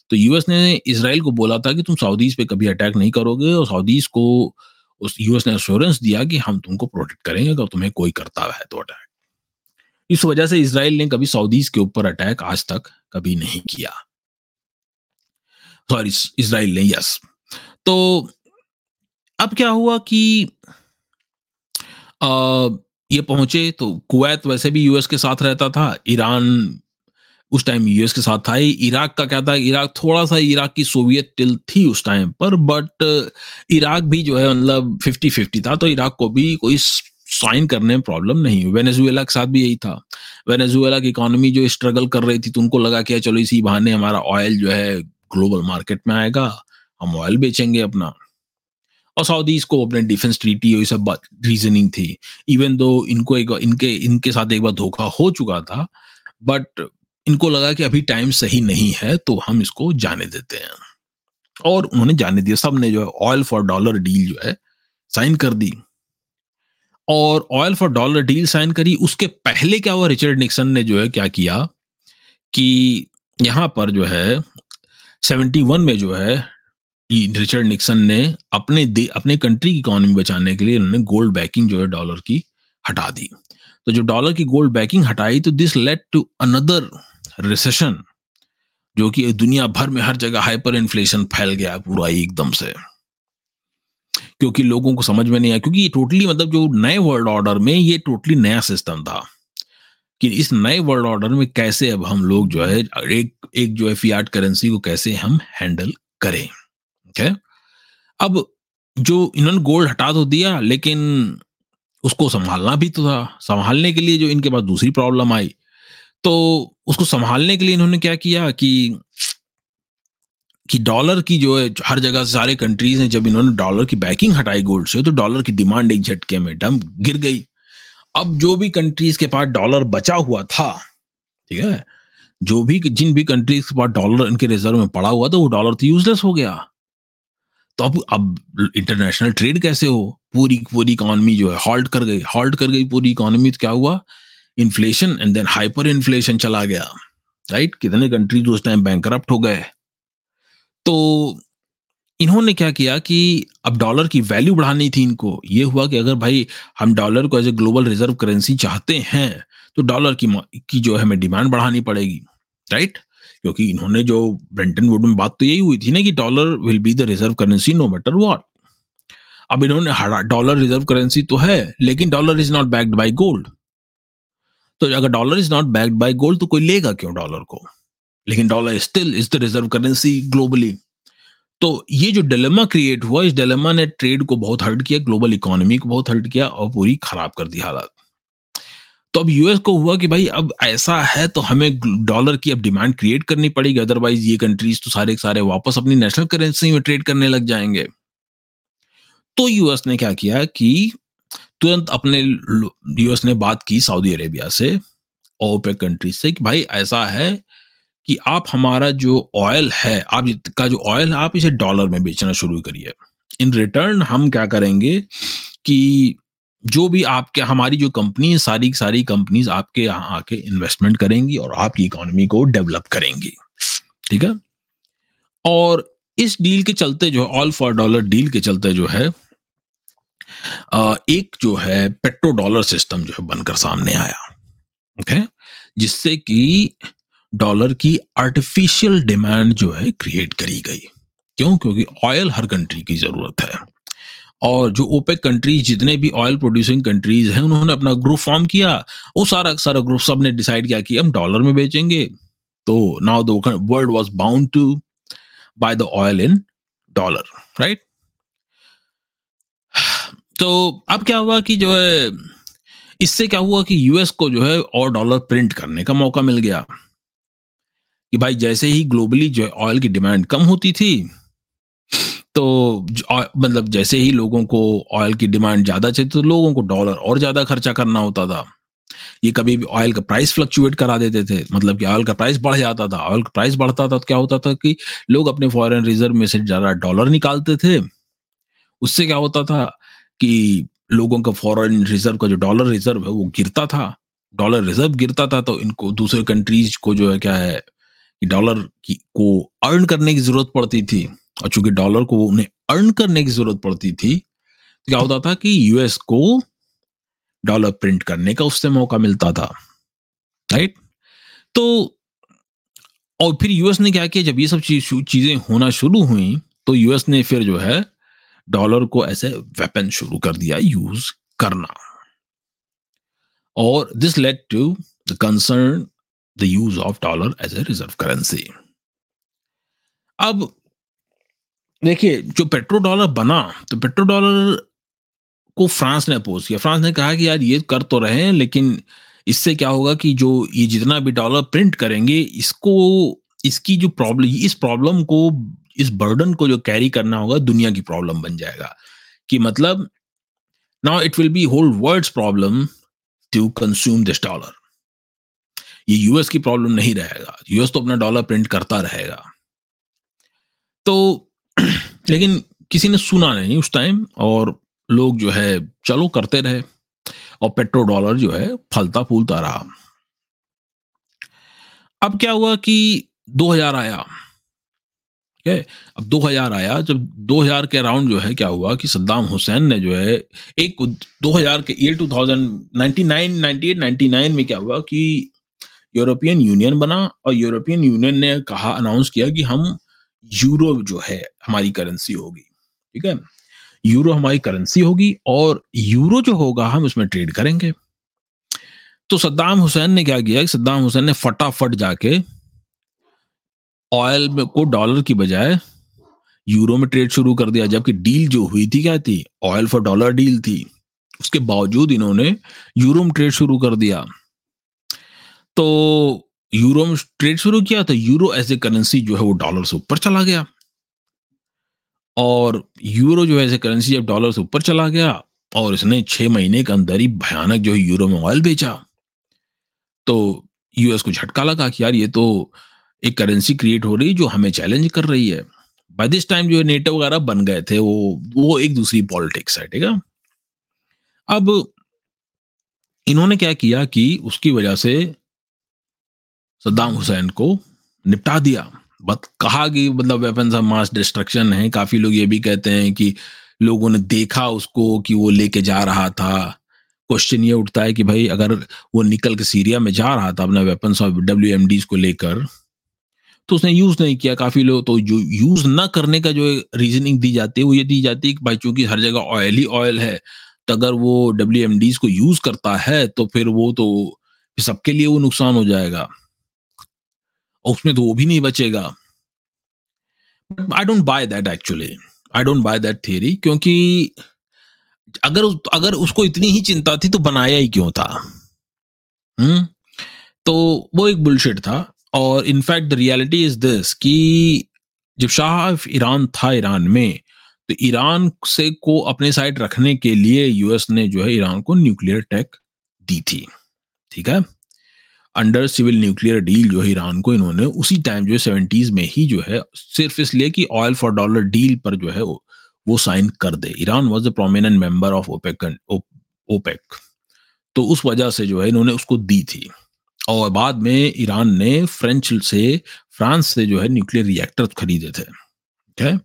तो यूएस ने इसराइल को बोला था कि तुम सऊदीज पे कभी अटैक नहीं करोगे और सऊदीज को उस यूएस ने अश्योरेंस दिया कि हम तुमको प्रोटेक्ट करेंगे अगर तुम्हें कोई करता है तो अटैक इस वजह से इसराइल ने कभी सऊदीज के ऊपर अटैक आज तक कभी नहीं किया। सॉरी इसराइल ने यस तो अब क्या हुआ कि आ, ये पहुँचे तो कुवैत वैसे भी यूएस के साथ रहता था ईरान उस टाइम यूएस के साथ था। इराक का क्या था? इराक थोड़ा सा इराक की सोवियत टिल थी उस टाइम पर बट इराक भी जो है मतलब फिफ्टी फिफ्टी था तो इराक को भी कोई साइन करने में प्रॉब्लम नहीं हुई। वेनेजुएला के साथ भी यही था। वेनेजुएला की इकोनॉमी जो स्ट्रगल कर रही थी तो उनको लगा कि चलो इसी बहाने हमारा ऑयल जो है ग्लोबल मार्केट में आएगा, हम ऑयल बेचेंगे अपना। और सऊदीज को अपने डिफेंस ट्रीटी ये सब बात रीजनिंग थी। इवन दो इनको एक, इनके इनके साथ एक बार धोखा हो चुका था बट इनको लगा कि अभी टाइम सही नहीं है तो हम इसको जाने देते हैं। और उन्होंने जाने दिया। सबने जो है ऑयल फॉर डॉलर डील जो है साइन कर दी। और oil for dollar deal sign करी। उसके पहले क्या हुआ? रिचर्ड निक्सन ने जो है, क्या किया कि यहाँ पर जो है 71 में जो है रिचर्ड निक्सन ने अपने अपने कंट्री की इकोनॉमी बचाने के लिए उन्होंने गोल्ड बैकिंग जो है डॉलर की हटा दी। तो जो डॉलर की गोल्ड बैकिंग हटाई तो this led to another recession जो कि दुनिया भर में हर जगह हाइपर इन्फ्लेशन फैल गया पूरा एकदम से। क्योंकि लोगों को समझ में नहीं आया, क्योंकि ये टोटली मतलब जो नए वर्ल्ड ऑर्डर में ये टोटली नया सिस्टम था कि इस नए वर्ल्ड ऑर्डर में कैसे अब हम लोग जो है, एक एक जो है फियाट करेंसी को कैसे हम हैंडल करें ओके अब जो इन्होंने गोल्ड हटा तो दिया, लेकिन उसको संभालना भी तो था। संभालने के लिए जो इनके पास दूसरी प्रॉब्लम आई तो उसको संभालने के लिए इन्होंने क्या किया कि कि डॉलर की जो है, हर जगह सारे कंट्रीज़ हैं, जब इन्होंने डॉलर की बैकिंग हटाई गोल्ड से तो डॉलर की डिमांड एक झटके में डम, गिर गई। अब जो भी कंट्रीज़ के पास डॉलर बचा हुआ था, ठीक है, जो भी, जिन भी कंट्रीज़ के पास डॉलर इनके रिज़र्व में पड़ा हुआ था, वो डॉलर तो यूजलेस हो गया। तो अब अब इंटरनेशनल ट्रेड कैसे हो? पूरी पूरी इकोनॉमी जो है हॉल्ट कर गई हॉल्ट कर गई पूरी इकोनॉमी तो क्या हुआ? Inflation and then hyperinflation चला गया राइट कितने कंट्रीज़ उस टाइम बैंक हो गए। तो इन्होंने क्या किया कि अब डॉलर की वैल्यू बढ़ानी थी इनको। ये हुआ कि अगर भाई हम डॉलर को as a global reserve currency चाहते हैं तो डॉलर की की जो है हमें डिमांड बढ़ानी पड़ेगी राइट क्योंकि इन्होंने जो ब्रेंटन वुड में बात तो यही हुई थी ना कि dollar will be the reserve currency no matter what अब इन्होंने डॉलर रिज़र्व करेंसी तो है, लेकिन dollar is not backed by gold तो अगर dollar is not backed by gold तो कोई लेगा क्यों डॉलर को? लेकिन dollar still is the reserve currency globally तो ये जो डिलेमा क्रिएट हुआ, इस डिलेमा ने ट्रेड को बहुत हर्ट किया ग्लोबल इकोनॉमी को बहुत हर्ट किया और पूरी खराब कर दी हालात। तो अब यूएस को हुआ कि भाई, अब ऐसा है तो हमें डॉलर की अब डिमांड क्रिएट करनी पड़ेगी अदरवाइज़ ये कंट्रीज़ तो सारे सारे वापस अपनी नेशनल करेंसी में ट्रेड करने लग जाएँगे। तो यूएस ने क्या किया कि तुरंत अपने यूएस ने बात की सऊदी अरेबिया से ओपेक कंट्रीज़ से कि भाई ऐसा है कि आप हमारा जो ऑयल है, आप का जो ऑयल है, आप इसे डॉलर में बेचना शुरू करिए। इन रिटर्न हम क्या करेंगे कि जो भी आपके, हमारी जो कंपनी है, सारी सारी कंपनीज़ आपके यहाँ आके इन्वेस्टमेंट करेंगी और आपकी इकोनॉमी को डेवलप करेंगी। ठीक है? और इस डील के चलते जो ऑल फॉर डॉलर डील के चलते जो है एक जो है पेट्रो डॉलर सिस्टम जो है बनकर सामने आया, ओके? जिससे कि डॉलर की आर्टिफिशियल डिमांड जो है क्रिएट करी गई। क्यों? क्योंकि ऑयल हर कंट्री की ज़रूरत है। और जो ओपेक कंट्रीज़ जितने भी ऑयल प्रोड्यूसिंग कंट्रीज़ हैं, उन्होंने अपना ग्रुप फॉर्म किया। वो सारा सारा ग्रुप सबने डिसाइड किया कि हम डॉलर में बेचेंगे। तो now the world was bound to buy the oil in dollar right तो अब क्या हुआ कि जो है, इससे क्या हुआ कि यूएस को जो है और डॉलर प्रिंट करने का मौका मिल गया। कि भाई जैसे ही ग्लोबली जो ऑयल की डिमांड कम होती थी तो मतलब जैसे ही लोगों को ऑयल की डिमांड ज़्यादा चाहिए तो लोगों को डॉलर और ज़्यादा खर्चा करना होता था। ये कभी भी ऑयल का प्राइस फ्लक्चुएट करा देते थे। मतलब कि ऑयल का प्राइस बढ़ जाता था। ऑयल का प्राइस बढ़ता था तो क्या होता था कि लोग अपने फॉरेन रिज़र्व में से ज़्यादा डॉलर निकालते थे। उससे क्या होता था कि लोगों का फॉरेन रिज़र्व का जो डॉलर रिज़र्व है, वो गिरता था। डॉलर रिज़र्व गिरता था तो इनको दूसरे कंट्रीज़ को जो है, क्या है, कि डॉलर की, को अर्न करने की ज़रूरत पड़ती थी। और चूँकि डॉलर को उन्हें अर्न करने की ज़रूरत पड़ती थी तो क्या होता था कि यूएस को डॉलर प्रिंट करने का उससे मौका मिलता था राइट तो और फिर यूएस ने क्या किया, जब ये सब चीज़, चीज़ें होना शुरू हुई तो यूएस ने फिर जो है डॉलर को ऐसे वेपन शुरू कर दिया यूज़ करना। और this led to the concern the use of dollar as a reserve currency अब, देखिए, जो पेट्रो डॉलर बना तो पेट्रो डॉलर को फ्रांस ने अपोज किया। फ्रांस ने कहा कि यार, ये कर तो रहे हैं, लेकिन इससे क्या होगा कि जो ये जितना भी डॉलर प्रिंट करेंगे, इसको, इसकी जो प्रॉब्लम इस प्रॉब्लम को इस बर्डन को जो कैरी करना होगा, दुनिया की प्रॉब्लम बन जाएगा। कि मतलब now it will be whole world's problem to consume this dollar ये यूएस की प्रॉब्लम नहीं रहेगा। यूएस तो अपना डॉलर प्रिंट करता रहेगा। तो लेकिन किसी ने सुना नहीं उस टाइम और लोग जो है, चलो करते रहे और पेट्रो डॉलर जो है, फलता फूलता रहा। अब क्या हुआ कि 2000 आया। है? अब 2000 आया, जब 2000 के अराउंड जो है, क्या हुआ कि सद्दाम हुसैन ने जो है, एक 2000 के ईयर 2099 98 99 में क्या हुआ कि यूरोपियन यूनियन बना और यूरोपियन यूनियन ने कहा अनाउंस किया कि हम यूरो जो है, हमारी करेंसी होगी। ठीक है? यूरो हमारी करेंसी होगी और यूरो जो होगा, हम उसमें ट्रेड करेंगे। तो सद्दाम हुसैन ने क्या किया कि सद्दाम हुसैन ने फटाफट जाके ऑयल को डॉलर की बजाय यूरो में ट्रेड शुरू कर दिया, जबकि डील जो हुई थी, क्या थी? ऑयल फॉर डॉलर डील थी। उसके बावजूद इन्होंने यूरो में ट्रेड शुरू कर दिया। तो यूरो में ट्रेड शुरू किया तो यूरो एज ए करेंसी जो है वो डॉलर से ऊपर चला गया। और यूरो जो है एज ए करेंसी जब डॉलर से ऊपर चला गया, और इसने छह महीने के अंदर ही भयानक जो है यूरो में ऑयल बेचा। तो यूएस को झटका लगा कि यार ये तो एक करेंसी क्रिएट हो रही है जो हमें चैलेंज कर रही है। बाय दिस टाइम जो नेटो वगैरह बन गए थे, वो वो एक दूसरी पॉलिटिक्स है, ठीक है? अब इन्होंने क्या किया कि उसकी वजह से सद्दाम हुसैन को निपटा दिया। बट कहा कि मतलब वेपन्स ऑफ़ मास डिस्ट्रक्शन है। काफ़ी लोग ये भी कहते हैं कि लोगों ने देखा उसको कि वो लेके जा रहा था। क्वेश्चन ये उठता है कि भाई अगर वो निकल के सीरिया में जा रहा था अपना वेपन्स ऑफ़ डब्ल्यू को लेकर तो उसने यूज़ नहीं किया काफ़ी लोग तो जो यूज़ ना करने का जो रीजनिंग दी जाती है, वो ये दी जाती है कि भाई चूँकि हर जगह ऑयल ऑयल है तो अगर वो डब्ल्यू को यूज़ करता है तो फिर वो तो सबके लिए वो नुकसान हो जाएगा। उसमें तो वो भी नहीं बचेगा। I don't buy that actually I don't buy that theory क्योंकि अगर अगर उसको इतनी ही चिंता थी तो बनाया ही क्यों था? हम्म? तो वो एक बुलशिट था। और in fact the reality is this कि जब शाह ईरान था ईरान में तो ईरान से को अपने साइड रखने के लिए यूएस ने जो है ईरान को न्यूक्लियर टेक दी थी। ठीक है? अंडर सिविल न्यूक्लियर डील जो है ईरान को इन्होंने उसी टाइम जो है सेवेंटीज में ही जो है सिर्फ़ इसलिए कि ऑयल फॉर डॉलर डील पर जो है वो साइन कर दे। Iran was the prominent member of OPEC OPEC तो उस वजह से जो है इन्होंने उसको दी थी। और बाद में ईरान ने फ्रेंच से फ्रांस से जो है न्यूक्लियर रिएक्टर खरीदे थे, ठीक है?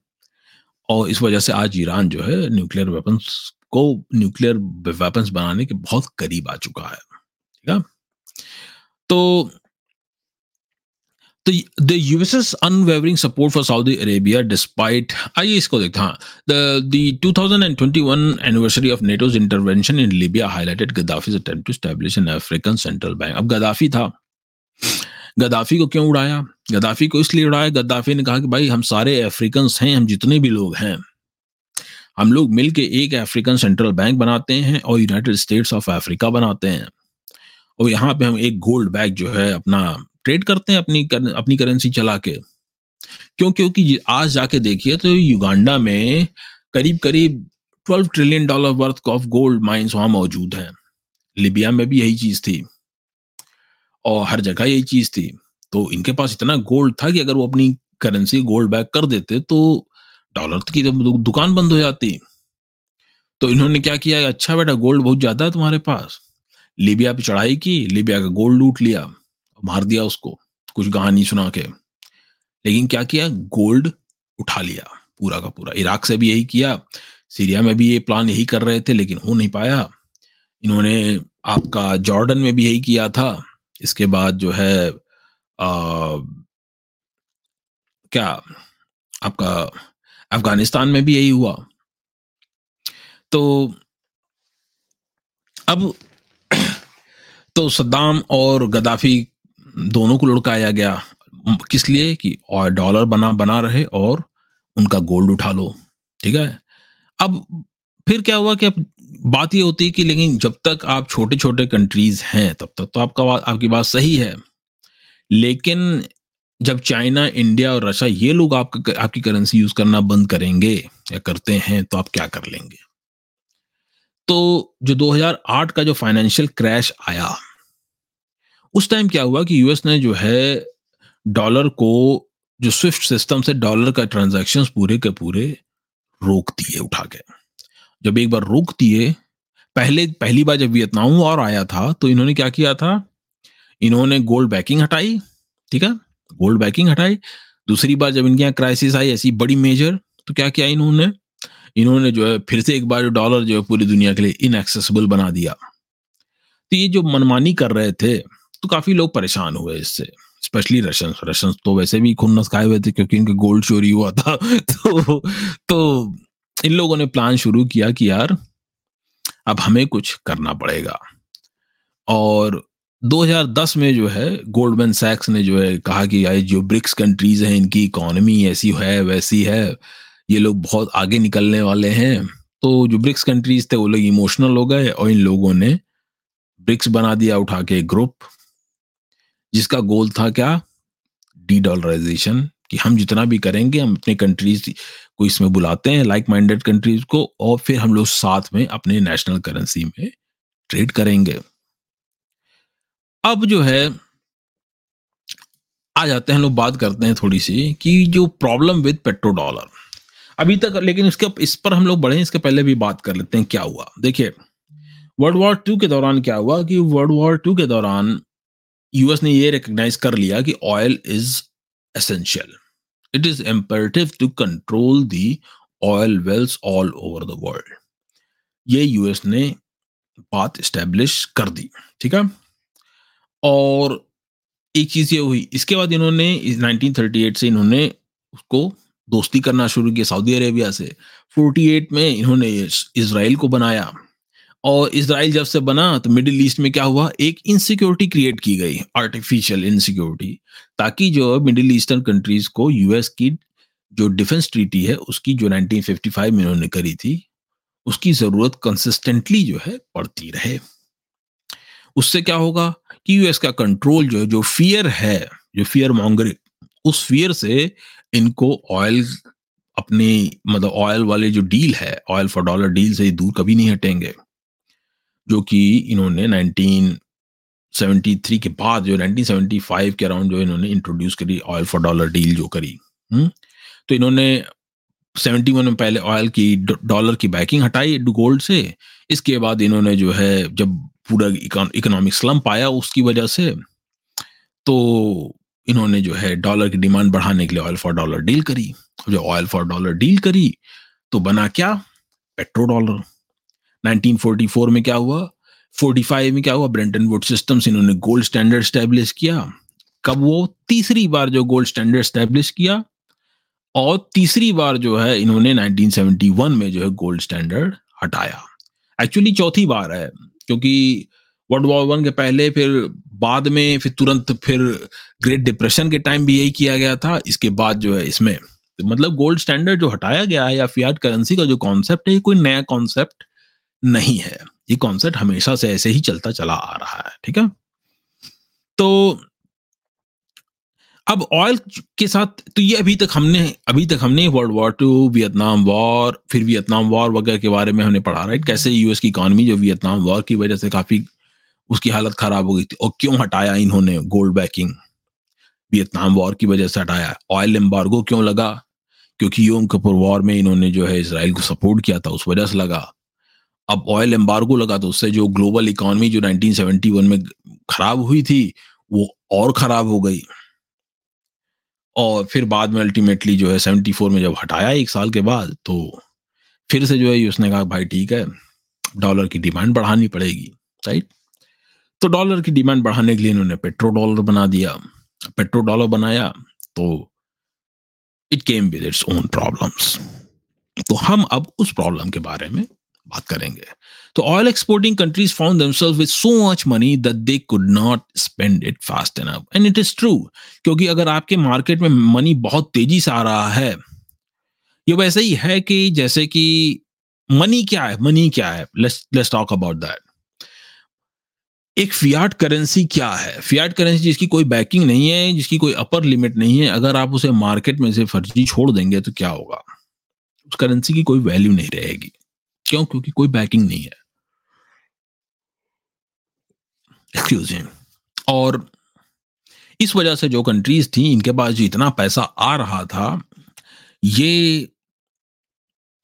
और इस वजह से आज ईरान जो है न्यूक्लियर वेपन्स को न्यूक्लियर वेपन्स बनाने के बहुत करीब आ चुका है, ठीक है? तो तो the US's unwavering support for Saudi Arabia despite आइए इसको देखते हाँ। The the 2021 anniversary of NATO's intervention in Libya highlighted Gaddafi's attempt to establish an African central bank अब गद्दाफी था। गद्दाफी को क्यों उड़ाया? गद्दाफी को इसलिए उड़ाया। गद्दाफी ने कहा कि भाई, हम सारे अफ्रीकन हैं, हम जितने भी लोग हैं, हम लोग मिलके एक अफ्रीकन सेंट्रल बैंक बनाते हैं और यूनाइटेड स्टेट्स ऑफ़ अफ्रीका बनाते हैं। और यहाँ पे हम एक गोल्ड बैग जो है, अपना ट्रेड करते हैं अपनी कर, अपनी करेंसी चला के। क्यों? क्योंकि आज जाके देखिए तो युगांडा में करीब करीब 12 trillion dollar worth of gold mines वहाँ मौजूद हैं। लिबिया में भी यही चीज़ थी। और हर जगह यही चीज़ थी। तो इनके पास इतना गोल्ड था कि अगर वो अपनी करेंसी गोल्ड बैक कर देते तो डॉलर की तो दुकान बंद हो जाती। तो इन्होंने क्या किया? अच्छा बेटा गोल्ड बहुत ज़्यादा है तुम्हारे पास। लीबिया पे चढ़ाई की लीबिया का गोल्ड लूट लिया। मार दिया उसको कुछ कहानी सुना के। लेकिन क्या किया? गोल्ड उठा लिया पूरा का पूरा। इराक से भी यही किया सीरिया में भी ये प्लान यही कर रहे थे लेकिन हो नहीं पाया। इन्होंने आपका जॉर्डन में भी यही किया था। इसके बाद जो है आ, क्या? आपका अफ़गानिस्तान में भी यही हुआ। तो अब तो सद्दाम और गद्दाफी दोनों को लुड़काया गया। किस लिए? कि और डॉलर बना बना रहे और उनका गोल्ड उठा लो। ठीक है? अब फिर क्या हुआ कि अब बात ये होती है कि लेकिन जब तक आप छोटे छोटे कंट्रीज़ हैं, तब तक तो आपका बात आपकी बात सही है। लेकिन जब चाइना इंडिया और रशिया ये लोग आपका आपकी करेंसी यूज़ करना बंद करेंगे या करते हैं तो आप क्या कर लेंगे? तो जो 2008 का जो फाइनेंशियल क्रैश आया उस टाइम क्या हुआ कि यूएस ने जो है डॉलर को, जो स्विफ्ट सिस्टम से डॉलर का ट्रांजैक्शंस पूरे के पूरे रोक दिए, उठा के। जब एक बार रोक दिए, पहले, पहली बार जब वियतनाम और आया था तो इन्होंने क्या किया था? इन्होंने गोल्ड बैकिंग हटाई, ठीक है? गोल्ड बैकिंग हटाई। दूसरी बार जब इनके यहाँ क्राइसिस आई, ऐसी बड़ी मेजर तो क्या किया इन्होंने? इन्होंने जो है फिर से एक बार डॉलर जो है पूरी दुनिया के लिए इनएक्सेसिबल बना दिया। तो ये जो मनमानी कर रहे थे तो काफ़ी लोग परेशान हुए इससे स्पेशली रशियन रशियन तो वैसे भी खुन्नस खाए हुए थे क्योंकि इनके गोल्ड चोरी हुआ था। तो तो इन लोगों ने प्लान शुरू किया कि यार, अब हमें कुछ करना पड़ेगा। और 2010 में जो है गोल्डमैन सैक्स ने जो है कहा कि यार, जो ब्रिक्स कंट्रीज़ हैं, इनकी इकोनॉमी ऐसी है, वैसी है, ये लोग बहुत आगे निकलने वाले हैं। तो जो ब्रिक्स कंट्रीज़ थे, वो लोग इमोशनल हो गए और इन लोगों ने ब्रिक्स बना दिया उठा के ग्रुप जिसका गोल था क्या? डी डॉलराइजेशन कि हम जितना भी करेंगे, हम अपने कंट्रीज़ को इसमें बुलाते हैं लाइक माइंडेड कंट्रीज़ को, और फिर हम लोग साथ में अपने नेशनल करेंसी में ट्रेड करेंगे। अब जो है, आ जाते हैं लोग बात करते हैं थोड़ी सी कि जो प्रॉब्लम विद पेट्रो डॉलर अभी तक, लेकिन इसके, इस पर हम लोग बढ़े, इसके पहले भी बात कर लेते हैं, क्या हुआ? देखिए वर्ल्ड वॉर टू के दौरान क्या हुआ कि वर्ल्ड वॉर टू के दौरान यूएस ने ये रिकग्नाइज कर लिया कि oil is essential it is imperative to control the oil wells all over the world ये यूएस ने बात स्टैब्लिश कर दी, ठीक है? और एक चीज़ ये हुई, इसके बाद इन्होंने 1938 से इन्होंने उसको दोस्ती करना शुरू किया सऊदी अरेबिया से। 48 में इन्होंने इसराइल को बनाया। और इसराइल जब से बना तो मिडिल ईस्ट में क्या हुआ? एक इनसिक्योरिटी क्रिएट की गई आर्टिफिशियल इनसिक्योरिटी ताकि जो मिडिल ईस्टर्न कंट्रीज़ को यूएस की जो डिफेंस ट्रीटी है, उसकी जो 1955 में उन्होंने करी थी, उसकी ज़रूरत कंसिस्टेंटली जो है पड़ती रहे। उससे क्या होगा कि यूएस का कंट्रोल जो है, जो फियर है, जो फियर मॉन्गरिंग उस फियर से इनको ऑयल अपनी मतलब ऑयल वाले जो डील है ऑयल फॉर डॉलर डील से दूर कभी नहीं हटेंगे। जो कि इन्होंने 19 1973 के बाद जो 1975 के अराउंड जो इन्होंने इंट्रोड्यूस करी ऑयल फॉर डॉलर डील जो करी हुँ? हम्म? तो इन्होंने 71 में पहले ऑयल की डॉलर की बैकिंग हटाई गोल्ड से इसके बाद इन्होंने जो है, जब पूरा इकोनॉमिक स्लम्प आया उसकी वजह से तो इन्होंने जो है डॉलर की डिमांड बढ़ाने के लिए ऑयल फॉर डॉलर डील करी जो ऑयल फॉर डॉलर डील करी तो बना क्या पेट्रो डॉलर 1944 में क्या हुआ? 45 में क्या हुआ? ब्रेंटन वुड सिस्टम्स, इन्होंने गोल्ड स्टैंडर्ड स्टैब्लिश किया। कब वो? तीसरी बार जो गोल्ड स्टैंडर्ड स्टैब्लिश किया। और तीसरी बार जो है, इन्होंने 1971 में जो है गोल्ड स्टैंडर्ड हटाया। एक्चुअली चौथी बार है, क्योंकि वर्ल्ड वॉर वन के पहले, फिर बाद में, फिर तुरंत फिर ग्रेट डिप्रेशन के टाइम भी यही किया गया था। इसके बाद जो है इसमें तो मतलब गोल्ड स्टैंडर्ड जो हटाया गया है, या फियाट करेंसी का जो कॉन्सेप्ट है, ये कोई नया कॉन्सेप्ट नहीं है। ये कॉन्सेप्ट हमेशा से ऐसे ही चलता चला आ रहा है, ठीक है? तो अब ऑयल के साथ तो ये अभी तक हमने, अभी तक हमने world war two Vietnam war फिर वियतनाम वॉर वगैरह के बारे में हमने पढ़ा राइट कैसे यूएस की इकोनॉमी जो वियतनाम वॉर की वजह से काफ़ी उसकी हालत खराब हो गई थी और क्यों हटाया इन्होंने गोल्ड बैकिंग वियतनाम वॉर की वजह से हटाया। ऑयल एम्बार्गो क्यों लगा? क्योंकि योम कपूर वॉर में इन्होंने जो है इसराइल को सपोर्ट किया था, उस वजह से लगा। अब ऑयल एम्बार्गो लगा तो उससे जो ग्लोबल इकोनॉमी जो 1971 में खराब हुई थी, वो और खराब हो गई। और फिर बाद में अल्टीमेटली जो है 74 में जब हटाया एक साल के बाद तो फिर से जो है उसने कहा, भाई ठीक है डॉलर की डिमांड बढ़ानी पड़ेगी राइट तो डॉलर की डिमांड बढ़ाने के लिए इन्होंने पेट्रो डॉलर बना दिया। पेट्रो डॉलर बनाया तो it came with its own problems तो हम अब उस प्रॉब्लम के बारे में बात करेंगे। तो oil exporting countries found themselves with so much money that they could not spend it fast enough and it is true क्योंकि अगर आपके मार्केट में मनी बहुत तेज़ी से आ रहा है, ये वैसे ही है कि जैसे कि मनी क्या है मनी क्या है? लेट्स टॉक अबाउट दैट एक फियाट करेंसी क्या है? फियाट करेंसी जिसकी कोई बैकिंग नहीं है, जिसकी कोई अपर लिमिट नहीं है, अगर आप उसे मार्केट में से फर्जी छोड़ देंगे तो क्या होगा? उस करेंसी की कोई वैल्यू नहीं रहेगी। क्यों? क्योंकि कोई बैकिंग नहीं है। एक्सक्यूज और इस वजह से जो कंट्रीज़ थी, इनके पास जो इतना पैसा आ रहा था, ये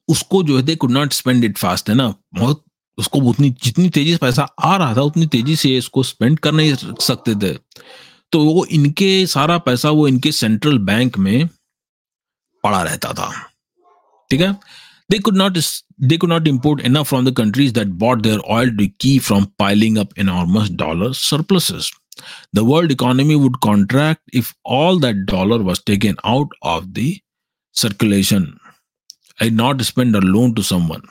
उसको जो है they could not spend it fast है ना? बहुत उसको उतनी, जितनी तेज़ी से पैसा आ रहा था, उतनी तेज़ी से इसको स्पेंड कर नहीं सकते थे। तो वो इनके सारा पैसा वो इनके सेंट्रल बैंक में पड़ा रहता था। ठीक है? They could not they could not import enough from the countries that bought their oil to keep from piling up enormous dollar surpluses. The world economy would contract if all that dollar was taken out of the circulation and not spent or loan to someone.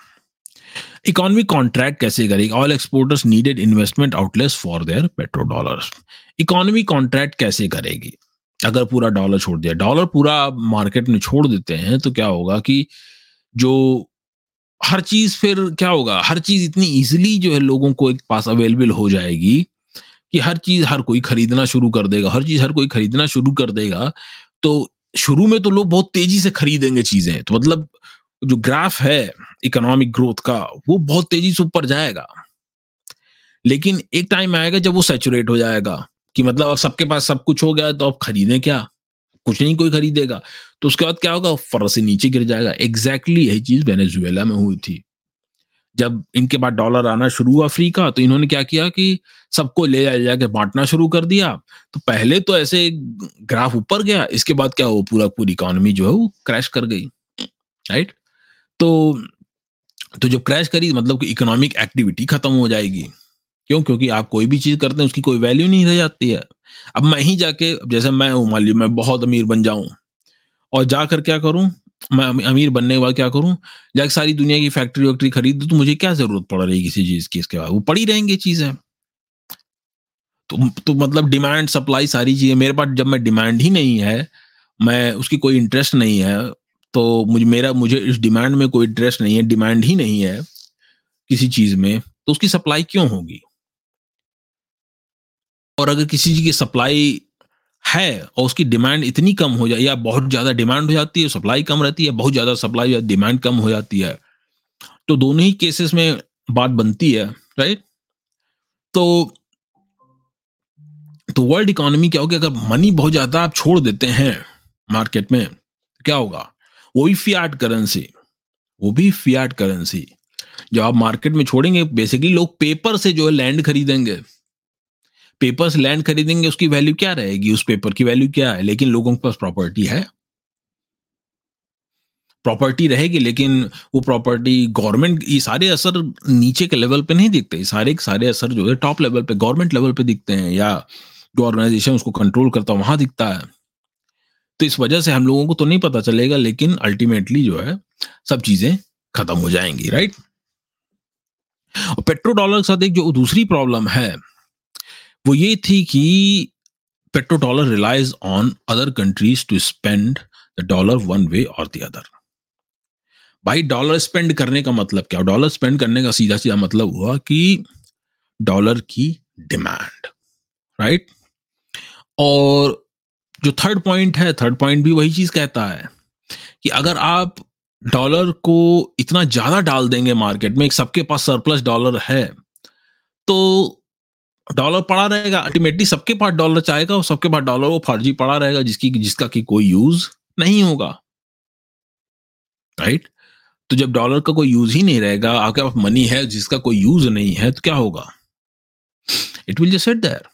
Economy contract कैसे करेगी oil exporters needed investment outlays for their petrodollars economy contract कैसे करेगी अगर पूरा dollar छोड़ दिया dollar पूरा market में छोड़ देते हैं तो क्या होगा कि जो हर चीज़ फिर क्या होगा? हर चीज़ इतनी इजिली जो है लोगों को एक पास अवेलेबल हो जाएगी कि हर चीज़ हर कोई खरीदना शुरू कर देगा। हर चीज़ हर कोई खरीदना शुरू कर देगा तो शुरू में तो लोग बहुत तेज़ी से खरीदेंगे चीज़ें। तो मतलब जो ग्राफ है इकोनॉमिक ग्रोथ का, वो बहुत तेज़ी से ऊपर जाएगा। लेकिन एक टाइम आएगा जब वो सेचुरेट हो जाएगा कि मतलब अब सबके पास सब कुछ हो गया तो अब खरीदें क्या? कुछ नहीं, कोई खरीदेगा तो उसके बाद क्या होगा? फर्र से नीचे गिर जाएगा। एग्जैक्टली exactly यही चीज़ वेनेजुएला में हुई थी। जब इनके बाद डॉलर आना शुरू हुआ फ्री का तो इन्होंने क्या किया कि सबको ले जा जाके बांटना शुरू कर दिया। तो पहले तो ऐसे ग्राफ ऊपर गया, इसके बाद क्या हो पूरा, पूरी इकोनॉमी जो है वो क्रैश कर गई। राइट तो तो जब क्रैश करी मतलब कि इकोनॉमिक एक्टिविटी खत्म हो जाएगी। क्यों? क्योंकि आप कोई भी चीज़ करते हैं, उसकी कोई वैल्यू नहीं रह जाती है। अब मैं ही जाके जैसे मैं हूँ, मान ली मैं बहुत अमीर बन जाऊँ, और जाकर क्या करूँ? मैं अमीर बनने के बाद क्या करूँ? जाकर सारी दुनिया की फैक्ट्री वैक्ट्री खरीद तो मुझे क्या ज़रूरत पड़ रही किसी चीज़ की इसके बाद? वो पड़ी रहेंगी चीज़ें। तो तो मतलब डिमांड सप्लाई सारी चीज़ें, मेरे पास जब मैं डिमांड ही नहीं है, मैं, उसकी कोई इंटरेस्ट नहीं है तो मुझे, मेरा, मुझे इस डिमांड में कोई इंटरेस्ट नहीं है डिमांड ही नहीं है किसी चीज़ में तो उसकी सप्लाई क्यों होगी? और अगर किसी चीज़ की सप्लाई है और उसकी डिमांड इतनी कम हो जाए या बहुत ज़्यादा डिमांड हो जाती है, सप्लाई कम रहती है, बहुत ज़्यादा सप्लाई या डिमांड कम हो जाती है तो दोनों ही केसेस में बात बनती है राइट तो तो वर्ल्ड इकोनॉमी क्या होगी? अगर मनी बहुत ज़्यादा आप छोड़ देते हैं मार्केट में तो क्या होगा? वो भी फियाट करेंसी वो भी फियाट करेंसी जब आप मार्केट में छोड़ेंगे बेसिकली लोग पेपर से जो है लैंड खरीदेंगे। पेपर से लैंड खरीदेंगे, उसकी वैल्यू क्या रहेगी उस पेपर की वैल्यू क्या है? लेकिन लोगों के पास प्रॉपर्टी है। प्रॉपर्टी रहेगी, लेकिन वो प्रॉपर्टी गवर्नमेंट ये सारे असर नीचे के लेवल पे नहीं दिखते। सारे सारे असर जो है टॉप लेवल पे गवर्नमेंट लेवल पे दिखते हैं, या जो ऑर्गेनाइजेशन उसको कंट्रोल करता है, वहाँ दिखता है। तो इस वजह से हम लोगों को तो नहीं पता चलेगा, लेकिन अल्टीमेटली जो है, सब चीज़ें खत्म हो जाएँगी राइट और पेट्रो डॉलर के साथ एक जो दूसरी प्रॉब्लम है वो ये थी कि petrodollar relies on other countries to spend the dollar one way और द अदर। भाई, डॉलर स्पेंड करने का मतलब क्या? डॉलर स्पेंड करने का सीधा सीधा मतलब हुआ कि डॉलर की डिमांड, राइट? और जो थर्ड पॉइंट है, थर्ड पॉइंट भी वही चीज़ कहता है कि अगर आप डॉलर को इतना ज़्यादा डाल देंगे मार्केट में सबके पास सरप्लस डॉलर है तो डॉलर पड़ा रहेगा। अल्टीमेटली सबके पास डॉलर चाहेगा और सबके पास डॉलर वो फर्जी पड़ा रहेगा, जिसकी, जिसका की कोई यूज़ नहीं होगा। राइट तो जब डॉलर का कोई यूज़ ही नहीं रहेगा आपके पास मनी है, जिसका कोई यूज़ नहीं है तो क्या होगा? It will just there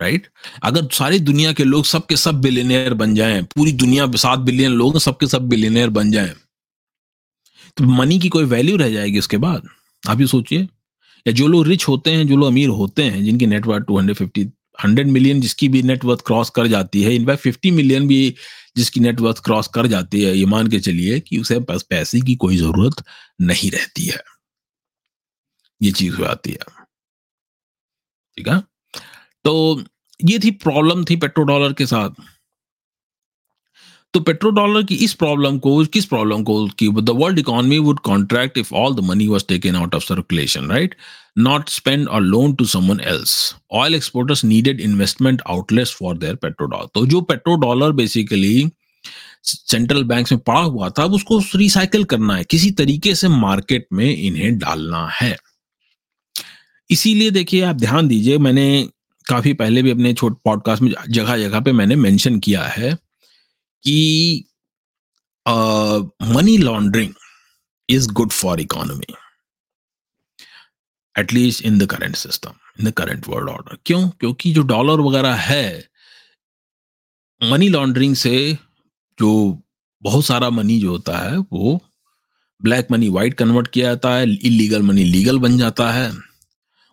right अगर सारी दुनिया के लोग सबके सब बिलियनियर बन जाएँ, पूरी दुनिया, सात बिलियन लोग सबके सब बिलियनियर बन जाएँ तो मनी की कोई वैल्यू रह जाएगी उसके बाद? आप ये सोचिए। या जो लोग रिच होते हैं, जो लोग अमीर होते हैं, जिनकी net worth two hundred fifty hundred million जिसकी भी नेटवर्थ क्रॉस कर जाती है इनफैक्ट फिफ्टी मिलियन भी जिसकी नेटवर्थ क्रॉस कर जाती है, ये मान के चलिए कि उसे पास पैसे की कोई ज़रूरत नहीं रहती है। ये चीज़ हो जाती है। ठीक है? तो ये थी प्रॉब्लम थी पेट्रो डॉलर के साथ। तो पेट्रो डॉलर की इस प्रॉब्लम को, किस प्रॉब्लम को, कि the world economy would contract if all the money was taken out of circulation right not spend or loan to someone else oil exporters needed investment outlets for their petro dollar तो जो petro dollar basically central bank में पड़ा हुआ था, अब उसको recycle करना है। किसी तरीके से मार्केट में इन्हें डालना है। इसीलिए देखिए, आप ध्यान दीजिए, मैंने काफ़ी पहले भी अपने छोटे पॉडकास्ट में जगह जगह पे मैंने मेंशन किया है। कि money laundering is good for economy at least in the current system in the current world order क्यों? क्योंकि जो डॉलर वगैरह है मनी लॉन्ड्रिंग से जो बहुत सारा मनी जो होता है, वो ब्लैक मनी वाइट कन्वर्ट किया जाता है इलीगल मनी लीगल बन जाता है।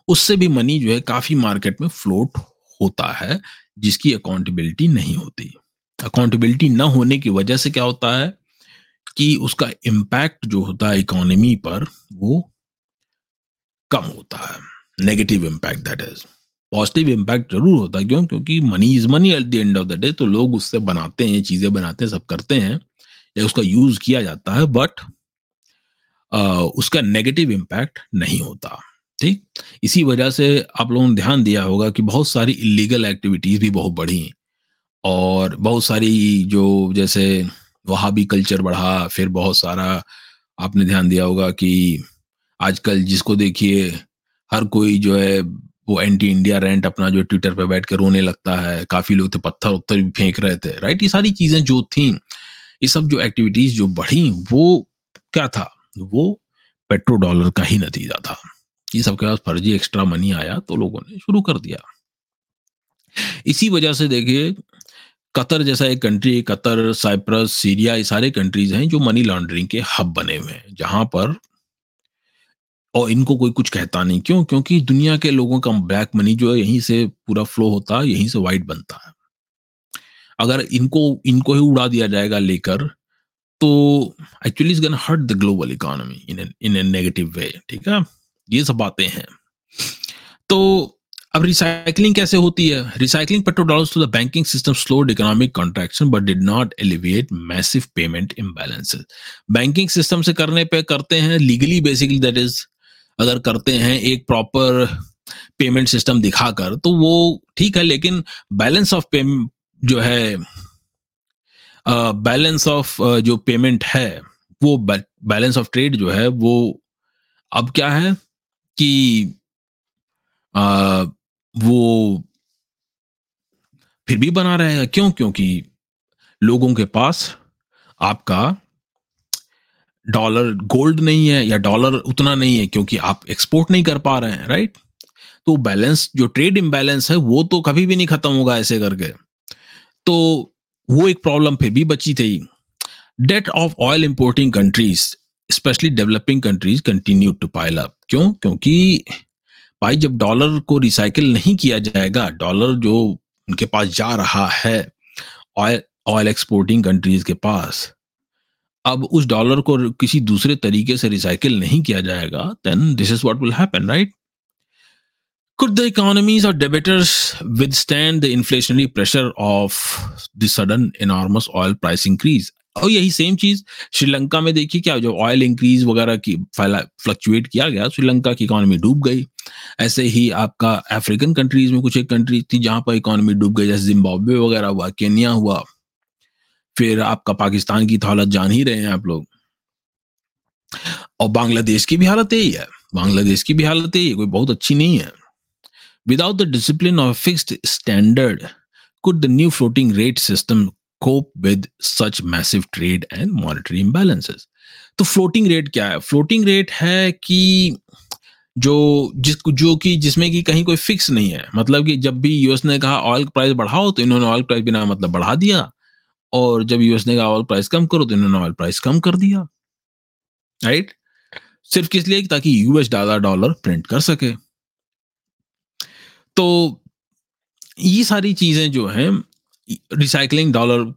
उससे भी मनी जो है काफ़ी मार्केट में फ्लोट होता है, जिसकी अकाउंटेबिलिटी नहीं होती। अकाउंटेबिलिटी ना होने की वजह से क्या होता है कि उसका इम्पैक्ट जो होता है इकोनॉमी पर, वो कम होता है। Negative impact that is positive impact ज़रूर होता है। क्यों? क्योंकि money is money at the end of the day तो लोग उससे बनाते हैं, चीज़ें बनाते हैं, सब करते हैं, या उसका यूज़ किया जाता है बट उसका नेगेटिव इम्पैक्ट नहीं होता। ठीक? इसी वजह से आप लोगों ने ध्यान दिया होगा कि बहुत सारी इलीगल एक्टिविटीज़ भी बहुत बढ़ी और बहुत सारी जो जैसे वहाँ भी कल्चर बढ़ा, फिर बहुत सारा आपने ध्यान दिया होगा कि आजकल जिसको देखिए, हर कोई जो है वो एंटी इंडिया रेंट अपना जो ट्विटर पे बैठ के रोने लगता है, काफ़ी लोग थे पत्थर उत्थर भी फेंक रहे थे राइट ये सारी चीज़ें जो थी, ये सब जो एक्टिविटीज़ जो बढ़ी, वो क्या था? वो पेट्रो डॉलर का ही नतीजा था। ये सबके पास फर्जी एक्स्ट्रा मनी आया तो लोगों ने शुरू कर दिया। इसी वजह से देखिए कतर जैसा एक कंट्री कतर साइप्रस सीरिया ये सारे कंट्रीज़ हैं जो मनी लॉन्ड्रिंग के हब बने हुए हैं, जहाँ पर और इनको कोई कुछ कहता नहीं। क्यों? क्योंकि दुनिया के लोगों का ब्लैक मनी जो है, यहीं से पूरा फ्लो होता है यहीं से वाइट बनता है। अगर इनको इनको ही उड़ा दिया जाएगा लेकर तो actually is hurt the global economy in in a negative way ठीक है? ये सब बातें हैं। तो अब रिसाइकलिंग कैसे होती है? Recycling petrol dollars to the banking system slowed economic contraction but did not alleviate massive payment imbalances banking system से करने पे करते हैं लीगली बेसिकली दैट इज़ अगर करते हैं एक प्रॉपर पेमेंट सिस्टम दिखाकर तो वो ठीक है लेकिन बैलेंस ऑफ़ पेमेंट जो है बैलेंस uh, ऑफ़ uh, जो पेमेंट है वो बैलेंस ऑफ़ ट्रेड जो है वो अब क्या है कि uh, वो फिर भी बना रहेगा? क्यों? क्योंकि लोगों के पास आपका डॉलर गोल्ड नहीं है या डॉलर उतना नहीं है, क्योंकि आप एक्सपोर्ट नहीं कर पा रहे हैं, राइट? तो बैलेंस, जो ट्रेड इम्बैलेंस है, वो तो कभी भी नहीं खत्म होगा ऐसे करके। तो वो एक प्रॉब्लम फिर भी बची थी। Debt of oil importing countries, specially developing countries continue to pile up. क्यों? क्योंकि भाई जब डॉलर को रिसाइकिल नहीं किया जाएगा, डॉलर जो उनके पास जा रहा है ऑयल ऑयल एक्सपोर्टिंग कंट्रीज़ के पास, अब उस डॉलर को किसी दूसरे तरीके से रिसाइकिल नहीं किया जाएगा then this is what will happen right Could the economies or debtors withstand the inflationary pressure of the sudden enormous oil price increase? और यही सेम चीज़ श्रीलंका में देखिए क्या, जब ऑयल इंक्रीज वगैरह की फ्लक्चुएट किया गया, श्रीलंका की इकोनॉमी डूब गई। ऐसे ही आपका अफ्रीकन कंट्रीज़ में कुछ एक कंट्रीज़ थी जहाँ पर इकोनॉमी डूब गई, जैसे जिम्बाब्वे वगैरह हुआ केनिया हुआ। फिर आपका पाकिस्तान की तो हालत जान ही रहे हैं आप लोग। और बांग्लादेश की भी हालत यही है। बांग्लादेश की भी हालत यही है, कोई बहुत अच्छी नहीं है। Without the discipline of fixed standard could the new floating rate system cope with such massive trade and monetary imbalances तो फ्लोटिंग रेट क्या है? फ्लोटिंग रेट है कि जो जिस जो कि जिसमें कि कहीं कोई फिक्स नहीं है। मतलब कि जब भी यूएस ने कहा ऑयल प्राइस बढ़ाओ तो इन्होंने ऑयल प्राइस बिना मतलब बढ़ा दिया। और जब यूएस ने कहा ऑयल प्राइस कम करो तो इन्होंने ऑयल प्राइस कम कर दिया। राइट सिर्फ़ किस लिए? ताकि यूएस डॉलर डॉलर प्रिंट कर सके। तो ये सारी चीज़ें जो हैं रिसाइकलिंग डॉलर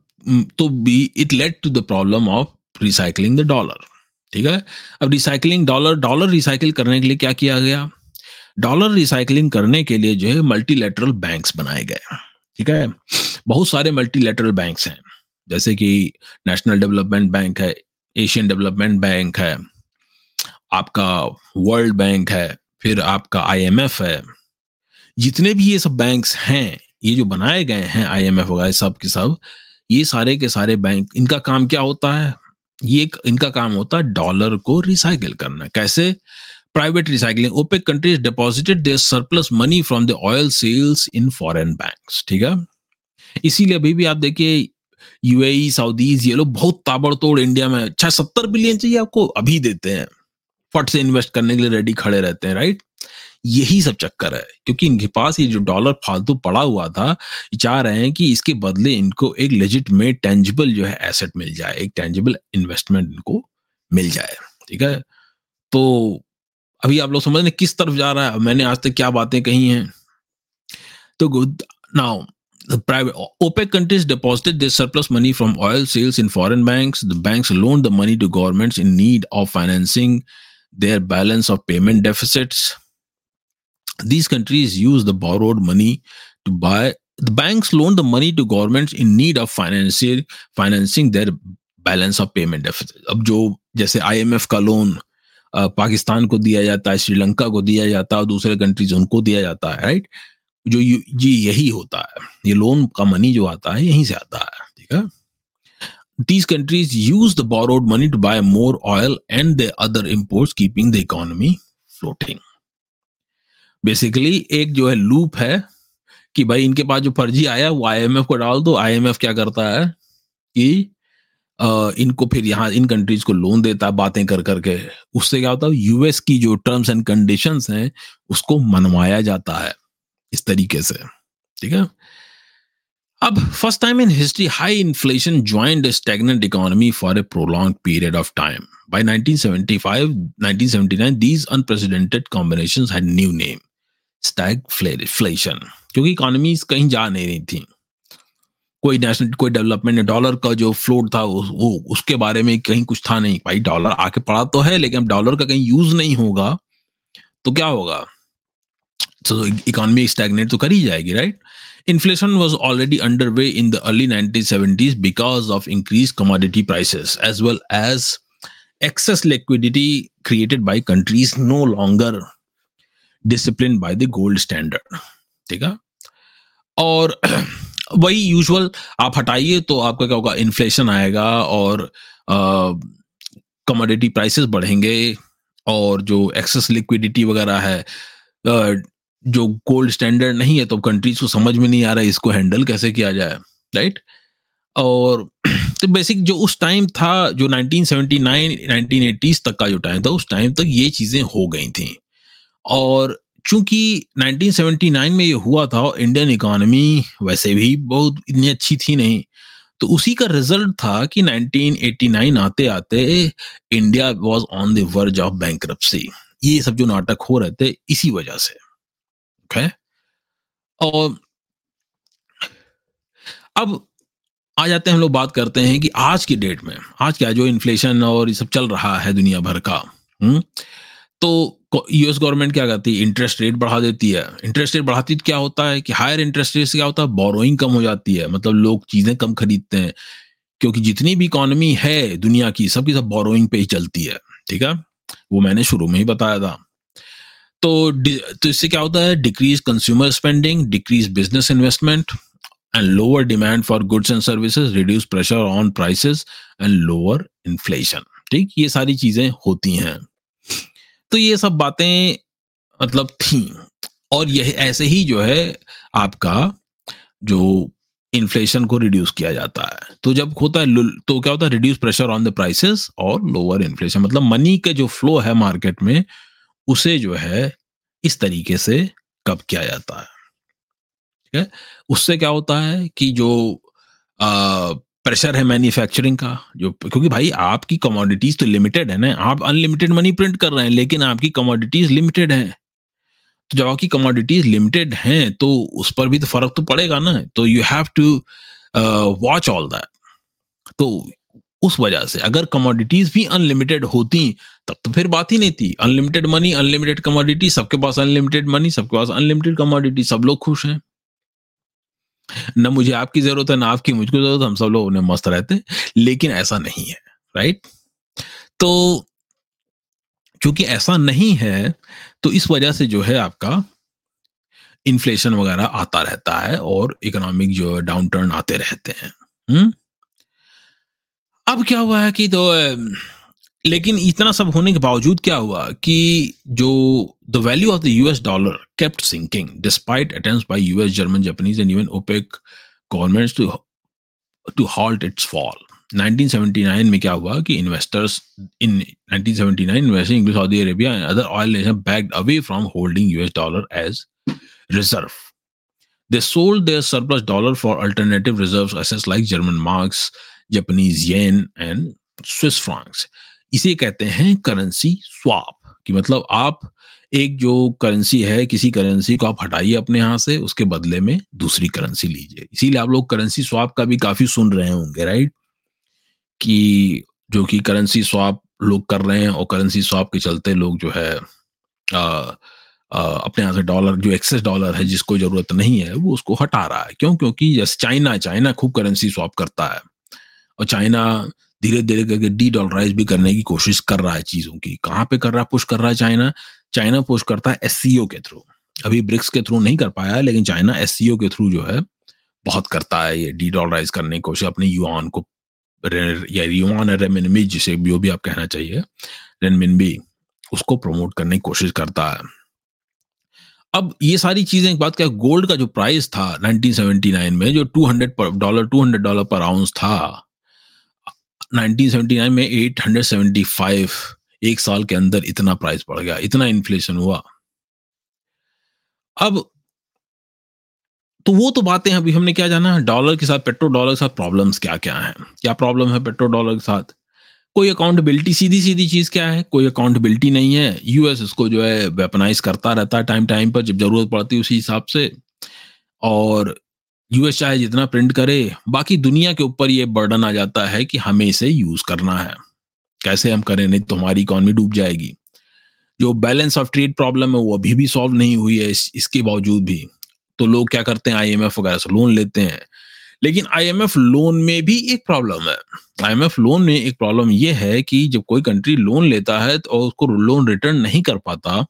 तो be it led to the problem of recycling the dollar ठीक है? अब रिसाइकलिंग डॉलर डॉलर रिसाइकिल करने के लिए क्या किया गया? डॉलर रिसाइकलिंग करने के लिए जो है मल्टीलेटरल बैंक्स बनाए गए ठीक है? बहुत सारे मल्टीलेटरल बैंक्स हैं। जैसे कि नेशनल डेवलपमेंट बैंक है एशियन डेवलपमेंट बैंक है, आपका वर्ल्ड बैंक है, फिर आपका आईएमएफ है। जितने भी ये सब बैंक्स हैं ये जो बनाए गए हैं आईएमएफ वगैरह सब के सब, ये सारे के सारे बैंक इनका काम क्या होता है? ये इनका काम होता है डॉलर को रिसाइकिल करना। कैसे? Private recycling OPEC countries deposited their surplus money from the oil sales in foreign banks ठीक है? इसीलिए अभी भी आप देखिए यूएई सऊदीज ये लोग बहुत ताबड़तोड़ इंडिया में अच्छा सत्तर बिलियन चाहिए आपको, अभी देते हैं। फट से इन्वेस्ट करने के लिए रेडी खड़े रहते हैं राइट यही सब चक्कर है। क्योंकि इनके पास ये जो डॉलर फालतू पड़ा हुआ था चाह रहे हैं कि इसके बदले इनको एक लेजिट में टेंजिबल जो है एसेट मिल जाए, एक टेंजिबल इन्वेस्टमेंट इनको मिल जाए, ठीक है? तो अभी आप लोग समझ रहे किस तरफ़ जा रहा है। मैंने आज तक क्या बातें कही हैं? तो good now private OPEC countries deposited this surplus money from oil sales in foreign bank the loan the money to government in need of financing their balance of payment deficits These countries use the borrowed money to buy. The banks loan the money to governments in need of financing financing their balance of payment deficit अब जो जैसे IMF का loan Pakistan को दिया जाता है श्रीलंका को दिया जाता है और दूसरे कंट्रीज़ उनको दिया जाता है राइट जो ये यही होता है ये लोन का मनी जो आता है यहीं से आता है ठीक है these countries use the borrowed money to buy more oil and the other imports keeping the economy floating basically एक जो है लूप है कि भाई इनके पास जो फर्जी आया वो आईएमएफ को डाल दो। आईएमएफ क्या करता है कि आ, इनको फिर यहाँ इन कंट्रीज़ को लोन देता है बातें कर करके। उससे क्या होता है यूएस की जो टर्म्स एंड कंडीशन हैं उसको मनवाया जाता है इस तरीके से। ठीक है? अब first time in history high inflation joint stagnant economy for a prolonged period of time by 1975 1979 these unprecedented combinations had new name. Stagflation क्योंकि इकोनॉमीज कहीं जा नहीं रही थी। कोई नेशनल कोई डेवलपमेंट डॉलर का जो फ्लोट था वो, उसके बारे में कहीं कुछ था नहीं। भाई डॉलर आके पड़ा तो है, लेकिन डॉलर का कहीं यूज़ नहीं होगा तो क्या होगा? तो इकोनॉमी स्टैगनेट तो कर ही जाएगी right inflation was already under way in the early nineteen seventies because of increase commodity prices as well as excess liquidity created by countries no longer discipline by the gold standard ठीक है? और वही usual आप हटाइए तो आपका क्या होगा? इन्फ्लेशन आएगा और कमोडिटी प्राइसेस बढ़ेंगे और जो एक्सेस लिक्विडिटी वगैरह है जो गोल्ड स्टैंडर्ड नहीं है तो कंट्रीज़ को समझ में नहीं आ रहा है इसको हैंडल कैसे किया जाए राइट और तो बेसिक जो उस टाइम था, जो 1979 1980s तक का जो टाइम था, उस टाइम तक ये चीज़ें हो गई थी। और चूँकि 1979 में ये हुआ था इंडियन इकोनॉमी वैसे भी बहुत इतनी अच्छी थी नहीं तो उसी का रिज़ल्ट था कि 1989 आते आते India was on the verge of bank ये सब जो नाटक हो रहे थे, इसी वजह से। ओके और अब आ जाते हैं हम लोग बात करते हैं कि आज की डेट में, आज क्या जो इन्फ्लेशन और ये सब चल रहा है दुनिया भर का हुँ? तो यूएस गवर्नमेंट क्या करती है? इंटरेस्ट रेट बढ़ा देती है। इंटरेस्ट रेट बढ़ाती तो क्या होता है कि हायर इंटरेस्ट रेट से क्या होता है? बोरोइंग कम हो जाती है। मतलब लोग चीज़ें कम खरीदते हैं। क्योंकि जितनी भी इकोनॉमी है दुनिया की, सबकी सब बोरोइंग पे ही चलती है। ठीक है? वो मैंने शुरू में ही बताया था। तो तो इससे क्या होता है? Decrease consumer spending decrease business investment and lower demand for goods and services reduce pressure on prices and lower inflation ठीक? ये सारी चीज़ें होती हैं। तो ये सब बातें मतलब थी। और यह ऐसे ही जो है आपका जो इन्फ्लेशन को रिड्यूस किया जाता है। तो जब होता है तो क्या होता है? Reduce pressure on the prices और लोअर इन्फ्लेशन मतलब मनी के जो फ्लो है मार्केट में उसे जो है इस तरीके से कब किया जाता है? ठीक है? उससे क्या होता है कि जो आ, प्रेशर है मैन्युफैक्चरिंग का, जो क्योंकि भाई आपकी कमोडिटीज तो लिमिटेड है ना, आप अनलिमिटेड मनी प्रिंट कर रहे हैं, लेकिन आपकी कमोडिटीज लिमिटेड है। तो जब आपकी कमोडिटीज लिमिटेड हैं तो उस पर भी तो फ़र्क तो पड़ेगा ना तो you have to watch all that तो उस वजह से अगर कमोडिटीज भी अनलिमिटेड होती, तब तो फिर बात ही नहीं थी। अनलिमिटेड मनी अनलिमिटेड कमोडिटी सबके पास अनलिमिटेड मनी सबके पास अनलिमिटेड कमोडिटी सब लोग खुश हैं। न मुझे आपकी ज़रूरत है, ना आपकी मुझको ज़रूरत, हम सब लोग उन्हें मस्त रहते लेकिन ऐसा नहीं है राइट तो क्योंकि ऐसा नहीं है तो इस वजह से जो है आपका इन्फ्लेशन वगैरह आता रहता है और इकोनॉमिक जो है डाउन टर्न आते रहते हैं। हुँ? अब क्या हुआ है कि तो लेकिन इतना सब होने के बावजूद क्या हुआ कि जो the value of the US dollar kept sinking despite attempts by US German Japanese and even OPEC governments to to halt its fall 1979 में क्या हुआ कि investors in 1979 investing in Saudi Arabia and other oil nation backed away from holding US dollar as reserve they sold their surplus dollar for alternative reserves assets like German marks, Japanese yen, and Swiss francs. इसे कहते हैं currency swap कि मतलब आप एक जो currency है किसी करेंसी को आप हटाइए अपने यहाँ से उसके बदले में दूसरी करेंसी लीजिए। इसीलिए आप लोग करेंसी स्वाप का भी काफ़ी सुन रहे होंगे राइट कि जो कि करेंसी स्वाप लोग कर रहे हैं और करेंसी स्वाप के चलते लोग जो है आ, आ, अपने यहाँ से डॉलर जो एक्सेस डॉलर है जिसको ज़रूरत नहीं है वो उसको हटा रहा है। क्यों? क्योंकि चाइना चाइना खूब करेंसी स्वाप करता है। और चाइना धीरे धीरे करके डी डॉलराइज भी करने की कोशिश कर रहा है चीज़ों की। कहाँ पे कर रहा है? पुश कर रहा है चाइना चाइना पुश करता है एससीओ के थ्रू अभी ब्रिक्स के थ्रू नहीं कर पाया है लेकिन चाइना एससीओ के थ्रू जो है, बहुत करता है ये डी डॉलराइज करने की कोशिश। अपने युआन को या युआन रेमिनबी जिसे जो भी आप कहना चाहिए रेनमिनबी उसको प्रमोट करने की कोशिश करता है। अब ये सारी चीज़ें, एक बात क्या गोल्ड का जो प्राइस था 1979 में, जो 200 पर डॉलर 200 डॉलर पर आउंस था 1979 में 875 एक साल के अंदर इतना प्राइस बढ़ गया, इतना इन्फ्लेशन हुआ। अब तो वो तो बातें अभी हमने क्या जाना डॉलर के साथ पेट्रो डॉलर के साथ प्रॉब्लम्स क्या क्या हैं? क्या प्रॉब्लम है पेट्रो डॉलर के साथ? कोई अकाउंटेबिलिटी सीधी सीधी चीज़ क्या है? कोई अकाउंटेबिलिटी नहीं है। यूएस इसको जो है वेपनाइज करता रहता है टाइम टाइम पर, जब ज़रूरत पड़ती है उसी हिसाब से। और यूएस चाहे जितना प्रिंट करे बाकी दुनिया के ऊपर ये बर्डन आ जाता है कि हमें इसे यूज़ करना है। कैसे हम करें नहीं तो हमारी इकॉनमी डूब जाएगी। जो बैलेंस ऑफ़ ट्रेड प्रॉब्लम है वो अभी भी सॉल्व नहीं हुई है इस, इसके बावजूद भी। तो लोग क्या करते हैं आईएमएफ वगैरह से लोन लेते हैं। लेकिन आईएमएफ लोन में भी एक प्रॉब्लम है। आईएमएफ लोन में एक प्रॉब्लम ये है कि जब कोई कंट्री लोन लेता है तो उसको लोन रिटर्न नहीं कर पाता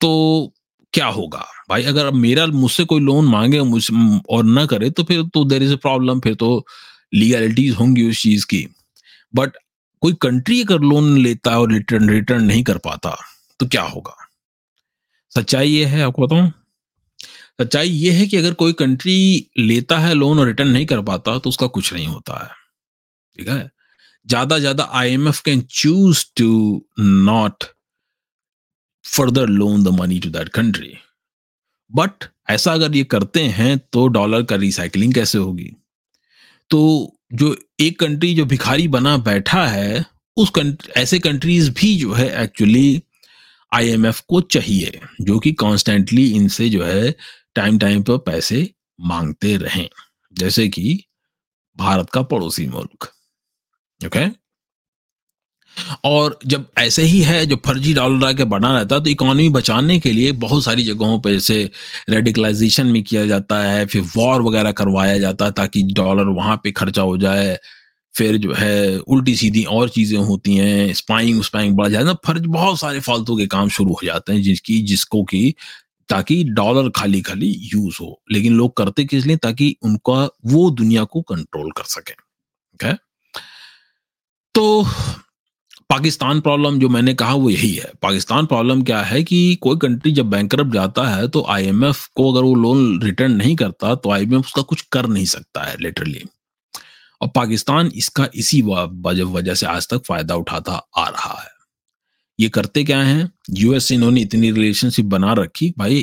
तो क्या होगा? भाई, अगर मेरा मुझसे कोई लोन मांगे मुझसे और ना करे तो फिर तो देर इज़ ए प्रॉब्लम फिर तो लीगलिटीज होंगी उस चीज़ की। बट कोई कंट्री अगर लोन लेता है और रिटर्न रिटर्न नहीं कर पाता तो क्या होगा? सच्चाई ये है, आपको बताऊँ? सच्चाई ये है कि अगर कोई कंट्री लेता है लोन और रिटर्न नहीं कर पाता तो उसका कुछ नहीं होता है। ठीक है? ज़्यादा ज़्यादा IMF can choose to not further loan the money to that country but ऐसा अगर ये करते हैं तो डॉलर का रिसाइकलिंग कैसे होगी तो जो एक कंट्री जो भिखारी बना बैठा है, उस कंट्री ऐसे कंट्रीज़ भी जो है एक्चुअली आईएमएफ को चाहिए, जो कि कॉन्स्टेंटली इनसे जो है टाइम टाइम पर पैसे मांगते रहें जैसे कि भारत का पड़ोसी मुल्क ओके okay? और जब ऐसे ही है जो फर्जी डॉलर आके बना रहता है तो इकोनॉमी बचाने के लिए बहुत सारी जगहों पर जैसे रेडिकलाइजेशन में किया जाता है, फिर वॉर वगैरह करवाया जाता है ताकि डॉलर वहाँ पे खर्चा हो जाए, फिर जो है उल्टी सीधी और चीज़ें होती हैं स्पाइंग स्पाइंग बढ़ जाता है फ़र्ज़, बहुत सारे फालतू के काम शुरू हो जाते हैं जिसकी, जिसको कि ताकि डॉलर खाली खाली यूज़ हो। लेकिन लोग करते किस लिए? ताकि उनका, वो दुनिया को कंट्रोल कर सके। ओके तो पाकिस्तान प्रॉब्लम जो मैंने कहा वो यही है। पाकिस्तान प्रॉब्लम क्या है कि कोई कंट्री जब बैंक जाता है तो आईएमएफ को अगर वो लोन रिटर्न नहीं करता तो आईएमएफ उसका कुछ कर नहीं सकता है लिटरली और पाकिस्तान इसका इसी वजह से आज तक फ़ायदा उठाता आ रहा है। ये करते क्या है? यूएस इन्होंने इतनी रिलेशनशिप बना रखी भाई,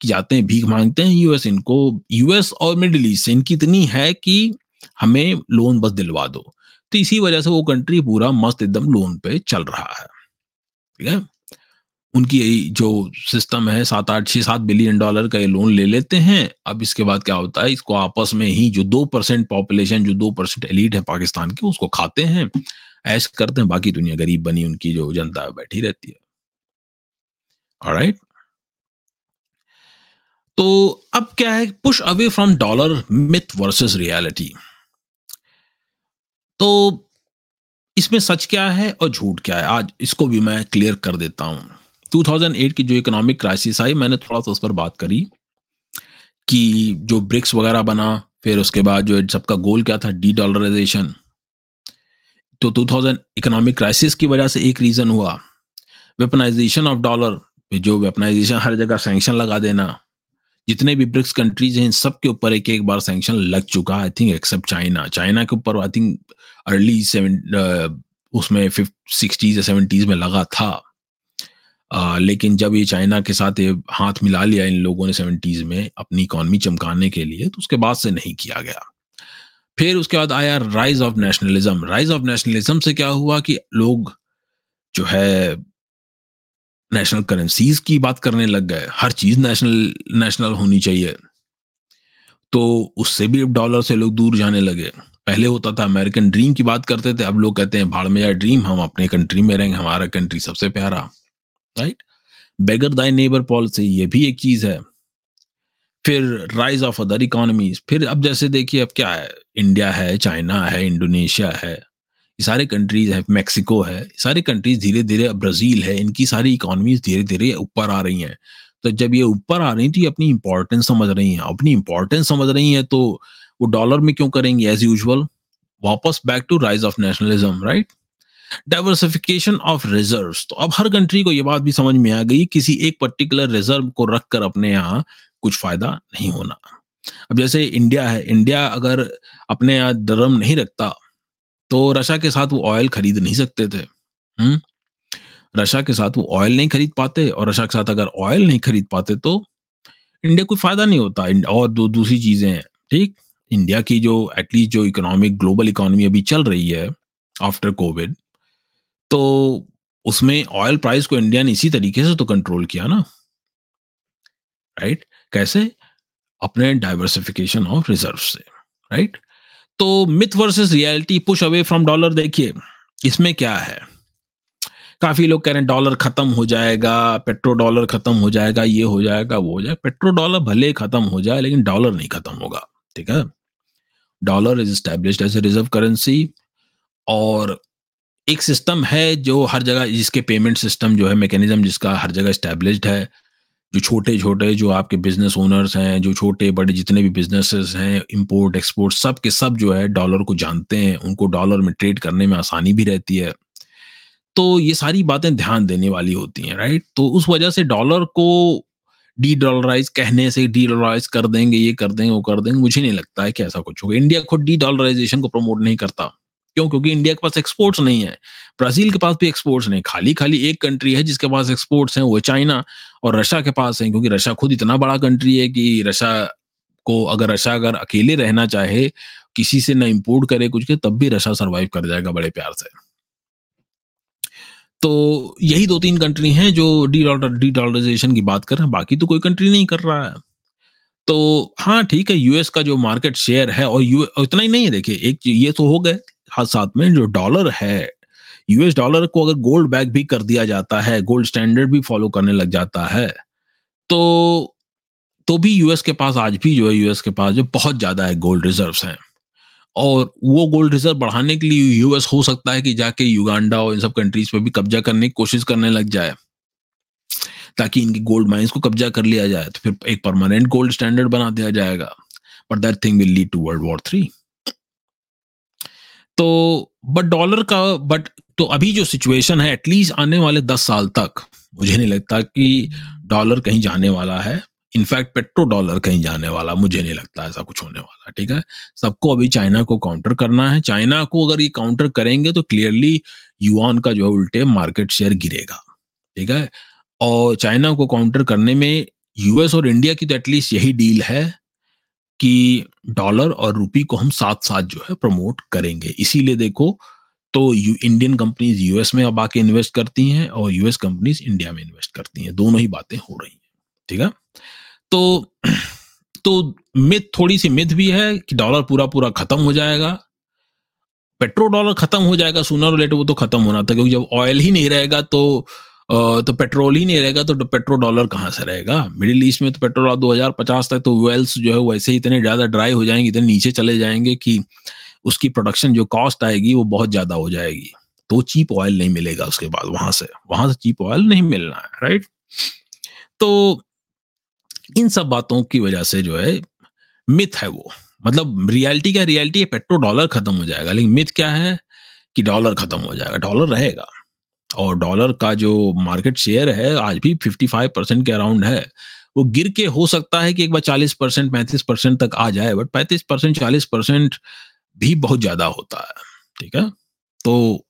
कि जाते हैं, भीख मांगते हैं यूएस इनको। यूएस और मिडिल ईस्ट इनकी इतनी है कि हमें लोन बस दिलवा दो। तो इसी वजह से वो कंट्री पूरा मस्त एकदम लोन पे चल रहा है। ठीक है? उनकी जो सिस्टम है, सात आठ, छह, सात बिलियन डॉलर का ये लोन ले लेते हैं। अब इसके बाद क्या होता है? इसको आपस में ही जो दो परसेंट पॉपुलेशन जो दो परसेंट एलिट है पाकिस्तान की, उसको खाते हैं। ऐश करते हैं, बाकी दुनिया गरीब बनी, उनकी जो जनता बैठी रहती है। राइट तो अब क्या है? Push away from dollar myth versus reality तो इसमें सच क्या है और झूठ क्या है? आज इसको भी मैं क्लियर कर देता हूँ। 2008 की जो इकोनॉमिक क्राइसिस आई, मैंने थोड़ा सा उस पर बात करी कि जो ब्रिक्स वगैरह बना, फिर उसके बाद जो सबका गोल क्या था? डी डॉलराइजेशन तो 2000 इकोनॉमिक क्राइसिस की वजह से एक रीजन हुआ। वेपनाइजेशन ऑफ़ डॉलर जो वेपनाइजेशन हर जगह सैंक्शन लगा देना। जितने भी ब्रिक्स कंट्रीज़ हैं सब के ऊपर एक एक बार सैंक्शन लग चुका I think except China China के ऊपर आई थिंक अर्ली सेवन उसमें सिक्सटीज या सेवेंटीज में लगा था। आ, लेकिन जब ये चाइना के साथ ये हाथ मिला लिया इन लोगों ने सेवेंटीज में अपनी इकॉनमी चमकाने के लिए तो उसके बाद से नहीं किया गया। फिर उसके बाद आया rise of nationalism rise of nationalism से क्या हुआ कि लोग जो है नेशनल करेंसीज की बात करने लग गए। हर चीज़ नेशनल नेशनल होनी चाहिए। तो उससे भी डॉलर से लोग दूर जाने लगे। पहले होता था अमेरिकन ड्रीम की बात करते थे। अब लोग कहते हैं, भाड़ में या ड्रीम हम अपने कंट्री में रहेंगे, हमारा कंट्री सबसे प्यारा। Right beggar thy neighbour policy ये भी एक चीज़ है। फिर राइज ऑफ़ अदर इकोनॉमीज फिर अब जैसे देखिए, अब क्या है? इंडिया है चाइना है इंडोनेशिया है। ये सारे कंट्रीज़ है मैक्सिको है सारे कंट्रीज़ धीरे धीरे ब्राज़ील है, इनकी सारी इकोनॉमीज धीरे धीरे ऊपर आ रही हैं। तो जब ये ऊपर आ रही तो ये अपनी इंपॉर्टेंस समझ रही हैं। अपनी इंपॉर्टेंस समझ रही हैं तो वो डॉलर में क्यों करेंगे? एज यूजल वापस back to rise of nationalism right diversification of reserve तो अब हर कंट्री को ये बात भी समझ में आ गई किसी एक पर्टिकुलर रिज़र्व को रख कर अपने यहाँ कुछ फ़ायदा नहीं होना। अब जैसे इंडिया है इंडिया अगर अपने यहाँ दरम नहीं रखता तो रशिया के साथ वो ऑयल खरीद नहीं सकते थे। हम्म? रशिया के साथ वो ऑयल नहीं खरीद पाते और रशिया के साथ अगर ऑयल नहीं खरीद पाते तो इंडिया कोई फ़ायदा नहीं होता। और दो, दूसरी चीज़ें हैं, ठीक? इंडिया की जो एटलीस्ट जो इकोनॉमिक ग्लोबल इकोनॉमी अभी चल रही है आफ्टर कोविड तो उसमें ऑयल प्राइस को इंडिया ने इसी तरीके से तो कंट्रोल किया ना। राइट कैसे? अपने डाइवर्सिफिकेशन ऑफ़ रिज़र्व से। राइट तो myth versus reality push away from dollar देखिए, इसमें क्या है? काफ़ी लोग कह रहे हैं डॉलर खत्म हो जाएगा पेट्रो डॉलर खत्म हो जाएगा, ये हो जाएगा, वो हो जाएगा। पेट्रो डॉलर भले खत्म हो जाए, लेकिन डॉलर नहीं खत्म होगा, ठीक है? Dollar is established as a reserve currency और एक सिस्टम है जो हर जगह, जिसके पेमेंट सिस्टम जो है मैकेनिज्म जिसका हर जगह स्टैब्लिश्ड है जो छोटे छोटे जो आपके बिज़नेस ओनर्स हैं, जो छोटे, बड़े जितने भी बिजनेसेस हैं इंपोर्ट एक्सपोर्ट सब के सब जो है डॉलर को जानते हैं, उनको डॉलर में ट्रेड करने में आसानी भी रहती है। तो ये सारी बातें ध्यान देने वाली होती हैं राइट तो उस वजह से डॉलर को डी डॉलराइज कहने से डी डॉलराइज कर देंगे, ये कर देंगे, वो कर देंगे, मुझे नहीं लगता है कि ऐसा कुछ होगा। इंडिया खुद डी डॉलराइजेशन को प्रमोट नहीं करता। क्यों? क्योंकि इंडिया के पास एक्सपोर्ट्स नहीं है। ब्राज़ील के पास भी एक्सपोर्ट्स नहीं खाली खाली एक कंट्री है जिसके पास एक्सपोर्ट्स हैं, वो चाइना और रशिया के पास है, क्योंकि रशिया खुद इतना बड़ा कंट्री है कि रशिया को अगर रशिया अगर अकेले रहना चाहे, किसी से ना इम्पोर्ट करे कुछ के, तब भी रशिया सर्वाइव कर जाएगा बड़े प्यार से। तो यही दो तीन कंट्री हैं जो डी डी डॉलराइजेशन की बात कर रहे हैं। बाकी तो कोई कंट्री नहीं कर रहा है। तो हाँ ठीक है यूएस का जो मार्केट शेयर है और यू इतना ही नहीं है, देखिए, एक ये तो हो गए। साथ में जो डॉलर है यूएस डॉलर को अगर गोल्ड बैक भी कर दिया जाता है गोल्ड स्टैंडर्ड भी फॉलो करने लग जाता है तो तो भी यूएस के पास आज भी जो है यूएस के पास जो बहुत ज़्यादा है गोल्ड रिज़र्व हैं। और वो गोल्ड रिज़र्व बढ़ाने के लिए यूएस हो सकता है कि जाके युगांडा और इन सब कंट्रीज़ पे भी कब्जा करने की कोशिश करने लग जाए, ताकि इनकी गोल्ड माइंस को कब्जा कर लिया जाए तो फिर एक परमानेंट गोल्ड स्टैंडर्ड बना दिया जाएगा। But that thing will lead to world war three तो बट डॉलर का बट तो अभी जो सिचुएशन है एटलीस्ट आने वाले दस साल तक, मुझे नहीं लगता कि डॉलर कहीं जाने वाला है। इनफैक्ट पेट्रो डॉलर कहीं जाने वाला, मुझे नहीं लगता ऐसा कुछ होने वाला, ठीक है? सबको अभी चाइना को काउंटर करना है। चाइना को अगर ये काउंटर करेंगे तो क्लियरली युआन का जो है उल्टे मार्केट शेयर गिरेगा, ठीक है? और चाइना को काउंटर करने में यूएस और इंडिया की तो एटलीस्ट यही डील है। कि डॉलर और रुपी को हम साथ साथ जो है प्रमोट करेंगे। इसीलिए देखो तो इंडियन कंपनीज़ यूएस में अब आके इन्वेस्ट करती हैं और यूएस कंपनीज़ इंडिया में इन्वेस्ट करती हैं। दोनों ही बातें हो रही हैं, ठीक है? तो तो मिथ थोड़ी सी मिथ भी है कि डॉलर पूरा पूरा खत्म हो जाएगा। पेट्रोल डॉलर खत्म हो जाएगा सुनर और वो तो खत्म होना था, क्योंकि जब ऑयल ही नहीं रहेगा तो तो पेट्रोल ही नहीं रहेगा तो पेट्रोल डॉलर कहाँ से रहेगा? मिडिल ईस्ट में तो पेट्रोल 2050 तक तो वेल्स जो है वैसे ही इतने ज़्यादा ड्राई हो जाएँगे, इतने नीचे चले जाएँगे कि उसकी प्रोडक्शन जो कॉस्ट आएगी वो बहुत ज़्यादा हो जाएगी। तो चीप ऑयल नहीं मिलेगा उसके बाद वहाँ से। वहाँ से चीप ऑयल नहीं मिलना है राइट तो इन सब बातों की वजह से जो है मिथ है वो। मतलब रियलिटी क्या रियलिटी है पेट्रो डॉलर खत्म हो जाएगा। लेकिन मिथ क्या है कि डॉलर खत्म हो जाएगा। डॉलर रहेगा। और डॉलर का जो मार्केट शेयर है, आज भी 55 परसेंट के अराउंड है। वो गिर के हो सकता है कि एक बार 40 परसेंट पैंतीस परसेंट तक आ जाए बट पैंतीस परसेंट चालीस परसेंट भी बहुत ज़्यादा होता है, ठीक है? तो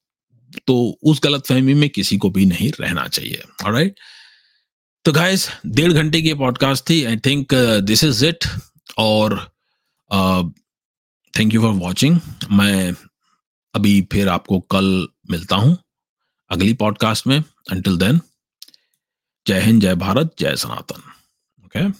तो उस गलत फहमी में किसी को भी नहीं रहना चाहिए राइट तो गाइस डेढ़ घंटे की पॉडकास्ट थी। I think this is it और थैंक यू फॉर वॉचिंग मैं अभी फिर आपको कल मिलता हूँ। अगली पॉडकास्ट में अंटिल देन जय हिंद जय भारत जय सनातन ओके okay?